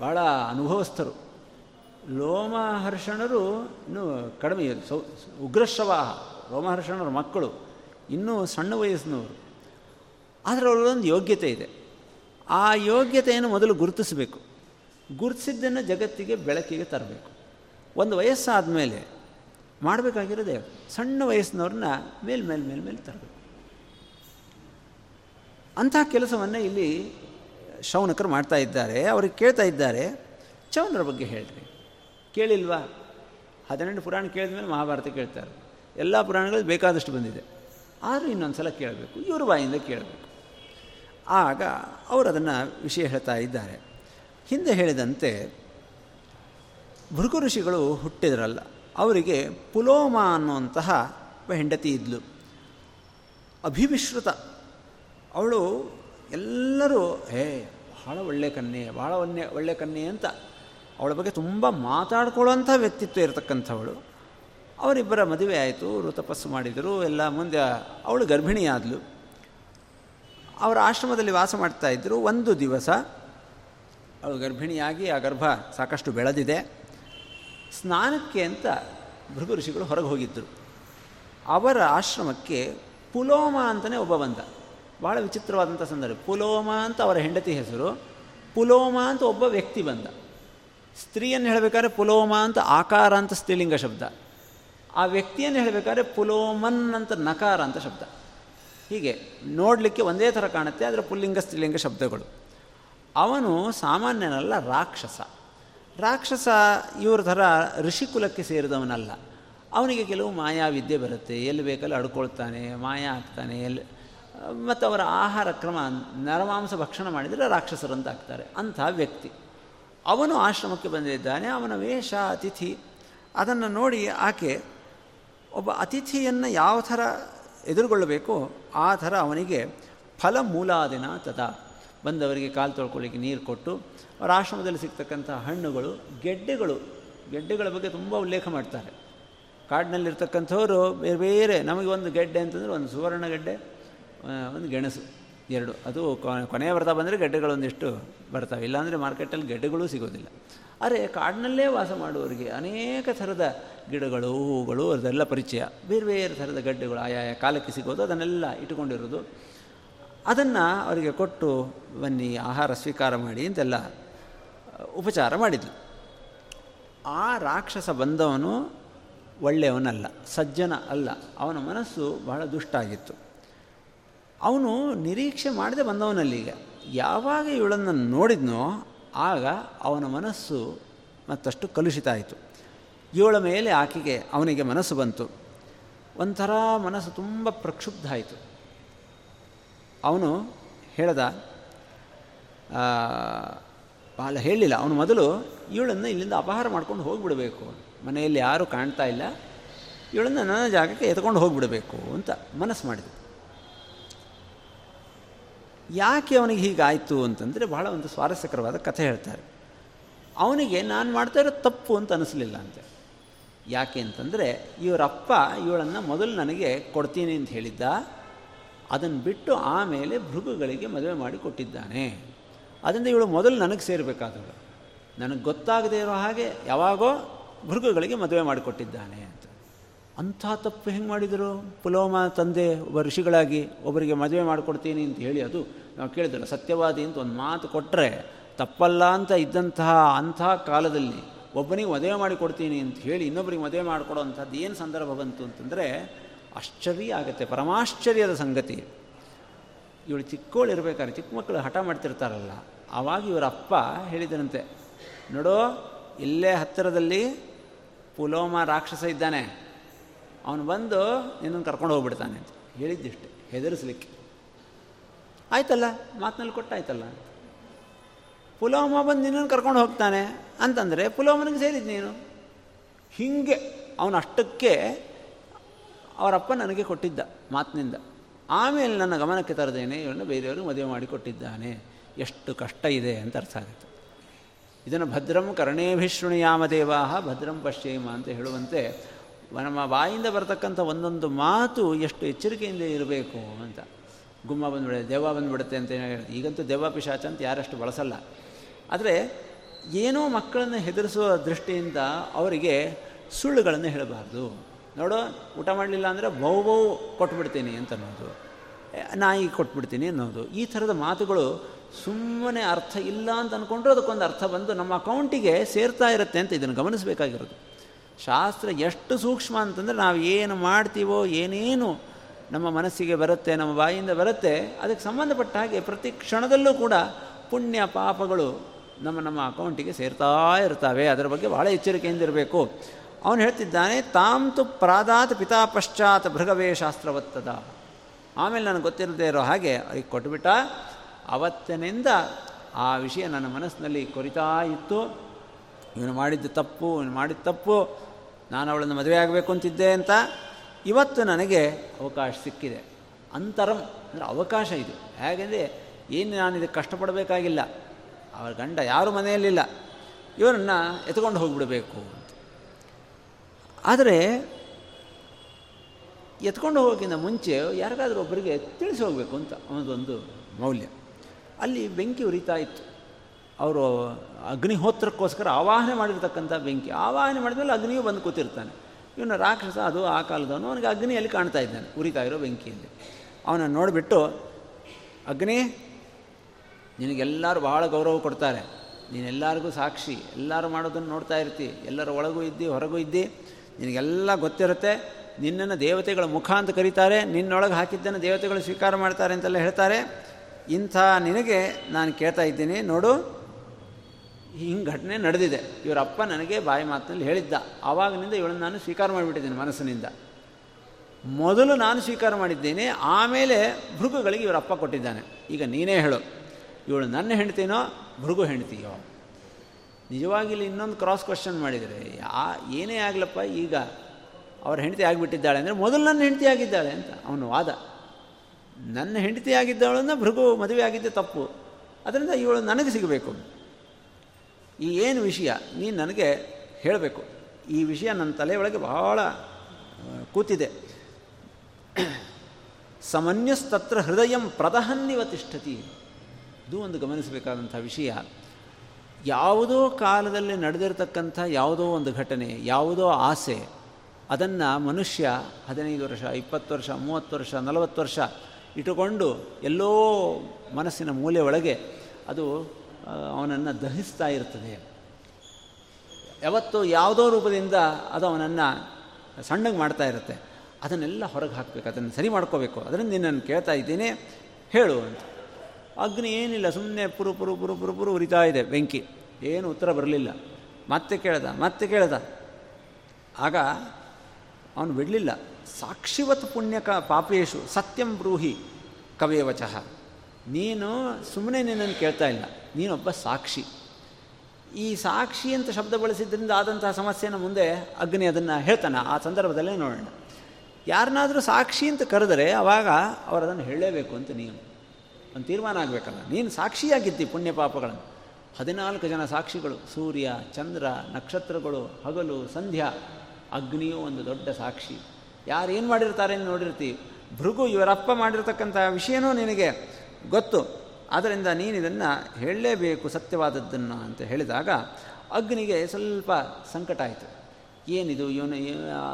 ಭಾಳ ಅನುಭವಸ್ಥರು. ಲೋಮಹರ್ಷಣರು ಇನ್ನೂ ಕಡಿಮೆ, ಸೌ, ಉಗ್ರಶ್ರವಾಹ, ಲೋಮಹರ್ಷಣರ ಮಕ್ಕಳು, ಇನ್ನೂ ಸಣ್ಣ ವಯಸ್ಸಿನವರು. ಆದರೆ ಅವರೊಂದು ಯೋಗ್ಯತೆ ಇದೆ. ಆ ಯೋಗ್ಯತೆಯನ್ನು ಮೊದಲು ಗುರುತಿಸಬೇಕು. ಗುರುತಿಸಿದ್ದನ್ನು ಜಗತ್ತಿಗೆ ಬೆಳಕಿಗೆ ತರಬೇಕು. ಒಂದು ವಯಸ್ಸಾದ ಮೇಲೆ ಮಾಡಬೇಕಾಗಿರೋದೆ ಸಣ್ಣ ವಯಸ್ಸಿನವ್ರನ್ನ ಮೇಲ್ ಮೇಲೆ ಮೇಲೆ ಮೇಲೆ ತರಬೇಕು. ಅಂತಹ ಕೆಲಸವನ್ನು ಇಲ್ಲಿ ಶೌನಕರು ಮಾಡ್ತಾ ಇದ್ದಾರೆ. ಅವ್ರಿಗೆ ಕೇಳ್ತಾ ಇದ್ದಾರೆ. ಚೌನರ ಬಗ್ಗೆ ಹೇಳ್ರಿ. ಕೇಳಿಲ್ವಾ? ಹದಿನೆಂಟು ಪುರಾಣ ಕೇಳಿದ ಮೇಲೆ ಮಹಾಭಾರತ ಕೇಳ್ತಾರೆ. ಎಲ್ಲ ಪುರಾಣಗಳು ಬೇಕಾದಷ್ಟು ಬಂದಿದೆ. ಆದರೂ ಇನ್ನೊಂದು ಸಲ ಕೇಳಬೇಕು. ಇವ್ರ ಬಾಯಿಂದ ಕೇಳಬೇಕು. ಆಗ ಅವರು ಅದನ್ನು ವಿಷಯ ಹೇಳ್ತಾ ಇದ್ದಾರೆ. ಹಿಂದೆ ಹೇಳಿದಂತೆ ಭೃಗು ಋಷಿಗಳು ಹುಟ್ಟಿದ್ರಲ್ಲ, ಅವರಿಗೆ ಪುಲೋಮ ಅನ್ನುವಂತಹ ಹೆಂಡತಿ ಇದ್ಲು. ಅಭಿವಿಶ್ರುತ. ಅವಳು ಎಲ್ಲರೂ, ಹೇ ಭಾಳ ಒಳ್ಳೆ ಕನ್ಯೆ ಭಾಳ ಒಳ್ಳೆ ಒಳ್ಳೆ ಕನ್ಯೆ ಅಂತ ಅವಳ ಬಗ್ಗೆ ತುಂಬ ಮಾತಾಡ್ಕೊಳ್ಳೋಂಥ ವ್ಯಕ್ತಿತ್ವ ಇರತಕ್ಕಂಥವಳು. ಅವರಿಬ್ಬರ ಮದುವೆ ಆಯಿತು ಅವರು ತಪಸ್ಸು ಮಾಡಿದರು, ಎಲ್ಲ ಮುಂದೆ ಅವಳು ಗರ್ಭಿಣಿಯಾದಳು ಅವರ ಆಶ್ರಮದಲ್ಲಿ ವಾಸ ಮಾಡ್ತಾ ಇದ್ದರು ಒಂದು ದಿವಸ ಅವಳು ಗರ್ಭಿಣಿಯಾಗಿ, ಆ ಗರ್ಭ ಸಾಕಷ್ಟು ಬೆಳೆದಿದೆ. ಸ್ನಾನಕ್ಕೆ ಅಂತ ಭೃಗು ಋಷಿಗಳು ಹೊರಗೆ ಹೋಗಿದ್ದರು ಅವರ ಆಶ್ರಮಕ್ಕೆ ಪುಲೋಮ ಅಂತಲೇ ಒಬ್ಬ ಬಂದ. ಭಾಳ ವಿಚಿತ್ರವಾದಂಥ ಸಂದರ್ಭ. ಪುಲೋಮ ಅಂತ ಅವರ ಹೆಂಡತಿ ಹೆಸರು. ಪುಲೋಮ ಅಂತ ಒಬ್ಬ ವ್ಯಕ್ತಿ ಬಂದ. ಸ್ತ್ರೀಯನ್ನು ಹೇಳಬೇಕಾದ್ರೆ ಪುಲೋಮ ಅಂತ ಆಕಾರ ಅಂತ ಸ್ತ್ರೀಲಿಂಗ ಶಬ್ದ. ಆ ವ್ಯಕ್ತಿಯನ್ನು ಹೇಳಬೇಕಾದ್ರೆ ಪುಲೋಮನ್ ಅಂತ ನಕಾರ ಅಂತ ಶಬ್ದ. ಹೀಗೆ ನೋಡಲಿಕ್ಕೆ ಒಂದೇ ಥರ ಕಾಣುತ್ತೆ, ಆದರೆ ಪುಲ್ಲಿಂಗ, ಸ್ತ್ರೀಲಿಂಗ ಶಬ್ದಗಳು. ಅವನು ಸಾಮಾನ್ಯನಲ್ಲ, ರಾಕ್ಷಸ. ರಾಕ್ಷಸ ಇವ್ರ ಥರ ಋಷಿಕುಲಕ್ಕೆ ಸೇರಿದವನಲ್ಲ. ಅವನಿಗೆ ಕೆಲವು ಮಾಯಾ ವಿದ್ಯೆ ಬರುತ್ತೆ. ಎಲ್ಲಿ ಬೇಕಲ್ಲಿ ಅಡ್ಕೊಳ್ತಾನೆ, ಮಾಯಾ ಆಗ್ತಾನೆ, ಎಲ್ಲಿ, ಮತ್ತು ಅವರ ಆಹಾರ ಕ್ರಮ, ನರಮಾಂಸ ಭಕ್ಷಣ ಮಾಡಿದರೆ ರಾಕ್ಷಸರಂತ ಆಗ್ತಾರೆ ಅಂಥ ವ್ಯಕ್ತಿ. ಅವನು ಆಶ್ರಮಕ್ಕೆ ಬಂದಿದ್ದಾನೆ, ಅವನ ವೇಷ, ಅತಿಥಿ. ಅದನ್ನು ನೋಡಿ ಆಕೆ ಒಬ್ಬ ಅತಿಥಿಯನ್ನು ಯಾವ ಥರ ಎದುರುಗೊಳ್ಳಬೇಕು, ಆ ಥರ ಅವನಿಗೆ ಫಲ ಮೂಲಾದಿನ ತದಾ. ಬಂದವರಿಗೆ ಕಾಲು ತೊಳ್ಕೊಳ್ಳಿಕ್ಕೆ ನೀರು ಕೊಟ್ಟು, ಅವರ ಆಶ್ರಮದಲ್ಲಿ ಸಿಗ್ತಕ್ಕಂಥ ಹಣ್ಣುಗಳು, ಗೆಡ್ಡೆಗಳು, ಗೆಡ್ಡೆಗಳ ಬಗ್ಗೆ ತುಂಬ ಉಲ್ಲೇಖ ಮಾಡ್ತಾರೆ. ಕಾಡಿನಲ್ಲಿರ್ತಕ್ಕಂಥವರು ಬೇರೆ ಬೇರೆ, ನಮಗೆ ಒಂದು ಗೆಡ್ಡೆ ಅಂತಂದರೆ ಒಂದು ಸುವರ್ಣ ಗೆಡ್ಡೆ ಒಂದು ಗೆಣಸು, ಎರಡು. ಅದು ಕೊನೆಯ ಬರ್ತಾ ಬಂದರೆ ಗೆಡ್ಡೆಗಳೊಂದಿಷ್ಟು ಬರ್ತಾವೆ. ಇಲ್ಲಾಂದರೆ ಮಾರ್ಕೆಟಲ್ಲಿ ಗೆಡ್ಡೆಗಳು ಸಿಗೋದಿಲ್ಲ. ಆದರೆ ಕಾಡಿನಲ್ಲೇ ವಾಸ ಮಾಡುವವರಿಗೆ ಅನೇಕ ಥರದ ಗಿಡಗಳು, ಹೂಗಳು, ಅದೆಲ್ಲ ಪರಿಚಯ. ಬೇರೆ ಬೇರೆ ಥರದ ಗಡ್ಡೆಗಳು, ಆಯಾಯ ಕಾಲಕ್ಕೆ ಸಿಗೋದು ಅದನ್ನೆಲ್ಲ ಇಟ್ಟುಕೊಂಡಿರೋದು ಅದನ್ನು ಅವರಿಗೆ ಕೊಟ್ಟು, ಬನ್ನಿ, ಆಹಾರ ಸ್ವೀಕಾರ ಮಾಡಿ ಅಂತೆಲ್ಲ ಉಪಚಾರ ಮಾಡಿದ್ಲು ಆ ರಾಕ್ಷಸ ಬಂದವನು ಒಳ್ಳೆಯವನಲ್ಲ, ಸಜ್ಜನ ಅಲ್ಲ. ಅವನ ಮನಸ್ಸು ಬಹಳ ದುಷ್ಟಾಗಿತ್ತು ಅವನು ನಿರೀಕ್ಷೆ ಮಾಡದೆ ಬಂದವನಲ್ಲೀಗ. ಯಾವಾಗ ಇವಳನ್ನು ನೋಡಿದ್ನೋ ಆಗ ಅವನ ಮನಸ್ಸು ಮತ್ತಷ್ಟು ಕಲುಷಿತ ಆಯಿತು ಇವಳ ಮೇಲೆ ಆಕೆಗೆ ಅವನಿಗೆ ಮನಸ್ಸು ಬಂತು. ಒಂಥರ ಮನಸ್ಸು ತುಂಬ ಪ್ರಕ್ಷುಬ್ಧ ಆಯಿತು ಅವನು ಹೇಳ್ದ ಬಾಲ ಹೇಳಲಿಲ್ಲ ಅವನು ಮೊದಲು ಇವಳನ್ನು ಇಲ್ಲಿಂದ ಅಪಹಾರ ಮಾಡ್ಕೊಂಡು ಹೋಗಿಬಿಡಬೇಕು. ಮನೆಯಲ್ಲಿ ಯಾರೂ ಕಾಣ್ತಾ ಇಲ್ಲ. ಇವಳನ್ನು ನನ್ನ ಜಾಗಕ್ಕೆ ಎತ್ಕೊಂಡು ಹೋಗಿಬಿಡಬೇಕು ಅಂತ ಮನಸ್ಸು ಮಾಡಿದೆ ಯಾಕೆ ಅವನಿಗೆ ಹೀಗಾಯಿತು ಅಂತಂದರೆ ಬಹಳ ಒಂದು ಸ್ವಾರಸ್ಯಕರವಾದ ಕಥೆ ಹೇಳ್ತಾರೆ. ಅವನಿಗೆ ನಾನು ಮಾಡ್ತಾ ಇರೋ ತಪ್ಪು ಅಂತ ಅನಿಸ್ಲಿಲ್ಲ ಅಂತೆ. ಯಾಕೆ ಅಂತಂದರೆ ಇವರಪ್ಪ ಇವಳನ್ನು ಮೊದಲು ನನಗೆ ಕೊಡ್ತೀನಿ ಅಂತ ಹೇಳಿದ್ದ. ಅದನ್ನು ಬಿಟ್ಟು ಆಮೇಲೆ ಭೃಗುಗಳಿಗೆ ಮದುವೆ ಮಾಡಿ ಕೊಟ್ಟಿದ್ದಾನೆ. ಅದರಿಂದ ಇವಳು ಮೊದಲು ನನಗೆ ಸೇರಬೇಕಾದವಳು ನನಗೆ ಗೊತ್ತಾಗದೇ ಇರೋ ಹಾಗೆ ಯಾವಾಗೋ ಭೃಗುಗಳಿಗೆ ಮದುವೆ ಮಾಡಿಕೊಟ್ಟಿದ್ದಾನೆ ಅಂಥ ತಪ್ಪು ಹೆಂಗೆ ಮಾಡಿದರು? ಪುಲೋಮ ತಂದೆ ಒಬ್ಬ ಋಷಿಗಳಾಗಿ ಒಬ್ಬರಿಗೆ ಮದುವೆ ಮಾಡಿಕೊಡ್ತೀನಿ ಅಂತ ಹೇಳಿ ಅದು ನಾವು ಕೇಳಿದ್ರಲ್ಲ, ಸತ್ಯವಾದಿ ಅಂತ ಒಂದು ಮಾತು ಕೊಟ್ಟರೆ ತಪ್ಪಲ್ಲ ಅಂತ ಇದ್ದಂತಹ ಅಂಥ ಕಾಲದಲ್ಲಿ ಒಬ್ಬನಿಗೆ ಮದುವೆ ಮಾಡಿಕೊಡ್ತೀನಿ ಅಂತ ಹೇಳಿ ಇನ್ನೊಬ್ಬರಿಗೆ ಮದುವೆ ಮಾಡಿಕೊಡೋ ಅಂಥದ್ದು ಏನು ಸಂದರ್ಭ ಬಂತು ಅಂತಂದರೆ ಆಶ್ಚರ್ಯ ಆಗುತ್ತೆ, ಪರಮಾಶ್ಚರ್ಯದ ಸಂಗತಿ. ಇವಳು ಚಿಕ್ಕವಳು ಇರಬೇಕಾದ್ರೆ ಚಿಕ್ಕ ಮಕ್ಕಳು ಹಠ ಮಾಡ್ತಿರ್ತಾರಲ್ಲ, ಆವಾಗ ಇವರ ಅಪ್ಪ ಹೇಳಿದನಂತೆ, ನೋಡೋ, ಇಲ್ಲೇ ಹತ್ತಿರದಲ್ಲಿ ಪುಲೋಮ ರಾಕ್ಷಸ ಇದ್ದಾನೆ ಅವನು ಬಂದು ನಿನ್ನನ್ನು ಕರ್ಕೊಂಡು ಹೋಗ್ಬಿಡ್ತಾನೆ ಅಂತ ಹೇಳಿದ್ದಿಷ್ಟೆ, ಹೆದರಿಸ್ಲಿಕ್ಕೆ. ಆಯ್ತಲ್ಲ, ಮಾತಿನಲ್ಲಿ ಕೊಟ್ಟಾಯ್ತಲ್ಲ. ಪುಲೋಮ ಬಂದು ನಿನ್ನನ್ನು ಕರ್ಕೊಂಡು ಹೋಗ್ತಾನೆ ಅಂತಂದರೆ ಪುಲೋಮನಿಗೆ ಸೇರಿದ್ದು ನೀನು. ಹೀಗೆ ಅವನು ಅಷ್ಟಕ್ಕೆ ಅವರಪ್ಪ ನನಗೆ ಕೊಟ್ಟಿದ್ದ ಮಾತಿನಿಂದ. ಆಮೇಲೆ ನನ್ನ ಗಮನಕ್ಕೆ ತರದೇನೆ ಇವನ್ನ ಬೇರೆಯವರು ಮದುವೆ ಮಾಡಿ ಕೊಟ್ಟಿದ್ದಾನೆ. ಎಷ್ಟು ಕಷ್ಟ ಇದೆ ಅಂತ ಅರ್ಥ ಆಗುತ್ತೆ. ಇದನ್ನು ಭದ್ರಂ ಕರ್ಣೇಭಿಶೃಣಿಯಾಮ ದೇವಾಹ ಭದ್ರಂ ಪಶ್ಚೇಮ ಅಂತ ಹೇಳುವಂತೆ ನಮ್ಮ ಬಾಯಿಂದ ಬರತಕ್ಕಂಥ ಒಂದೊಂದು ಮಾತು ಎಷ್ಟು ಎಚ್ಚರಿಕೆಯಿಂದ ಇರಬೇಕು ಅಂತ. ಗುಮ್ಮ ಬಂದ್ಬಿಡುತ್ತೆ, ದೆವ್ವ ಬಂದ್ಬಿಡುತ್ತೆ ಅಂತ ಹೇಳಿ ಈಗಂತೂ ದೆವ್ವ ಪಿಶಾಚ ಅಂತ ಯಾರಷ್ಟು ಬಳಸಲ್ಲ. ಆದರೆ ಏನೋ ಮಕ್ಕಳನ್ನು ಹೆದರಿಸುವ ದೃಷ್ಟಿಯಿಂದ ಅವರಿಗೆ ಸುಳ್ಳುಗಳನ್ನು ಹೇಳಬಾರ್ದು. ನೋಡೋ, ಊಟ ಮಾಡಲಿಲ್ಲ ಅಂದರೆ ಬೌ ಬೌ ಕೊಟ್ಬಿಡ್ತೀನಿ ಅಂತ ಅನ್ನೋದು. ನಾಯಿ ಕೊಟ್ಬಿಡ್ತೀನಿ ಅನ್ನೋದು. ಈ ಥರದ ಮಾತುಗಳು ಸುಮ್ಮನೆ ಅರ್ಥ ಇಲ್ಲ ಅಂತ ಅಂದ್ಕೊಂಡ್ರೆ ಅದಕ್ಕೊಂದು ಅರ್ಥ ಬಂದು ನಮ್ಮ ಅಕೌಂಟಿಗೆ ಸೇರ್ತಾ ಇರುತ್ತೆ ಅಂತ ಇದನ್ನು ಗಮನಿಸಬೇಕಾಗಿರೋದು. ಶಾಸ್ತ್ರ ಎಷ್ಟು ಸೂಕ್ಷ್ಮ ಅಂತಂದರೆ ನಾವು ಏನು ಮಾಡ್ತೀವೋ ಏನೇನು ನಮ್ಮ ಮನಸ್ಸಿಗೆ ಬರುತ್ತೆ, ನಮ್ಮ ಬಾಯಿಯಿಂದ ಬರುತ್ತೆ, ಅದಕ್ಕೆ ಸಂಬಂಧಪಟ್ಟ ಹಾಗೆ ಪ್ರತಿ ಕ್ಷಣದಲ್ಲೂ ಕೂಡ ಪುಣ್ಯ ಪಾಪಗಳು ನಮ್ಮ ನಮ್ಮ ಅಕೌಂಟಿಗೆ ಸೇರ್ತಾ ಇರ್ತವೆ. ಅದರ ಬಗ್ಗೆ ಭಾಳ ಎಚ್ಚರಿಕೆಯಿಂದ ಇರಬೇಕು. ಅವನು ಹೇಳ್ತಿದ್ದಾನೆ, ತಾಂತು ಪ್ರಾದಾತ್ ಪಿತಾ ಪಶ್ಚಾತ್ ಭೃಗವೇ ಶಾಸ್ತ್ರವತ್ತದ. ಆಮೇಲೆ ನನಗೆ ಗೊತ್ತಿರದೇ ಇರೋ ಹಾಗೆ ಅವ್ರಿಗೆ ಕೊಟ್ಬಿಟ್ಟ. ಅವತ್ತಿನಿಂದ ಆ ವಿಷಯ ನನ್ನ ಮನಸ್ಸಿನಲ್ಲಿ ಕೊರಿತಾ ಇತ್ತು. ಇವನು ಮಾಡಿದ್ದು ತಪ್ಪು, ಇವನು ಮಾಡಿದ ತಪ್ಪು. ನಾನು ಅವಳನ್ನು ಮದುವೆ ಆಗಬೇಕು ಅಂತಿದ್ದೆ ಅಂತ ಇವತ್ತು ನನಗೆ ಅವಕಾಶ ಸಿಕ್ಕಿದೆ. ಅಂತರಂ ಅಂದರೆ ಅವಕಾಶ ಇದು. ಹೇಗೆಂದರೆ ಏನು ನಾನು ಇದಕ್ಕೆ ಕಷ್ಟಪಡಬೇಕಾಗಿಲ್ಲ. ಅವರ ಗಂಡ ಯಾರು ಮನೆಯಲ್ಲಿಲ್ಲ. ಇವರನ್ನು ಎತ್ಕೊಂಡು ಹೋಗಿಬಿಡಬೇಕು ಅಂತ. ಆದರೆ ಎತ್ಕೊಂಡು ಹೋಗೋಕ್ಕಿಂತ ಮುಂಚೆ ಯಾರಿಗಾದರೂ ಒಬ್ಬರಿಗೆ ತಿಳಿಸಿ ಹೋಗಬೇಕು ಅಂತ ಅನ್ನೋದೊಂದು ಮೌಲ್ಯ. ಅಲ್ಲಿ ಬೆಂಕಿ ಉರಿತಾ ಇತ್ತು. ಅವರು ಅಗ್ನಿಹೋತ್ರಕ್ಕೋಸ್ಕರ ಆವಾಹನೆ ಮಾಡಿರ್ತಕ್ಕಂಥ ಬೆಂಕಿ. ಆವಾಹನೆ ಮಾಡಿದ್ಮೇಲೆ ಅಗ್ನಿಯೂ ಬಂದು ಕೂತಿರ್ತಾನೆ. ಇವನು ರಾಕ್ಷಸ ಅದು ಆ ಕಾಲದವನು, ಅವನಿಗೆ ಅಗ್ನಿಯಲ್ಲಿ ಕಾಣ್ತಾ ಇದ್ದಾನೆ ಉರಿತಾ ಇರೋ ಬೆಂಕಿಯಲ್ಲಿ. ಅವನನ್ನು ನೋಡಿಬಿಟ್ಟು, ಅಗ್ನಿ, ನಿನಗೆಲ್ಲರೂ ಬಹಳ ಗೌರವ ಕೊಡ್ತಾರೆ. ನೀನೆಲ್ಲರಿಗೂ ಸಾಕ್ಷಿ. ಎಲ್ಲರೂ ಮಾಡೋದನ್ನು ನೋಡ್ತಾ ಇರ್ತಿ. ಎಲ್ಲರ ಒಳಗೂ ಇದ್ದಿ, ಹೊರಗೂ ಇದ್ದಿ. ನಿನಗೆಲ್ಲ ಗೊತ್ತಿರುತ್ತೆ, ನಿನ್ನನ್ನು ದೇವತೆಗಳ ಮುಖ ಅಂತ ಕರೀತಾರೆ, ನಿನ್ನೊಳಗೆ ಹಾಕಿದ್ದನ್ನು ದೇವತೆಗಳು ಸ್ವೀಕಾರ ಮಾಡ್ತಾರೆ ಅಂತೆಲ್ಲ ಹೇಳ್ತಾರೆ. ಇಂಥ ನಿನಗೆ ನಾನು ಕೇಳ್ತಾ ಇದ್ದೀನಿ, ನೋಡು. ಹಿಂಗೆ ಘಟನೆ ನಡೆದಿದೆ. ಇವರಪ್ಪ ನನಗೆ ಬಾಯಿ ಮಾತಿನಲ್ಲಿ ಹೇಳಿದ್ದ. ಆವಾಗಿನಿಂದ ಇವಳನ್ನು ನಾನು ಸ್ವೀಕಾರ ಮಾಡಿಬಿಟ್ಟಿದ್ದೀನಿ ಮನಸ್ಸಿನಿಂದ. ಮೊದಲು ನಾನು ಸ್ವೀಕಾರ ಮಾಡಿದ್ದೇನೆ, ಆಮೇಲೆ ಭೃಗುಗಳಿಗೆ ಇವರಪ್ಪ ಕೊಟ್ಟಿದ್ದಾನೆ. ಈಗ ನೀನೇ ಹೇಳು, ಇವಳು ನನ್ನ ಹೆಂಡ್ತೀನೋ ಭೃಗು ಹೆಂಡ್ತೀಯೋ? ನಿಜವಾಗಿ ಇಲ್ಲಿ ಇನ್ನೊಂದು ಕ್ರಾಸ್ ಕ್ವಶನ್ ಮಾಡಿದರೆ, ಯಾ, ಏನೇ ಆಗಲಪ್ಪ ಈಗ ಅವ್ರ ಹೆಂಡತಿ ಆಗಿಬಿಟ್ಟಿದ್ದಾಳೆ ಅಂದರೆ ಮೊದಲು ನನ್ನ ಹೆಂಡತಿ ಆಗಿದ್ದಾಳೆ ಅಂತ. ಅವನು ವಾದ. ನನ್ನ ಹೆಂಡತಿ ಆಗಿದ್ದವಳನ್ನು ಭೃಗು ಮದುವೆ ಆಗಿದ್ದೆ ತಪ್ಪು. ಅದರಿಂದ ಇವಳು ನನಗೆ ಸಿಗಬೇಕು. ಈ ಏನು ವಿಷಯ? ನೀನು ನನಗೆ ಹೇಳಬೇಕು. ಈ ವಿಷಯ ನನ್ನ ತಲೆಯೊಳಗೆ ಬಹಳ ಕೂತಿದೆ. ಸಮನ್ಯಸ್ತತ್ರ ಹೃದಯಂ ಪ್ರದಹನ್ನಿವ ತಿಷ್ಠತಿ. ಇದು ಒಂದು ಗಮನಿಸಬೇಕಾದಂಥ ವಿಷಯ. ಯಾವುದೋ ಕಾಲದಲ್ಲಿ ನಡೆದಿರತಕ್ಕಂಥ ಯಾವುದೋ ಒಂದು ಘಟನೆ, ಯಾವುದೋ ಆಸೆ, ಅದನ್ನು ಮನುಷ್ಯ ಹದಿನೈದು ವರ್ಷ, ಇಪ್ಪತ್ತು ವರ್ಷ, ಮೂವತ್ತು ವರ್ಷ, ನಲವತ್ತು ವರ್ಷ ಇಟ್ಟುಕೊಂಡು ಎಲ್ಲೋ ಮನಸ್ಸಿನ ಮೂಲೆ ಒಳಗೆ ಅದು ಅವನನ್ನು ದಹಿಸ್ತಾ ಇರ್ತದೆ. ಯಾವತ್ತು ಯಾವುದೋ ರೂಪದಿಂದ ಅದು ಅವನನ್ನು ಸಣ್ಣಗೆ ಮಾಡ್ತಾ ಇರುತ್ತೆ. ಅದನ್ನೆಲ್ಲ ಹೊರಗೆ ಹಾಕಬೇಕು, ಅದನ್ನು ಸರಿ ಮಾಡ್ಕೋಬೇಕು. ಅದರಿಂದ ನಿನ್ನನ್ನು ಕೇಳ್ತಾ ಇದ್ದೀನಿ, ಹೇಳು ಅಂತ. ಅಗ್ನಿ ಏನಿಲ್ಲ ಸುಮ್ಮನೆ ಪುರು ಪುರು ಪುರು ಪುರು ಪುರು ಉರಿತಾ ಇದೆ ಬೆಂಕಿ. ಏನು ಉತ್ತರ ಬರಲಿಲ್ಲ. ಮತ್ತೆ ಕೇಳ್ದ ಮತ್ತೆ ಕೇಳ್ದ. ಆಗ ಅವನು ಬಿಡಲಿಲ್ಲ. ಸಾಕ್ಷಿವತ್ ಪುಣ್ಯಕ ಪಾಪೇಶು, ಸತ್ಯಂ ಬ್ರೂಹಿ ಕವೇವಚಃ. ನೀನು ಸುಮ್ಮನೆ ನಿನ್ನನ್ನು ಕೇಳ್ತಾ ಇಲ್ಲ. ನೀನೊಬ್ಬ ಸಾಕ್ಷಿ. ಈ ಸಾಕ್ಷಿ ಅಂತ ಶಬ್ದ ಬಳಸಿದ್ರಿಂದ ಆದಂತಹ ಸಮಸ್ಯೆನ ಮುಂದೆ ಅಗ್ನಿ ಅದನ್ನು ಹೇಳ್ತಾನೆ. ಆ ಸಂದರ್ಭದಲ್ಲೇ ನೋಡೋಣ. ಯಾರನ್ನಾದರೂ ಸಾಕ್ಷಿ ಅಂತ ಕರೆದರೆ ಅವಾಗ ಅವರು ಅದನ್ನು ಹೇಳಲೇಬೇಕು ಅಂತ ನೀನು. ಒಂದು ತೀರ್ಮಾನ ಆಗಬೇಕಲ್ಲ. ನೀನು ಸಾಕ್ಷಿಯಾಗಿದ್ದಿ ಪುಣ್ಯ ಪಾಪಗಳನ್ನು. ಹದಿನಾಲ್ಕು ಜನ ಸಾಕ್ಷಿಗಳು. ಸೂರ್ಯ, ಚಂದ್ರ, ನಕ್ಷತ್ರಗಳು, ಹಗಲು, ಸಂಧ್ಯಾ. ಅಗ್ನಿಯೂ ಒಂದು ದೊಡ್ಡ ಸಾಕ್ಷಿ. ಯಾರು ಏನು ಮಾಡಿರ್ತಾರೆ ನೋಡಿರ್ತೀವಿ ಭೃಗು ಇವರಪ್ಪ ಮಾಡಿರ್ತಕ್ಕಂಥ ವಿಷಯನೂ ನಿನಗೆ ಗೊತ್ತು. ಆದ್ದರಿಂದ ನೀನು ಇದನ್ನು ಹೇಳಲೇಬೇಕು, ಸತ್ಯವಾದದ್ದನ್ನು ಅಂತ ಹೇಳಿದಾಗ ಅಗ್ನಿಗೆ ಸ್ವಲ್ಪ ಸಂಕಟ ಆಯಿತು. ಏನಿದು? ಇವನು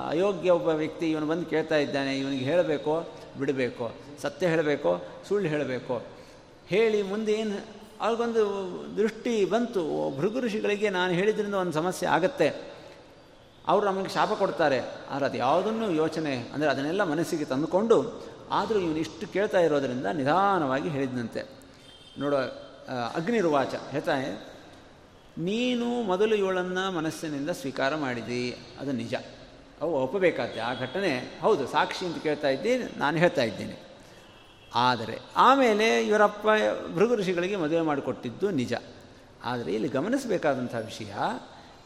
ಅಯೋಗ್ಯ ಒಬ್ಬ ವ್ಯಕ್ತಿ ಇವನು ಬಂದು ಕೇಳ್ತಾ ಇದ್ದಾನೆ, ಇವನಿಗೆ ಹೇಳಬೇಕೋ? ಬಿಡಬೇಕೋ? ಸತ್ಯ ಹೇಳಬೇಕೋ? ಸುಳ್ಳು ಹೇಳಬೇಕೋ? ಹೇಳಿ ಮುಂದೆ ಏನು, ಅವ್ರಿಗೊಂದು ದೃಷ್ಟಿ ಬಂತು. ಭೃಗು ಋಷಿಗಳಿಗೆ ನಾನು ಹೇಳಿದ್ರಿಂದ ಒಂದು ಸಮಸ್ಯೆ ಆಗತ್ತೆ. ಅವರು ನಮಗೆ ಶಾಪ ಕೊಡ್ತಾರೆ. ಆದರೆ ಅದು ಯಾವುದನ್ನು ಯೋಚನೆ, ಅಂದರೆ ಅದನ್ನೆಲ್ಲ ಮನಸ್ಸಿಗೆ ತಂದುಕೊಂಡು, ಆದರೂ ಇವನು ಇಷ್ಟು ಕೇಳ್ತಾ ಇರೋದರಿಂದ ನಿಧಾನವಾಗಿ ಹೇಳಿದಂತೆ ನೋಡೋ ಅಗ್ನಿರ್ವಾಚ, ಹೇಳ್ತಾನೆ, ನೀನು ಮೊದಲು ಇವಳನ್ನು ಮನಸ್ಸಿನಿಂದ ಸ್ವೀಕಾರ ಮಾಡಿದಿ, ಅದು ನಿಜ. ಅವು ಒಪ್ಪಬೇಕಾದ್ರೆ ಆ ಘಟನೆ, ಹೌದು, ಸಾಕ್ಷಿ ಅಂತ ಕೇಳ್ತಾ ಇದ್ದೀನಿ, ನಾನು ಹೇಳ್ತಾ ಇದ್ದೀನಿ. ಆದರೆ, ಆಮೇಲೆ ಇವರಪ್ಪ, ಭೃಗು ಋಷಿಗಳಿಗೆ ಮದುವೆ ಮಾಡಿಕೊಟ್ಟಿದ್ದು ನಿಜ. ಆದರೆ ಇಲ್ಲಿ ಗಮನಿಸಬೇಕಾದಂಥ ವಿಷಯ,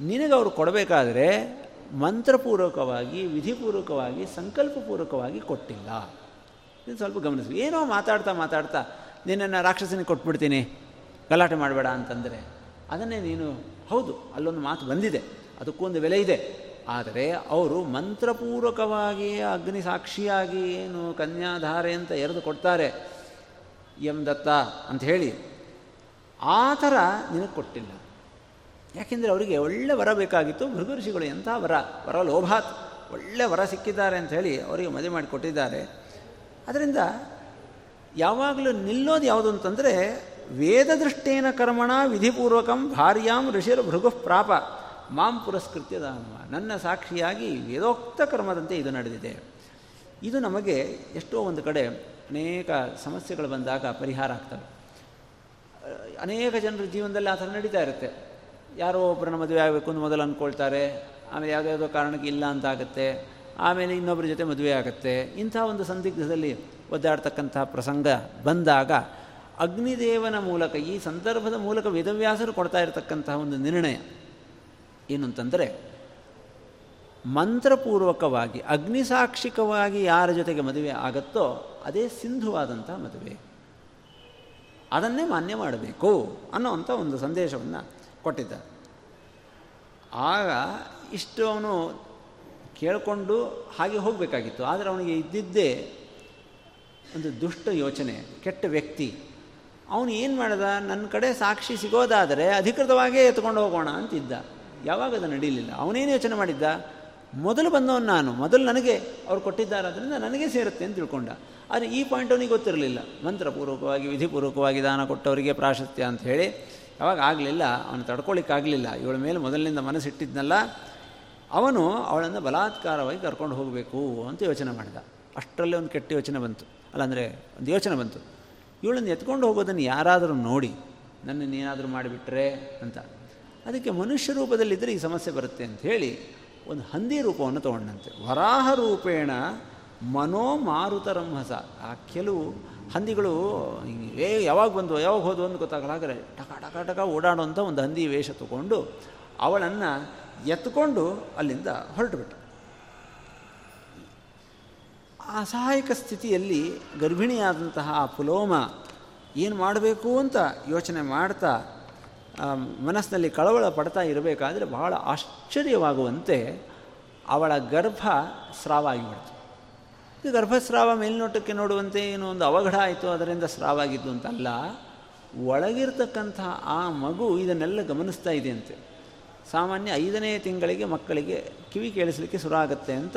ನಿನಗೆ ಅವರು ಕೊಡಬೇಕಾದ್ರೆ ಮಂತ್ರಪೂರ್ವಕವಾಗಿ, ವಿಧಿಪೂರ್ವಕವಾಗಿ, ಸಂಕಲ್ಪಪೂರ್ವಕವಾಗಿ ಕೊಟ್ಟಿಲ್ಲ. ಇದು ಸ್ವಲ್ಪ ಗಮನಿಸಿ. ಏನೋ ಮಾತಾಡ್ತಾ ಮಾತಾಡ್ತಾ ನಿನ್ನನ್ನು ರಾಕ್ಷಸನಿಗೆ ಕೊಟ್ಬಿಡ್ತೀನಿ, ಗಲಾಟೆ ಮಾಡಬೇಡ ಅಂತಂದರೆ, ಅದನ್ನೇ ನೀನು, ಹೌದು, ಅಲ್ಲೊಂದು ಮಾತು ಬಂದಿದೆ, ಅದಕ್ಕೂ ಒಂದು ಬೆಲೆ ಇದೆ. ಆದರೆ ಅವರು ಮಂತ್ರಪೂರ್ವಕವಾಗಿ ಅಗ್ನಿ ಸಾಕ್ಷಿಯಾಗಿ ಏನು ಕನ್ಯಾಧಾರೆ ಅಂತ ಎರೆದು ಕೊಡ್ತಾರೆ. ಎಂ ದತ್ತ ಅಂತ ಹೇಳಿ, ಆ ಥರ ನಿನಗೆ ಕೊಟ್ಟಿಲ್ಲ. ಯಾಕೆಂದರೆ ಅವರಿಗೆ ಒಳ್ಳೆ ವರ ಬೇಕಾಗಿತ್ತು ಭೃಗು ಋಷಿಗಳು ಎಂಥ ವರ ವರ ಲೋಭಾತ್ ಒಳ್ಳೆ ವರ ಸಿಕ್ಕಿದ್ದಾರೆ ಅಂತ ಹೇಳಿ ಅವರಿಗೆ ಮದುವೆ ಮಾಡಿ ಕೊಟ್ಟಿದ್ದಾರೆ. ಅದರಿಂದ ಯಾವಾಗಲೂ ನಿಲ್ಲೋದು ಯಾವುದು ಅಂತಂದರೆ ವೇದದೃಷ್ಟೇನ ಕರ್ಮಣ ವಿಧಿಪೂರ್ವಕಂ ಭಾರ್ಯಾಂ ಋಷಿರ ಭೃಗು ಪ್ರಾಪ. ಮಾಂ ಪುರಸ್ಕೃತ್ಯ ದಾನವ ನನ್ನ ಸಾಕ್ಷಿಯಾಗಿ ವೇದೋಕ್ತ ಕರ್ಮದಂತೆ ಇದು ನಡೆದಿದೆ. ಇದು ನಮಗೆ ಎಷ್ಟೋ ಒಂದು ಕಡೆ ಅನೇಕ ಸಮಸ್ಯೆಗಳು ಬಂದಾಗ ಪರಿಹಾರ ಆಗ್ತವೆ. ಅನೇಕ ಜನರ ಜೀವನದಲ್ಲಿ ಆ ಥರ ನಡೀತಾ ಇರುತ್ತೆ. ಯಾರೋ ಒಬ್ಬರನ್ನ ಮದುವೆ ಆಗಬೇಕು ಅಂತ ಮೊದಲು ಅಂದ್ಕೊಳ್ತಾರೆ. ಆಮೇಲೆ ಯಾವುದೋ ಯಾವುದೋ ಕಾರಣಕ್ಕೆ ಇಲ್ಲ ಅಂತ ಆಗುತ್ತೆ. ಆಮೇಲೆ ಇನ್ನೊಬ್ಬರ ಜೊತೆ ಮದುವೆ ಆಗುತ್ತೆ. ಇಂಥ ಒಂದು ಸಂದಿಗ್ಧದಲ್ಲಿ ಒದ್ದಾಡ್ತಕ್ಕಂಥ ಪ್ರಸಂಗ ಬಂದಾಗ ಅಗ್ನಿದೇವನ ಮೂಲಕ, ಈ ಸಂದರ್ಭದ ಮೂಲಕ ವೇದವ್ಯಾಸರು ಕೊಡ್ತಾ ಇರತಕ್ಕಂತಹ ಒಂದು ನಿರ್ಣಯ. ಏನು ಅಂತಂದರೆ, ಮಂತ್ರಪೂರ್ವಕವಾಗಿ, ಅಗ್ನಿಸಾಕ್ಷಿಕವಾಗಿ ಯಾರ ಜೊತೆಗೆ ಮದುವೆ ಆಗುತ್ತೋ, ಅದೇ ಸಿಂಧುವಾದಂಥ ಮದುವೆ. ಅದನ್ನೇ ಮಾನ್ಯ ಮಾಡಬೇಕು ಅನ್ನೋವಂಥ ಒಂದು ಸಂದೇಶವನ್ನು ಕೊಟ್ಟಿದ್ದ ಆಗ ಇಷ್ಟು ಅವನು ಕೇಳಿಕೊಂಡು ಹಾಗೆ ಹೋಗಬೇಕಾಗಿತ್ತು. ಆದರೆ ಅವನಿಗೆ ಇದ್ದಿದ್ದೇ ಒಂದು ದುಷ್ಟ ಯೋಚನೆ, ಕೆಟ್ಟ ವ್ಯಕ್ತಿ. ಅವನು ಏನು ಮಾಡಿದ? ನನ್ನ ಕಡೆ ಸಾಕ್ಷಿ ಸಿಗೋದಾದರೆ ಅಧಿಕೃತವಾಗೇ ಎತ್ಕೊಂಡು ಹೋಗೋಣ ಅಂತಿದ್ದ. ಯಾವಾಗ ಅದು ನಡೀಲಿಲ್ಲ? ಅವನೇನು ಯೋಚನೆ ಮಾಡಿದ್ದ? ಮೊದಲು ಬಂದವನು ನಾನು. ಮೊದಲು ನನಗೆ ಅವ್ರು ಕೊಟ್ಟಿದ್ದಾರೆ, ಅದರಿಂದ ನನಗೆ ಸೇರುತ್ತೆ ಅಂತ ತಿಳ್ಕೊಂಡ. ಆದರೆ ಈ ಪಾಯಿಂಟ್ ಅವನಿಗೆ ಗೊತ್ತಿರಲಿಲ್ಲ. ಮಂತ್ರಪೂರ್ವಕವಾಗಿ, ವಿಧಿಪೂರ್ವಕವಾಗಿ ದಾನ ಕೊಟ್ಟವರಿಗೆ ಪ್ರಾಶಸ್ತ್ಯ ಅಂತ ಹೇಳಿ, ಯಾವಾಗ ಆಗಲಿಲ್ಲ, ಅವನು ತಡ್ಕೊಳ್ಳಿಕ್ಕಾಗಲಿಲ್ಲ ಇವಳ ಮೇಲೆ ಮೊದಲಿನಿಂದ ಮನಸ್ಸಿಟ್ಟಿದ್ನಲ್ಲ, ಅವನು ಅವಳನ್ನು ಬಲಾತ್ಕಾರವಾಗಿ ಕರ್ಕೊಂಡು ಹೋಗಬೇಕು ಅಂತ ಯೋಚನೆ ಮಾಡಿದ. ಅಷ್ಟರಲ್ಲೇ ಒಂದು ಕೆಟ್ಟ ಯೋಚನೆ ಬಂತು. ಅಲ್ಲಂದರೆ ಒಂದು ಯೋಚನೆ ಬಂತು. ಇವಳನ್ನು ಎತ್ಕೊಂಡು ಹೋಗೋದನ್ನು ಯಾರಾದರೂ ನೋಡಿ, ನನ್ನನ್ನು ಏನಾದರೂ ಮಾಡಿಬಿಟ್ರೆ ಅಂತ. ಅದಕ್ಕೆ ಮನುಷ್ಯ ರೂಪದಲ್ಲಿದ್ದರೆ ಈ ಸಮಸ್ಯೆ ಬರುತ್ತೆ ಅಂತ ಹೇಳಿ ಒಂದು ಹಂದಿ ರೂಪವನ್ನು ತೊಗೊಂಡಂತೆ. ವರಾಹ ರೂಪೇಣ ಮನೋ ಮಾರುತರಂಹಸ ಆ ಕೆಲವು ಹಂದಿಗಳು ಏ, ಯಾವಾಗ ಬಂದು, ಯಾವಾಗ ಹೋದು ಅಂತ ಗೊತ್ತಾಗಲ್ಲ, ಹಾಗಾದರೆ ಟಕ ಟಕ ಟಕ ಓಡಾಡುವಂಥ ಒಂದು ಹಂದಿ ವೇಷ ತಗೊಂಡು ಅವಳನ್ನು ಎತ್ಕೊಂಡು ಅಲ್ಲಿಂದ ಹೊರಟುಬಿಟ್ಟ ಅಸಹಾಯಕ ಸ್ಥಿತಿಯಲ್ಲಿ ಗರ್ಭಿಣಿಯಾದಂತಹ ಆ ಪುಲೋಮ ಏನು ಮಾಡಬೇಕು ಅಂತ ಯೋಚನೆ ಮಾಡ್ತಾ ಮನಸ್ಸಿನಲ್ಲಿ ಕಳವಳ ಪಡ್ತಾ ಇರಬೇಕಾದರೆ ಬಹಳ ಆಶ್ಚರ್ಯವಾಗುವಂತೆ ಅವಳ ಗರ್ಭ ಸ್ರಾವ ಆಗಿಬಿಡ್ತು. ಈ ಗರ್ಭಸ್ರಾವ ಮೇಲ್ನೋಟಕ್ಕೆ ನೋಡುವಂತೆ ಏನೋ ಒಂದು ಅವಘಡ ಆಯಿತು, ಅದರಿಂದ ಸ್ರಾವ ಆಗಿದ್ದು ಅಂತಲ್ಲ ಒಳಗಿರ್ತಕ್ಕಂಥ ಆ ಮಗು ಇದನ್ನೆಲ್ಲ ಗಮನಿಸ್ತಾ ಇದೆಯಂತೆ ಸಾಮಾನ್ಯ ಐದನೇ ತಿಂಗಳಿಗೆ ಮಕ್ಕಳಿಗೆ ಕಿವಿ ಕೇಳಿಸಲಿಕ್ಕೆ ಶುರು ಆಗುತ್ತೆ ಅಂತ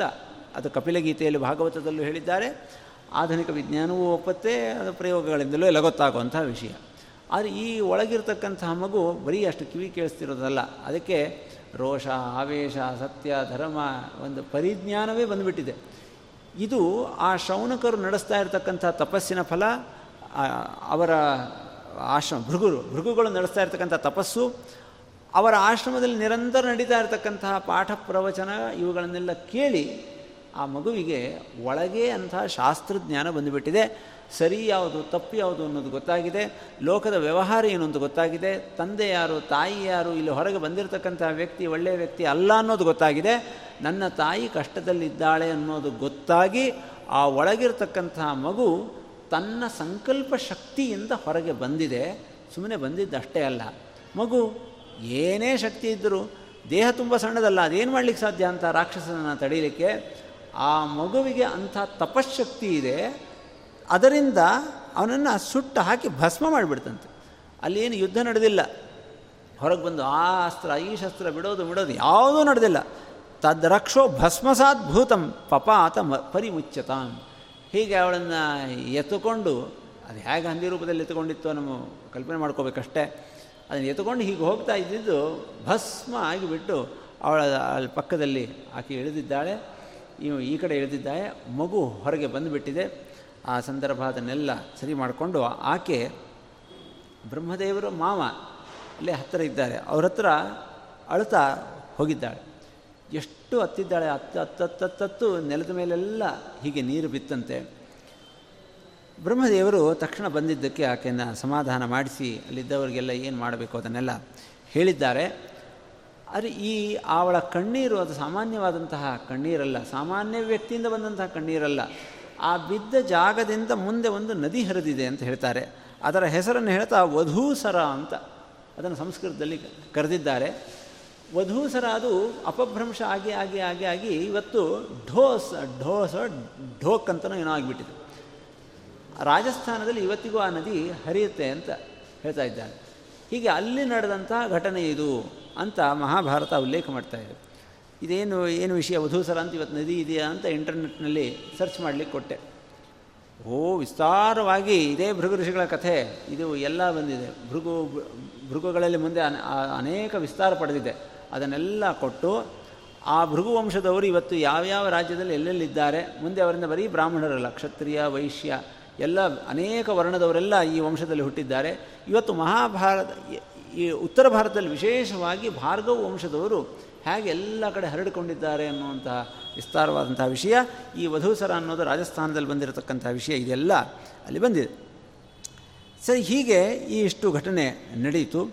ಅದು ಕಪಿಲಗೀತೆಯಲ್ಲಿ ಭಾಗವತದಲ್ಲೂ ಹೇಳಿದ್ದಾರೆ. ಆಧುನಿಕ ವಿಜ್ಞಾನವೂ ಒಪ್ಪತ್ತೆ, ಅದು ಪ್ರಯೋಗಗಳಿಂದಲೂ ಎಲ್ಲ ಗೊತ್ತಾಗುವಂಥ ವಿಷಯ. ಆದರೆ ಈ ಒಳಗಿರ್ತಕ್ಕಂತಹ ಮಗು ಬರೀ ಅಷ್ಟು ಕಿವಿ ಕೇಳಿಸ್ತಿರೋದಲ್ಲ. ಅದಕ್ಕೆ ರೋಷ, ಆವೇಶ, ಸತ್ಯ, ಧರ್ಮ ಒಂದು ಪರಿಜ್ಞಾನವೇ ಬಂದುಬಿಟ್ಟಿದೆ. ಇದು ಆ ಶೌನಕರು ನಡೆಸ್ತಾ ಇರತಕ್ಕಂಥ ತಪಸ್ಸಿನ ಫಲ ಅವರ ಆಶ್ರಮ, ಭೃಗುರು, ಭೃಗುಗಳು ನಡೆಸ್ತಾ ಇರತಕ್ಕಂಥ ತಪಸ್ಸು, ಅವರ ಆಶ್ರಮದಲ್ಲಿ ನಿರಂತರ ನಡೀತಾ ಇರತಕ್ಕಂತಹ ಪಾಠ ಪ್ರವಚನ ಇವುಗಳನ್ನೆಲ್ಲ ಕೇಳಿ ಆ ಮಗುವಿಗೆ ಒಳಗೆ ಅಂತಹ ಶಾಸ್ತ್ರಜ್ಞಾನ ಬಂದುಬಿಟ್ಟಿದೆ. ಸರಿ ಯಾವುದು, ತಪ್ಪು ಯಾವುದು ಅನ್ನೋದು ಗೊತ್ತಾಗಿದೆ. ಲೋಕದ ವ್ಯವಹಾರ ಏನು ಅಂತ ಗೊತ್ತಾಗಿದೆ. ತಂದೆ ಯಾರು, ತಾಯಿ ಯಾರು, ಇಲ್ಲಿ ಹೊರಗೆ ಬಂದಿರತಕ್ಕಂಥ ವ್ಯಕ್ತಿ ಒಳ್ಳೆಯ ವ್ಯಕ್ತಿ ಅಲ್ಲ ಅನ್ನೋದು ಗೊತ್ತಾಗಿದೆ. ನನ್ನ ತಾಯಿ ಕಷ್ಟದಲ್ಲಿದ್ದಾಳೆ ಅನ್ನೋದು ಗೊತ್ತಾಗಿ ಆ ಒಳಗಿರ್ತಕ್ಕಂತಹ ಮಗು ತನ್ನ ಸಂಕಲ್ಪ ಶಕ್ತಿಯಿಂದ ಹೊರಗೆ ಬಂದಿದೆ. ಸುಮ್ಮನೆ ಬಂದಿದ್ದಷ್ಟೇ ಅಲ್ಲ. ಮಗು ಏನೇ ಶಕ್ತಿ ಇದ್ದರೂ, ದೇಹ ತುಂಬ ಸಣ್ಣದಲ್ಲ, ಅದೇನು ಮಾಡಲಿಕ್ಕೆ ಸಾಧ್ಯ ಅಂತ ರಾಕ್ಷಸನನ್ನು ತಡೀಲಿಕ್ಕೆ? ಆ ಮಗುವಿಗೆ ಅಂಥ ತಪಶಕ್ತಿ ಇದೆ, ಅದರಿಂದ ಅವನನ್ನು ಸುಟ್ಟು ಹಾಕಿ ಭಸ್ಮ ಮಾಡಿಬಿಡ್ತಂತೆ. ಅಲ್ಲೇನು ಯುದ್ಧ ನಡೆದಿಲ್ಲ. ಹೊರಗೆ ಬಂದು ಆ ಅಸ್ತ್ರ, ಈ ಶಸ್ತ್ರ ಬಿಡೋದು ಬಿಡೋದು ಯಾವುದೂ ನಡೆದಿಲ್ಲ. ತದ್ರಕ್ಷೋ ಭಸ್ಮಸಾತ್ ಭೂತಂ, ಪಪಾತ ಮ ಪರಿಮುಚ್ಚತಾಂ ಹೀಗೆ ಅವಳನ್ನು ಎತ್ತುಕೊಂಡು ಅದು ಹೇಗೆ ಹಂದಿ ರೂಪದಲ್ಲಿ ಎತ್ತುಕೊಂಡಿತ್ತು ನಮ್ಮ ಕಲ್ಪನೆ ಮಾಡ್ಕೋಬೇಕಷ್ಟೇ. ಅದನ್ನು ಎತ್ತುಕೊಂಡು ಹೀಗೆ ಹೋಗ್ತಾ ಇದ್ದಿದ್ದು ಭಸ್ಮ ಆಗಿಬಿಟ್ಟು ಅವಳ ಅಲ್ಲಿ ಪಕ್ಕದಲ್ಲಿ ಆಕೆ ಇಳಿದಿದ್ದಾಳೆ. ಇವು ಈ ಕಡೆ ಇಳಿದಿದ್ದಾಳೆ ಮಗು ಹೊರಗೆ ಬಂದುಬಿಟ್ಟಿದೆ. ಆ ಸಂದರ್ಭ ಅದನ್ನೆಲ್ಲ ಸರಿ ಮಾಡಿಕೊಂಡು ಆಕೆ ಬ್ರಹ್ಮದೇವರು ಮಾವ ಅಲ್ಲೇ ಹತ್ತಿರ ಇದ್ದಾರೆ. ಅವ್ರ ಹತ್ರ ಅಳುತ್ತಾ ಹೋಗಿದ್ದಾಳೆ. ಎಷ್ಟು ಹತ್ತಿದ್ದಾಳೆ, ಹತ್ತು ಹತ್ತು ಹತ್ತು ಹತ್ತತ್ತು ನೆಲದ ಮೇಲೆಲ್ಲ ಹೀಗೆ ನೀರು ಬಿತ್ತಂತೆ. ಬ್ರಹ್ಮದೇವರು ತಕ್ಷಣ ಬಂದಿದ್ದಕ್ಕೆ ಆಕೆಯನ್ನು ಸಮಾಧಾನ ಮಾಡಿಸಿ, ಅಲ್ಲಿದ್ದವರಿಗೆಲ್ಲ ಏನು ಮಾಡಬೇಕು ಅದನ್ನೆಲ್ಲ ಹೇಳಿದ್ದಾರೆ. ಆದರೆ ಈ ಅವಳ ಕಣ್ಣೀರು ಅದು ಸಾಮಾನ್ಯವಾದಂತಹ ಕಣ್ಣೀರಲ್ಲ, ಸಾಮಾನ್ಯ ವ್ಯಕ್ತಿಯಿಂದ ಬಂದಂತಹ ಕಣ್ಣೀರಲ್ಲ. ಆ ಬಿದ್ದ ಜಾಗದಿಂದ ಮುಂದೆ ಒಂದು ನದಿ ಹರಿದಿದೆ ಅಂತ ಹೇಳ್ತಾರೆ. ಅದರ ಹೆಸರನ್ನು ಹೇಳ್ತಾ ವಧೂಸರ ಅಂತ ಅದನ್ನು ಸಂಸ್ಕೃತದಲ್ಲಿ ಕರೆದಿದ್ದಾರೆ. ವಧೂಸರ ಅದು ಅಪಭ್ರಂಶ ಆಗಿ ಆಗಿ ಆಗಿ ಆಗಿ ಇವತ್ತು ಢೋಸ್, ಢೋಸ, ಢೋಕ್ ಅಂತಲೂ ಏನೋ ಆಗಿಬಿಟ್ಟಿದೆ. ರಾಜಸ್ಥಾನದಲ್ಲಿ ಇವತ್ತಿಗೂ ಆ ನದಿ ಹರಿಯುತ್ತೆ ಅಂತ ಹೇಳ್ತಾ ಇದ್ದಾರೆ. ಹೀಗೆ ಅಲ್ಲಿ ನಡೆದಂಥ ಘಟನೆ ಇದು. ಅಂತ ಮಹಾಭಾರತ ಉಲ್ಲೇಖ ಮಾಡ್ತಾ ಇದೆ. ಇದೇನು, ಏನು ವಿಷಯ ವಧೂಸರ ಅಂತ ಇವತ್ತು ನದಿ ಇದೆಯಾ ಅಂತ ಇಂಟರ್ನೆಟ್ನಲ್ಲಿ ಸರ್ಚ್ ಮಾಡಲಿಕ್ಕೆ ಕೊಟ್ಟೆ. ಓ, ವಿಸ್ತಾರವಾಗಿ ಇದೇ ಭೃಗು ಋಷಿಗಳ ಕಥೆ. ಇದು ಎಲ್ಲ ಬಂದಿದೆ. ಭೃಗು, ಭೃಗುಗಳಲ್ಲಿ ಮುಂದೆ ಅನೇಕ ವಿಸ್ತಾರ ಪಡೆದಿದೆ. ಅದನ್ನೆಲ್ಲ ಕೊಟ್ಟು ಆ ಭೃಗು ವಂಶದವರು ಇವತ್ತು ಯಾವ್ಯಾವ ರಾಜ್ಯದಲ್ಲಿ ಎಲ್ಲೆಲ್ಲಿದ್ದಾರೆ? ಮುಂದೆ ಅವರಿಂದ ಬರೀ ಬ್ರಾಹ್ಮಣರಲ್ಲ, ಕ್ಷತ್ರಿಯ, ವೈಶ್ಯ, ಎಲ್ಲ ಅನೇಕ ವರ್ಣದವರೆಲ್ಲ ಈ ವಂಶದಲ್ಲಿ ಹುಟ್ಟಿದ್ದಾರೆ. ಇವತ್ತು ಮಹಾಭಾರತ ಈ ಉತ್ತರ ಭಾರತದಲ್ಲಿ ವಿಶೇಷವಾಗಿ ಭಾರ್ಗವ ವಂಶದವರು ಹೇಗೆ ಎಲ್ಲ ಕಡೆ ಹರಡಿಕೊಂಡಿದ್ದಾರೆ ಅನ್ನುವಂತಹ ವಿಸ್ತಾರವಾದಂತಹ ವಿಷಯ, ಈ ವಧೂಸರ ಅನ್ನೋದು ರಾಜಸ್ಥಾನದಲ್ಲಿ ಬಂದಿರತಕ್ಕಂಥ ವಿಷಯ ಇದೆಲ್ಲ ಅಲ್ಲಿ ಬಂದಿದೆ. ಸರಿ, ಹೀಗೆ ಈ ಇಷ್ಟು ಘಟನೆ ನಡೆಯಿತು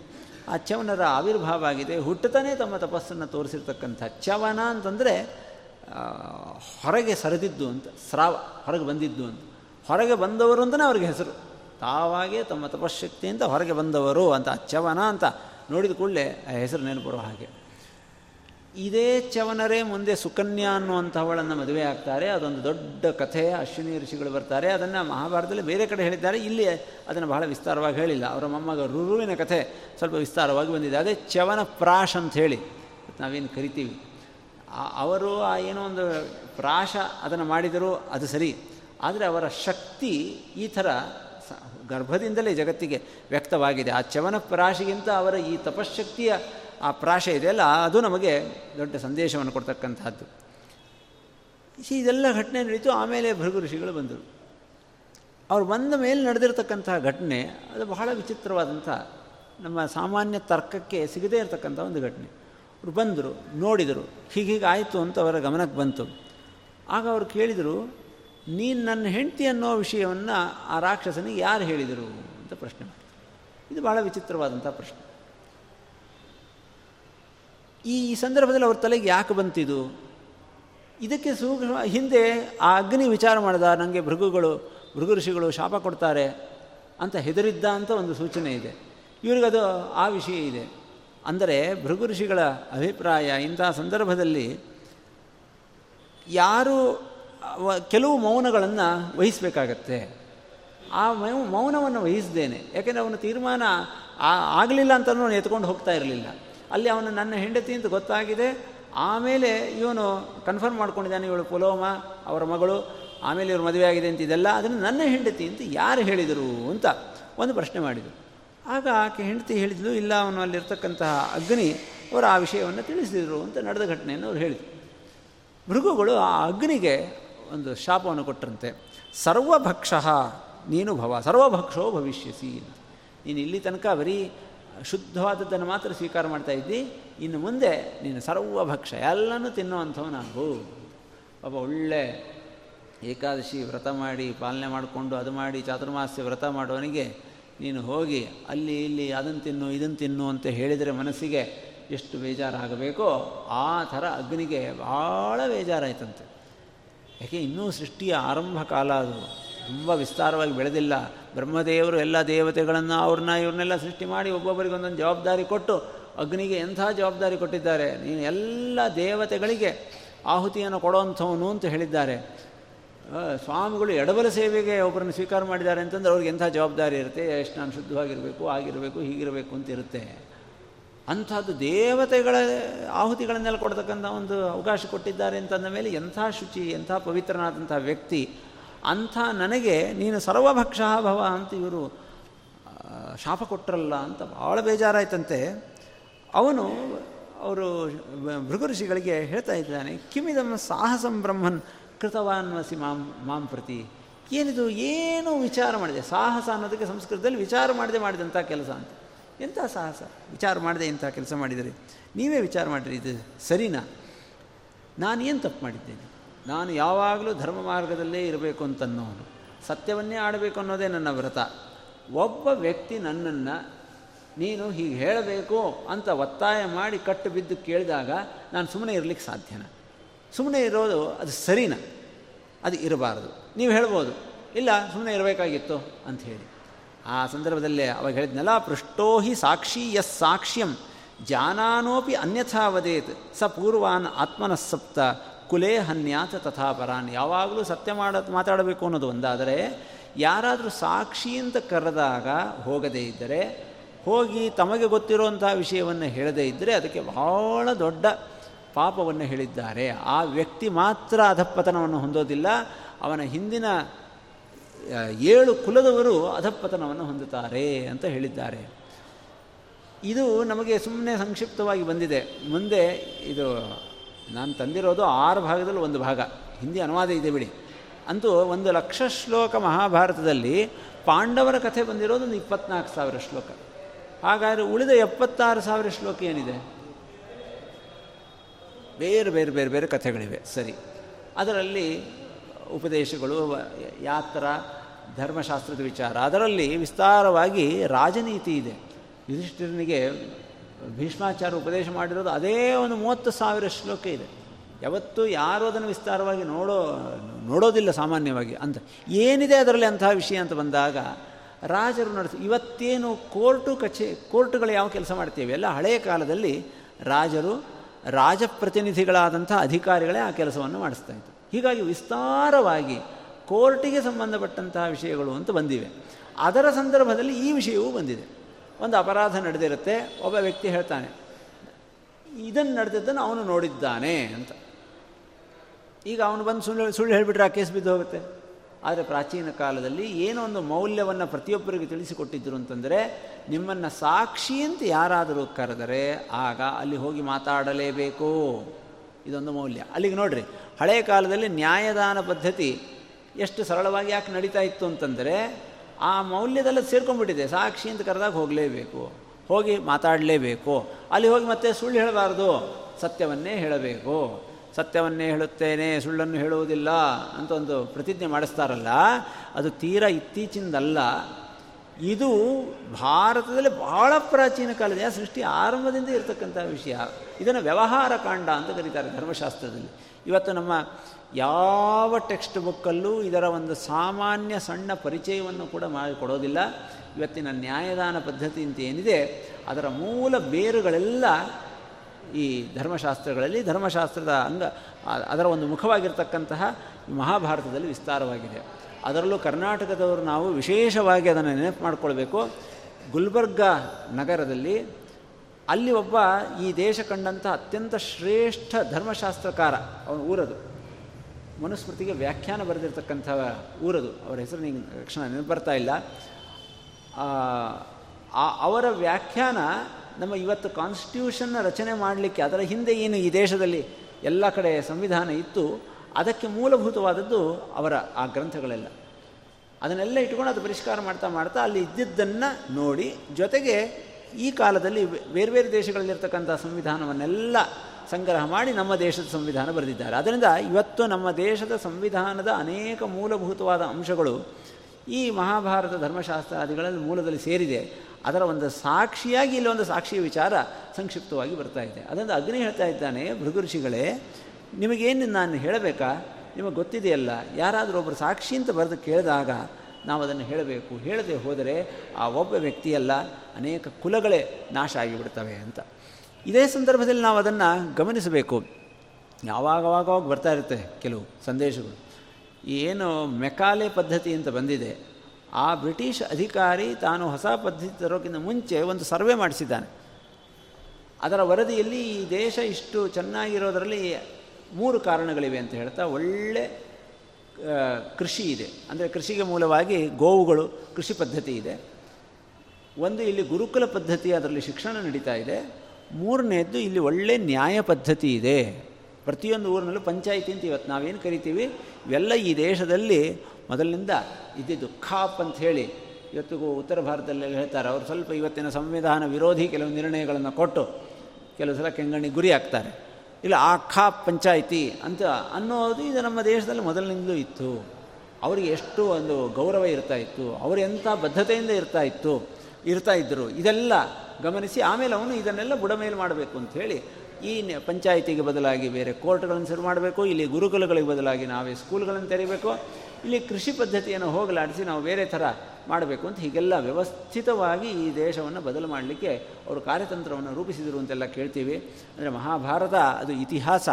ಆ ಚವನರ ಆವಿರ್ಭಾವ ಆಗಿದೆ. ಹುಟ್ಟುತ್ತಾನೆ ತಮ್ಮ ತಪಸ್ಸನ್ನು ತೋರಿಸಿರ್ತಕ್ಕಂಥ ಚವನ ಅಂತಂದರೆ ಹೊರಗೆ ಸರಿದಿದ್ದು ಅಂತ, ಸ್ರಾವ, ಹೊರಗೆ ಬಂದಿದ್ದು ಅಂತ. ಹೊರಗೆ ಬಂದವರು ಅಂತಲೇ ಅವ್ರಿಗೆ ಹೆಸರು. ತಾವಾಗೇ ತಮ್ಮ ತಪಶಕ್ತಿಯಿಂದ ಹೊರಗೆ ಬಂದವರು ಅಂತ ಚವನ ಅಂತ ನೋಡಿದ ಕೂಡಲೇ ಆ ಹೆಸರು ನೆನಪುರೋ ಹಾಗೆ. ಇದೇ ಚವನರೇ ಮುಂದೆ ಸುಕನ್ಯಾ ಅನ್ನುವಂಥವಳನ್ನು ಮದುವೆ ಆಗ್ತಾರೆ. ಅದೊಂದು ದೊಡ್ಡ ಕಥೆ. ಅಶ್ವಿನಿ ಋಷಿಗಳು ಬರ್ತಾರೆ. ಅದನ್ನು ಮಹಾಭಾರತದಲ್ಲಿ ಬೇರೆ ಕಡೆ ಹೇಳಿದ್ದಾರೆ. ಇಲ್ಲಿ ಅದನ್ನು ಬಹಳ ವಿಸ್ತಾರವಾಗಿ ಹೇಳಿಲ್ಲ. ಅವರ ಮೊಮ್ಮಗ ರುರುವಿನ ಕಥೆ ಸ್ವಲ್ಪ ವಿಸ್ತಾರವಾಗಿ ಬಂದಿದೆ. ಅದೇ ಚವನ ಪ್ರಾಶ್ ಅಂತ ಹೇಳಿ ನಾವೇನು ಕರಿತೀವಿ. ಅವರು ಆ ಏನೋ ಒಂದು ಪ್ರಾಶ ಅದನ್ನು ಮಾಡಿದರೂ ಅದು ಸರಿ. ಆದರೆ ಅವರ ಶಕ್ತಿ ಈ ಥರ ಗರ್ಭದಿಂದಲೇ ಜಗತ್ತಿಗೆ ವ್ಯಕ್ತವಾಗಿದೆ. ಆ ಚವನ ಪ್ರಾಶಿಗಿಂತ ಅವರ ಈ ತಪಶಕ್ತಿಯ ಆ ಪ್ರಾಶ ಇದೆಯಲ್ಲ ಅದು ನಮಗೆ ದೊಡ್ಡ ಸಂದೇಶವನ್ನು ಕೊಡ್ತಕ್ಕಂಥದ್ದು ಇದೆಲ್ಲ ಘಟನೆ ನಡೀತು, ಆಮೇಲೆ ಭೃಗು ಋಷಿಗಳು ಬಂದರು. ಅವ್ರು ಬಂದ ಮೇಲೆ ನಡೆದಿರತಕ್ಕಂತಹ ಘಟನೆ, ಅದು ಬಹಳ ವಿಚಿತ್ರವಾದಂಥ, ನಮ್ಮ ಸಾಮಾನ್ಯ ತರ್ಕಕ್ಕೆ ಸಿಗದೇ ಇರತಕ್ಕಂಥ ಒಂದು ಘಟನೆ. ಅವ್ರು ಬಂದರು, ನೋಡಿದರು ಹೀಗೀಗೆ ಆಯಿತು ಅಂತ ಅವರ ಗಮನಕ್ಕೆ ಬಂತು. ಆಗ ಅವರು ಕೇಳಿದರು ನೀನು ನನ್ನ ಹೆಂಡತಿ ಅನ್ನೋ ವಿಷಯವನ್ನು ಆ ರಾಕ್ಷಸನಿಗೆ ಯಾರು ಹೇಳಿದರು ಅಂತ ಪ್ರಶ್ನೆ ಮಾಡ್ತಾರೆ. ಇದು ಬಹಳ ವಿಚಿತ್ರವಾದಂಥ ಪ್ರಶ್ನೆ. ಈ ಸಂದರ್ಭದಲ್ಲಿ ಅವ್ರ ತಲೆಗೆ ಯಾಕೆ ಬಂತಿದು? ಇದಕ್ಕೆ ಸೂಕ್ಷ್ಮ ಹಿಂದೆ ಆ ಅಗ್ನಿ ವಿಚಾರ ಮಾಡಿದ ನನಗೆ ಭೃಗುಗಳು, ಭೃಗು ಋಷಿಗಳು ಶಾಪ ಕೊಡ್ತಾರೆ ಅಂತ ಹೆದರಿದ್ದ ಅಂತ ಒಂದು ಸೂಚನೆ ಇದೆ. ಇವ್ರಿಗದು ಆ ವಿಷಯ ಇದೆ. ಅಂದರೆ ಭೃಗು ಋಷಿಗಳ ಅಭಿಪ್ರಾಯ ಇಂಥ ಸಂದರ್ಭದಲ್ಲಿ ಯಾರು ಕೆಲವು ಮೌನಗಳನ್ನು ವಹಿಸಬೇಕಾಗತ್ತೆ. ಆ ಮೌನವನ್ನು ವಹಿಸ್ದೇನೆ. ಯಾಕೆಂದರೆ ಅವನ ತೀರ್ಮಾನ ಆಗಲಿಲ್ಲ ಅಂತಲೂ ಎತ್ಕೊಂಡು ಹೋಗ್ತಾ ಇರಲಿಲ್ಲ. ಅಲ್ಲಿ ಅವನು ನನ್ನ ಹೆಂಡತಿ ಅಂತ ಗೊತ್ತಾಗಿದೆ. ಆಮೇಲೆ ಇವನು ಕನ್ಫರ್ಮ್ ಮಾಡ್ಕೊಂಡಿದ್ದಾನೆ, ಇವಳು ಪುಲೋಮ, ಅವರ ಮಗಳು, ಆಮೇಲೆ ಇವರು ಮದುವೆ ಆಗಿದೆ ಅಂತ ಇದೆಲ್ಲ. ಅದನ್ನು ನನ್ನ ಹೆಂಡತಿ ಅಂತ ಯಾರು ಹೇಳಿದರು ಅಂತ ಒಂದು ಪ್ರಶ್ನೆ ಮಾಡಿದರು. ಆಗ ಆಕೆ ಹೆಂಡತಿ ಹೇಳಿದ್ಲು, ಇಲ್ಲ, ಅವನು ಅಲ್ಲಿರ್ತಕ್ಕಂತಹ ಅಗ್ನಿ, ಅವರು ಆ ವಿಷಯವನ್ನು ತಿಳಿಸಿದರು ಅಂತ ನಡೆದ ಘಟನೆಯನ್ನು ಅವ್ರು ಹೇಳಿದರು. ಮೃಗಗಳು ಆ ಅಗ್ನಿಗೆ ಒಂದು ಶಾಪವನ್ನು ಕೊಟ್ಟರಂತೆ, ಸರ್ವಭಕ್ಷ ನೀನು ಭವ, ಸರ್ವಭಕ್ಷೋ ಭವಿಷ್ಯಸಿ ನೀನು ಇಲ್ಲಿ ತನಕ ಬರೀ ಶುದ್ಧವಾದದ್ದನ್ನು ಮಾತ್ರ ಸ್ವೀಕಾರ ಮಾಡ್ತಾ ಇದ್ದಿ, ಇನ್ನು ಮುಂದೆ ನೀನು ಸರ್ವಭಕ್ಷ, ಎಲ್ಲನೂ ತಿನ್ನುವಂಥವನಾಗು. ಪಾಪ ಒಳ್ಳೆ ಏಕಾದಶಿ ವ್ರತ ಮಾಡಿ, ಪಾಲನೆ ಮಾಡಿಕೊಂಡು ಅದು ಮಾಡಿ, ಚಾತುರ್ಮಾಸ್ಯ ವ್ರತ ಮಾಡುವವನಿಗೆ ನೀನು ಹೋಗಿ, ಅಲ್ಲಿ ಇಲ್ಲಿ ಅದನ್ನು ತಿನ್ನು, ಇದನ್ನು ತಿನ್ನು ಅಂತ ಹೇಳಿದರೆ ಮನಸ್ಸಿಗೆ ಎಷ್ಟು ಬೇಜಾರಾಗಬೇಕೋ, ಆ ಥರ ಅಗ್ನಿಗೆ ಭಾಳ ಬೇಜಾರಾಯ್ತಂತೆ. ಯಾಕೆ ಇನ್ನೂ ಸೃಷ್ಟಿಯ ಆರಂಭ ಕಾಲ ಅದು? ತುಂಬ ವಿಸ್ತಾರವಾಗಿ ಬೆಳೆದಿಲ್ಲ. ಬ್ರಹ್ಮದೇವರು ಎಲ್ಲ ದೇವತೆಗಳನ್ನು ಅವ್ರನ್ನ ಇವ್ರನ್ನೆಲ್ಲ ಸೃಷ್ಟಿ ಮಾಡಿ ಒಬ್ಬೊಬ್ಬರಿಗೆ ಒಂದೊಂದು ಜವಾಬ್ದಾರಿ ಕೊಟ್ಟು ಅಗ್ನಿಗೆ ಎಂಥ ಜವಾಬ್ದಾರಿ ಕೊಟ್ಟಿದ್ದಾರೆ? ನೀನು ಎಲ್ಲ ದೇವತೆಗಳಿಗೆ ಆಹುತಿಯನ್ನು ಕೊಡುವಂಥವನು ಅಂತ ಹೇಳಿದ್ದಾರೆ. ಸ್ವಾಮಿಗಳು ಎಡಬಲ ಸೇವೆಗೆ ಒಬ್ಬರನ್ನು ಸ್ವೀಕಾರ ಮಾಡಿದ್ದಾರೆ ಅಂತಂದ್ರೆ ಅವ್ರಿಗೆ ಎಂಥ ಜವಾಬ್ದಾರಿ ಇರುತ್ತೆ? ಎಷ್ಟು ನಾನು ಶುದ್ಧವಾಗಿರಬೇಕು, ಆಗಿರಬೇಕು, ಹೀಗಿರಬೇಕು ಅಂತ ಇರುತ್ತೆ. ಅಂಥದ್ದು ದೇವತೆಗಳ ಆಹುತಿಗಳನ್ನೆಲ್ಲ ಕೊಡ್ತಕ್ಕಂಥ ಒಂದು ಅವಕಾಶ ಕೊಟ್ಟಿದ್ದಾರೆ ಅಂತಂದ ಮೇಲೆ ಎಂಥ ಶುಚಿ, ಎಂಥ ಪವಿತ್ರನಾದಂಥ ವ್ಯಕ್ತಿ, ಅಂಥ ನನಗೆ ನೀನು ಸರ್ವಭಕ್ಷ ಭವ ಅಂತ ಇವರು ಶಾಪ ಕೊಟ್ಟರಲ್ಲ ಅಂತ ಭಾಳ ಬೇಜಾರಾಯ್ತಂತೆ. ಅವನು ಅವರು ಭೃಗು ಋಷಿಗಳಿಗೆ ಹೇಳ್ತಾ ಇದ್ದಾನೆ, ಕಿಮಿದಂ ಸಾಹಸಂ ಬ್ರಹ್ಮನ್ ಕೃತವಾನ್ವಸಿ ಮಾಂ ಮಾಂ ಪ್ರತಿ. ಏನಿದು, ಏನು ವಿಚಾರ ಮಾಡಿದೆ? ಸಾಹಸ ಅನ್ನೋದಕ್ಕೆ ಸಂಸ್ಕೃತದಲ್ಲಿ ವಿಚಾರ ಮಾಡದೆ ಮಾಡಿದಂಥ ಕೆಲಸ ಅಂತ. ಎಂಥ ಸಾಹಸ? ವಿಚಾರ ಮಾಡಿದೆ ಇಂಥ ಕೆಲಸ ಮಾಡಿದರೆ? ನೀವೇ ವಿಚಾರ ಮಾಡಿರಿ, ಇದು ಸರಿನಾ? ನಾನು ಏನು ತಪ್ಪು ಮಾಡಿದ್ದೇನೆ? ನಾನು ಯಾವಾಗಲೂ ಧರ್ಮ ಮಾರ್ಗದಲ್ಲೇ ಇರಬೇಕು ಅಂತನ್ನೋನು. ಸತ್ಯವನ್ನೇ ಆಡಬೇಕು ಅನ್ನೋದೇ ನನ್ನ ವ್ರತ. ಒಬ್ಬ ವ್ಯಕ್ತಿ ನನ್ನನ್ನು, ನೀನು ಹೀಗೆ ಹೇಳಬೇಕು ಅಂತ ಒತ್ತಾಯ ಮಾಡಿ ಕಟ್ಟು ಬಿದ್ದು ಕೇಳಿದಾಗ ನಾನು ಸುಮ್ಮನೆ ಇರಲಿಕ್ಕೆ ಸಾಧ್ಯನ? ಸುಮ್ಮನೆ ಇರೋದು ಅದು ಸರಿನಾ? ಅದು ಇರಬಾರ್ದು. ನೀವು ಹೇಳ್ಬೋದು, ಇಲ್ಲ ಸುಮ್ಮನೆ ಇರಬೇಕಾಗಿತ್ತು ಅಂತ ಹೇಳಿ. ಆ ಸಂದರ್ಭದಲ್ಲಿ ಅವಾಗ ಹೇಳಿದ್ನಲ್ಲ, ಪೃಷ್ಟೋ ಹಿ ಸಾಕ್ಷಿ ಯಸ್ ಸಾಕ್ಷ್ಯಂ, ಜಾನಾನೋಪಿ ಅನ್ಯಥಾ ವದೇತ್ ಸ ಪೂರ್ವಾನ್ ಆತ್ಮನಸ್ಸಪ್ತ, ಕುಲೇ ಹನ್ಯಾತ ತಥಾ ಪರಾನ್. ಯಾವಾಗಲೂ ಸತ್ಯ ಮಾಡ, ಮಾತಾಡಬೇಕು ಅನ್ನೋದು ಒಂದಾದರೆ, ಯಾರಾದರೂ ಸಾಕ್ಷಿ ಅಂತ ಕರೆದಾಗ ಹೋಗದೇ ಇದ್ದರೆ, ಹೋಗಿ ತಮಗೆ ಗೊತ್ತಿರುವಂಥ ವಿಷಯವನ್ನು ಹೇಳದೇ ಇದ್ದರೆ ಅದಕ್ಕೆ ಬಹಳ ದೊಡ್ಡ ಪಾಪವನ್ನು ಹೇಳಿದ್ದಾರೆ. ಆ ವ್ಯಕ್ತಿ ಮಾತ್ರ ಅಧಪ್ಪತನವನ್ನು ಹೊಂದೋದಿಲ್ಲ, ಅವನ ಹಿಂದಿನ ಏಳು ಕುಲದವರು ಅಧಪ್ಪತನವನ್ನು ಹೊಂದುತ್ತಾರೆ ಅಂತ ಹೇಳಿದ್ದಾರೆ. ಇದು ನಮಗೆ ಸುಮ್ಮನೆ ಸಂಕ್ಷಿಪ್ತವಾಗಿ ಬಂದಿದೆ. ಮುಂದೆ ಇದು ನಾನು ತಂದಿರೋದು ಆರು ಭಾಗದಲ್ಲಿ ಒಂದು ಭಾಗ. ಹಿಂದಿ ಅನುವಾದ ಇದೆ ಬಿಡಿ. ಅಂತೂ ಒಂದು ಲಕ್ಷ ಶ್ಲೋಕ ಮಹಾಭಾರತದಲ್ಲಿ ಪಾಂಡವರ ಕಥೆ ಬಂದಿರೋದು ಒಂದು ಇಪ್ಪತ್ನಾಲ್ಕು ಸಾವಿರ ಶ್ಲೋಕ. ಹಾಗಾದರೆ ಉಳಿದ ಎಪ್ಪತ್ತಾರು ಸಾವಿರ ಶ್ಲೋಕ ಏನಿದೆ? ಬೇರೆ ಬೇರೆ ಬೇರೆ ಬೇರೆ ಕಥೆಗಳಿವೆ. ಸರಿ. ಅದರಲ್ಲಿ ಉಪದೇಶಗಳು ಯಾತ್ರ ಧರ್ಮಶಾಸ್ತ್ರದ ವಿಚಾರ. ಅದರಲ್ಲಿ ವಿಸ್ತಾರವಾಗಿ ರಾಜನೀತಿ ಇದೆ. ಯುಧಿಷ್ಠಿರನಿಗೆ ಭೀಷ್ಮಾಚಾರ್ಯ ಉಪದೇಶ ಮಾಡಿರೋದು ಅದೇ ಒಂದು ಮೂವತ್ತು ಸಾವಿರ ಶ್ಲೋಕ ಇದೆ. ಯಾವತ್ತೂ ಯಾರು ಅದನ್ನು ವಿಸ್ತಾರವಾಗಿ ನೋಡೋ, ನೋಡೋದಿಲ್ಲ ಸಾಮಾನ್ಯವಾಗಿ ಅಂತ. ಏನಿದೆ ಅದರಲ್ಲಿ ಅಂತಹ ವಿಷಯ ಅಂತ ಬಂದಾಗ ರಾಜರು ನಡೆಸಿ, ಇವತ್ತೇನು ಕೋರ್ಟು ಕಚೇ, ಕೋರ್ಟುಗಳು ಯಾವ ಕೆಲಸ ಮಾಡ್ತೇವೆ? ಎಲ್ಲ ಹಳೆಯ ಕಾಲದಲ್ಲಿ ರಾಜರು ರಾಜಪ್ರತಿನಿಧಿಗಳಾದಂಥ ಅಧಿಕಾರಿಗಳೇ ಆ ಕೆಲಸವನ್ನು ಮಾಡಿಸ್ತಾ ಇತ್ತು ಹೀಗಾಗಿ ವಿಸ್ತಾರವಾಗಿ ಕೋರ್ಟಿಗೆ ಸಂಬಂಧಪಟ್ಟಂತಹ ವಿಷಯಗಳು ಅಂತ ಬಂದಿವೆ. ಅದರ ಸಂದರ್ಭದಲ್ಲಿ ಈ ವಿಷಯವೂ ಬಂದಿದೆ. ಒಂದು ಅಪರಾಧ ನಡೆದಿರುತ್ತೆ, ಒಬ್ಬ ವ್ಯಕ್ತಿ ಹೇಳ್ತಾನೆ ಇದನ್ನು ನಡೆದಿದ್ದನ್ನು ಅವನು ನೋಡಿದ್ದಾನೆ ಅಂತ. ಈಗ ಅವನು ಬಂದು ಸುಳ್ಳು ಸುಳ್ಳು ಹೇಳಿಬಿಟ್ರೆ ಆ ಕೇಸ್ ಬಿದ್ದು ಹೋಗುತ್ತೆ. ಆದರೆ ಪ್ರಾಚೀನ ಕಾಲದಲ್ಲಿ ಏನೋ ಒಂದು ಮೌಲ್ಯವನ್ನು ಪ್ರತಿಯೊಬ್ಬರಿಗೆ ತಿಳಿಸಿಕೊಟ್ಟಿದ್ದರು ಅಂತಂದರೆ, ನಿಮ್ಮನ್ನು ಸಾಕ್ಷಿ ಅಂತ ಯಾರಾದರೂ ಕರೆದರೆ ಆಗ ಅಲ್ಲಿ ಹೋಗಿ ಮಾತಾಡಲೇಬೇಕು. ಇದೊಂದು ಮೌಲ್ಯ. ಅಲ್ಲಿಗೆ ನೋಡ್ರಿ ಹಳೆಯ ಕಾಲದಲ್ಲಿ ನ್ಯಾಯದಾನ ಪದ್ಧತಿ ಎಷ್ಟು ಸರಳವಾಗಿ ಯಾಕೆ ನಡೀತಾ ಇತ್ತು ಅಂತಂದರೆ ಆ ಮೌಲ್ಯದಲ್ಲ ಸೇರ್ಕೊಂಡ್ಬಿಟ್ಟಿದೆ. ಸಾಕ್ಷಿ ಅಂತ ಕರೆದಾಗ ಹೋಗಲೇಬೇಕು. ಹೋಗಿ ಮಾತಾಡಲೇಬೇಕು. ಅಲ್ಲಿ ಹೋಗಿ ಮತ್ತೆ ಸುಳ್ಳು ಹೇಳಬಾರ್ದು. ಸತ್ಯವನ್ನೇ ಹೇಳಬೇಕು. ಸತ್ಯವನ್ನೇ ಹೇಳುತ್ತೇನೆ, ಸುಳ್ಳನ್ನು ಹೇಳುವುದಿಲ್ಲ ಅಂತ ಒಂದು ಪ್ರತಿಜ್ಞೆ ಮಾಡಿಸ್ತಾರಲ್ಲ, ಅದು ತೀರಾ ಇತ್ತೀಚಿನದಲ್ಲ ಇದು ಭಾರತದಲ್ಲಿ ಬಹಳ ಪ್ರಾಚೀನ ಕಾಲದ ಸೃಷ್ಟಿ ಆರಂಭದಿಂದ ಇರತಕ್ಕಂಥ ವಿಷಯ. ಇದನ್ನು ವ್ಯವಹಾರ ಕಾಂಡ ಅಂತ ಕರೀತಾರೆ ಧರ್ಮಶಾಸ್ತ್ರದಲ್ಲಿ. ಇವತ್ತು ನಮ್ಮ ಯಾವ ಟೆಕ್ಸ್ಟ್ ಬುಕ್ಕಲ್ಲೂ ಇದರ ಒಂದು ಸಾಮಾನ್ಯ ಸಣ್ಣ ಪರಿಚಯವನ್ನು ಕೂಡ ಮಾಡಿಕೊಡೋದಿಲ್ಲ ಇವತ್ತಿನ ನ್ಯಾಯದಾನ ಪದ್ಧತಿ ಅಂತ ಏನಿದೆ, ಅದರ ಮೂಲ ಬೇರುಗಳೆಲ್ಲ ಈ ಧರ್ಮಶಾಸ್ತ್ರಗಳಲ್ಲಿ, ಧರ್ಮಶಾಸ್ತ್ರದ ಅಂಗ, ಅದರ ಒಂದು ಮುಖವಾಗಿರ್ತಕ್ಕಂತಹ ಮಹಾಭಾರತದಲ್ಲಿ ವಿಸ್ತಾರವಾಗಿದೆ. ಅದರಲ್ಲೂ ಕರ್ನಾಟಕದವರು ನಾವು ವಿಶೇಷವಾಗಿ ಅದನ್ನು ನೆನಪು ಮಾಡಿಕೊಳ್ಬೇಕು. ಗುಲ್ಬರ್ಗ ನಗರದಲ್ಲಿ ಅಲ್ಲಿ ಒಬ್ಬ ಈ ದೇಶ ಕಂಡಂಥ ಅತ್ಯಂತ ಶ್ರೇಷ್ಠ ಧರ್ಮಶಾಸ್ತ್ರಕಾರ, ಅವನ ಊರದು. ಮನುಸ್ಮೃತಿಗೆ ವ್ಯಾಖ್ಯಾನ ಬರೆದಿರ್ತಕ್ಕಂಥ ಊರದು. ಅವರ ಹೆಸರು ನಿಂಗೆ ಕ್ಷಣ ನೆನಪು ಬರ್ತಾ ಇಲ್ಲ. ಅವರ ವ್ಯಾಖ್ಯಾನ ನಮ್ಮ ಇವತ್ತು ಕಾನ್ಸ್ಟಿಟ್ಯೂಷನ್ನ ರಚನೆ ಮಾಡಲಿಕ್ಕೆ, ಅದರ ಹಿಂದೆ ಏನು ಈ ದೇಶದಲ್ಲಿ ಎಲ್ಲ ಕಡೆ ಸಂವಿಧಾನ ಇತ್ತು, ಅದಕ್ಕೆ ಮೂಲಭೂತವಾದದ್ದು ಅವರ ಆ ಗ್ರಂಥಗಳೆಲ್ಲ. ಅದನ್ನೆಲ್ಲ ಇಟ್ಕೊಂಡು ಅದು ಪರಿಷ್ಕಾರ ಮಾಡ್ತಾ ಮಾಡ್ತಾ ಅಲ್ಲಿ ಇದ್ದಿದ್ದನ್ನು ನೋಡಿ ಜೊತೆಗೆ ಈ ಕಾಲದಲ್ಲಿ ಬೇರೆ ಬೇರೆ ದೇಶಗಳಲ್ಲಿರ್ತಕ್ಕಂಥ ಸಂವಿಧಾನವನ್ನೆಲ್ಲ ಸಂಗ್ರಹ ಮಾಡಿ ನಮ್ಮ ದೇಶದ ಸಂವಿಧಾನ ಬರೆದಿದ್ದಾರೆ. ಅದರಿಂದ ಇವತ್ತು ನಮ್ಮ ದೇಶದ ಸಂವಿಧಾನದ ಅನೇಕ ಮೂಲಭೂತವಾದ ಅಂಶಗಳು ಈ ಮಹಾಭಾರತ ಧರ್ಮಶಾಸ್ತ್ರಾದಿಗಳಲ್ಲಿ ಮೂಲದಲ್ಲಿ ಸೇರಿದೆ. ಅದರ ಒಂದು ಸಾಕ್ಷಿಯಾಗಿ ಇಲ್ಲಿ ಒಂದು ಸಾಕ್ಷಿಯ ವಿಚಾರ ಸಂಕ್ಷಿಪ್ತವಾಗಿ ಬರ್ತಾ ಇದೆ. ಅದರಿಂದ ಅಗ್ನಿ ಹೇಳ್ತಾ ಇದ್ದಾನೆ ಭೃಗುಋಷಿಗಳೇ ನಿಮಗೇನು ನಾನು ಹೇಳಬೇಕಾ? ನಿಮಗೆ ಗೊತ್ತಿದೆಯಲ್ಲ, ಯಾರಾದರೂ ಒಬ್ಬರು ಸಾಕ್ಷಿ ಅಂತ ಬರೆದು ಕೇಳಿದಾಗ ನಾವು ಅದನ್ನು ಹೇಳಬೇಕು. ಹೇಳದೆ ಹೋದರೆ ಆ ಒಬ್ಬ ವ್ಯಕ್ತಿಯಲ್ಲ ಅನೇಕ ಕುಲಗಳೇ ನಾಶ ಆಗಿಬಿಡ್ತವೆ ಅಂತ. ಇದೇ ಸಂದರ್ಭದಲ್ಲಿ ನಾವು ಅದನ್ನು ಗಮನಿಸಬೇಕು. ಯಾವಾಗವಾಗವಾಗ ಬರ್ತಾ ಇರುತ್ತೆ ಕೆಲವು ಸಂದೇಶಗಳು. ಏನು ಮೆಕಾಲೆ ಪದ್ಧತಿ ಅಂತ ಬಂದಿದೆ. ಆ ಬ್ರಿಟಿಷ್ ಅಧಿಕಾರಿ ತಾನು ಹೊಸ ಪದ್ಧತಿ ತರೋಕ್ಕಿಂತ ಮುಂಚೆ ಒಂದು ಸರ್ವೆ ಮಾಡಿಸಿದ್ದಾನೆ. ಅದರ ವರದಿಯಲ್ಲಿ ಈ ದೇಶ ಇಷ್ಟು ಚೆನ್ನಾಗಿರೋದರಲ್ಲಿ ಮೂರು ಕಾರಣಗಳಿವೆ ಅಂತ ಹೇಳ್ತಾ ಒಳ್ಳೆ ಕೃಷಿ ಇದೆ. ಅಂದರೆ ಕೃಷಿಗೆ ಮೂಲವಾಗಿ ಗೋವುಗಳು, ಕೃಷಿ ಪದ್ಧತಿ ಇದೆ. ಒಂದು ಇಲ್ಲಿ ಗುರುಕುಲ ಪದ್ಧತಿ, ಅದರಲ್ಲಿ ಶಿಕ್ಷಣ ನಡೀತಾ ಇದೆ. ಮೂರನೇದ್ದು ಇಲ್ಲಿ ಒಳ್ಳೆ ನ್ಯಾಯ ಪದ್ಧತಿ ಇದೆ. ಪ್ರತಿಯೊಂದು ಊರಿನಲ್ಲೂ ಪಂಚಾಯಿತಿ ಅಂತ ಇವತ್ತು ನಾವೇನು ಕರಿತೀವಿ? ಇವೆಲ್ಲ ಈ ದೇಶದಲ್ಲಿ ಮೊದಲಿನಿಂದ ಇದ್ದಿದ್ದು ಖಾಪ್ ಅಂತ ಹೇಳಿ ಇವತ್ತಿಗೂ ಉತ್ತರ ಭಾರತದಲ್ಲಿ ಹೇಳ್ತಾರೆ. ಅವರು ಸ್ವಲ್ಪ ಇವತ್ತಿನ ಸಂವಿಧಾನ ವಿರೋಧಿ ಕೆಲವು ನಿರ್ಣಯಗಳನ್ನು ಕೊಟ್ಟು ಕೆಲವು ಸಲ ಕೆಂಗಣ್ಣಿಗೆ ಗುರಿ ಆಗ್ತಾರೆ ಇಲ್ಲ, ಆ ಖಾ ಪಂಚಾಯಿತಿ ಅಂತ ಅನ್ನೋದು ಇದು ನಮ್ಮ ದೇಶದಲ್ಲಿ ಮೊದಲಿನಿಂದಲೂ ಇತ್ತು. ಅವರಿಗೆ ಎಷ್ಟು ಒಂದು ಗೌರವ ಇರ್ತಾ ಇತ್ತು, ಅವರು ಎಂಥ ಬದ್ಧತೆಯಿಂದ ಇರ್ತಾ ಇತ್ತು, ಇರ್ತಾ ಇದ್ದರು ಇದೆಲ್ಲ ಗಮನಿಸಿ ಆಮೇಲೆ ಅವನು ಇದನ್ನೆಲ್ಲ ಬುಡಮೇಲು ಮಾಡಬೇಕು ಅಂತ ಹೇಳಿ ಈ ಪಂಚಾಯಿತಿಗೆ ಬದಲಾಗಿ ಬೇರೆ ಕೋರ್ಟ್ಗಳನ್ನು ಶುರು ಮಾಡಬೇಕು, ಇಲ್ಲಿ ಗುರುಕುಲಗಳಿಗೆ ಬದಲಾಗಿ ನಾವೇ ಸ್ಕೂಲ್ಗಳನ್ನು ತೆರೀಬೇಕು, ಇಲ್ಲಿ ಕೃಷಿ ಪದ್ಧತಿಯನ್ನು ಹೋಗಲಾಡಿಸಿ ನಾವು ಬೇರೆ ಥರ ಮಾಡಬೇಕು ಅಂತ ಹೀಗೆಲ್ಲ ವ್ಯವಸ್ಥಿತವಾಗಿ ಈ ದೇಶವನ್ನು ಬದಲು ಮಾಡಲಿಕ್ಕೆ ಅವರು ಕಾರ್ಯತಂತ್ರವನ್ನು ರೂಪಿಸಿದರು ಅಂತೆಲ್ಲ ಕೇಳ್ತೀವಿ. ಅಂದರೆ ಮಹಾಭಾರತ ಅದು ಇತಿಹಾಸ.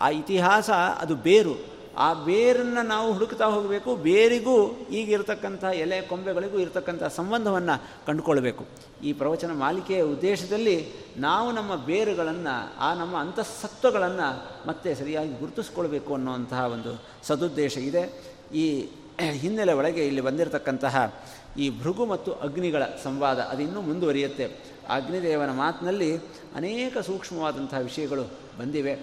ಆ ಇತಿಹಾಸ ಅದು ಬೇರು. ಆ ಬೇರನ್ನು ನಾವು ಹುಡುಕ್ತಾ ಹೋಗಬೇಕು, ಬೇರಿಗೂ ಈಗಿರ್ತಕ್ಕಂಥ ಎಲೆ ಕೊಂಬೆಗಳಿಗೂ ಇರತಕ್ಕಂಥ ಸಂಬಂಧವನ್ನು ಕಂಡುಕೊಳ್ಬೇಕು. ಈ ಪ್ರವಚನ ಮಾಲಿಕೆಯ ಉದ್ದೇಶದಲ್ಲಿ ನಾವು ನಮ್ಮ ಬೇರುಗಳನ್ನು, ಆ ನಮ್ಮ ಅಂತಃಸತ್ವಗಳನ್ನು ಮತ್ತೆ ಸರಿಯಾಗಿ ಗುರುತಿಸ್ಕೊಳ್ಬೇಕು ಅನ್ನುವಂತಹ ಒಂದು ಸದುದ್ದೇಶ ಇದೆ. ಈ ಹಿನ್ನೆಲೆ ಒಳಗೆ ಇಲ್ಲಿ ಬಂದಿರತಕ್ಕಂತಹ ಈ ಭೃಗು ಮತ್ತು ಅಗ್ನಿಗಳ ಸಂವಾದ ಅದಿನ್ನೂ ಮುಂದುವರಿಯುತ್ತೆ. ಅಗ್ನಿದೇವನ ಮಾತಿನಲ್ಲಿ ಅನೇಕ ಸೂಕ್ಷ್ಮವಾದಂತಹ ವಿಷಯಗಳು ಬಂದಿವೆ.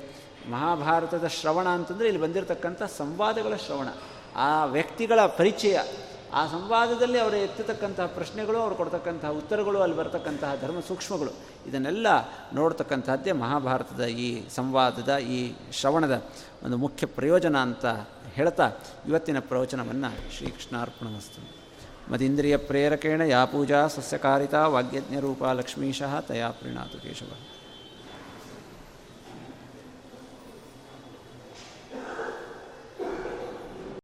ಮಹಾಭಾರತದ ಶ್ರವಣ ಅಂತಂದರೆ ಇಲ್ಲಿ ಬಂದಿರತಕ್ಕಂಥ ಸಂವಾದಗಳ ಶ್ರವಣ. ಆ ವ್ಯಕ್ತಿಗಳ ಪರಿಚಯ, ಆ ಸಂವಾದದಲ್ಲಿ ಅವರು ಎತ್ತತಕ್ಕಂತಹ ಪ್ರಶ್ನೆಗಳು, ಅವರು ಕೊಡ್ತಕ್ಕಂತಹ ಉತ್ತರಗಳು, ಅಲ್ಲಿ ಬರ್ತಕ್ಕಂತಹ ಧರ್ಮ ಸೂಕ್ಷ್ಮಗಳು, ಇದನ್ನೆಲ್ಲ ನೋಡ್ತಕ್ಕಂಥದ್ದೇ ಮಹಾಭಾರತದ ಈ ಸಂವಾದದ ಈ ಶ್ರವಣದ ಒಂದು ಮುಖ್ಯ ಪ್ರಯೋಜನ ಅಂತ ಹೇಳ್ತಾ ಇವತ್ತಿನ ಪ್ರವಚನವನ್ನು ಶ್ರೀಕೃಷ್ಣಾರ್ಪಣಮಸ್ತು ಮದಿಂದ್ರಿಯ ಪ್ರೇರಕೇಣ ಯಾ ಪೂಜಾ ಸಸ್ಯಕಾರಿತಾ ವಾಗ್ಯಜ್ಞರೂಪ ಲಕ್ಷ್ಮೀಶಃ ತಯಾ ಪ್ರೀಣಾತು ಕೇಶವ.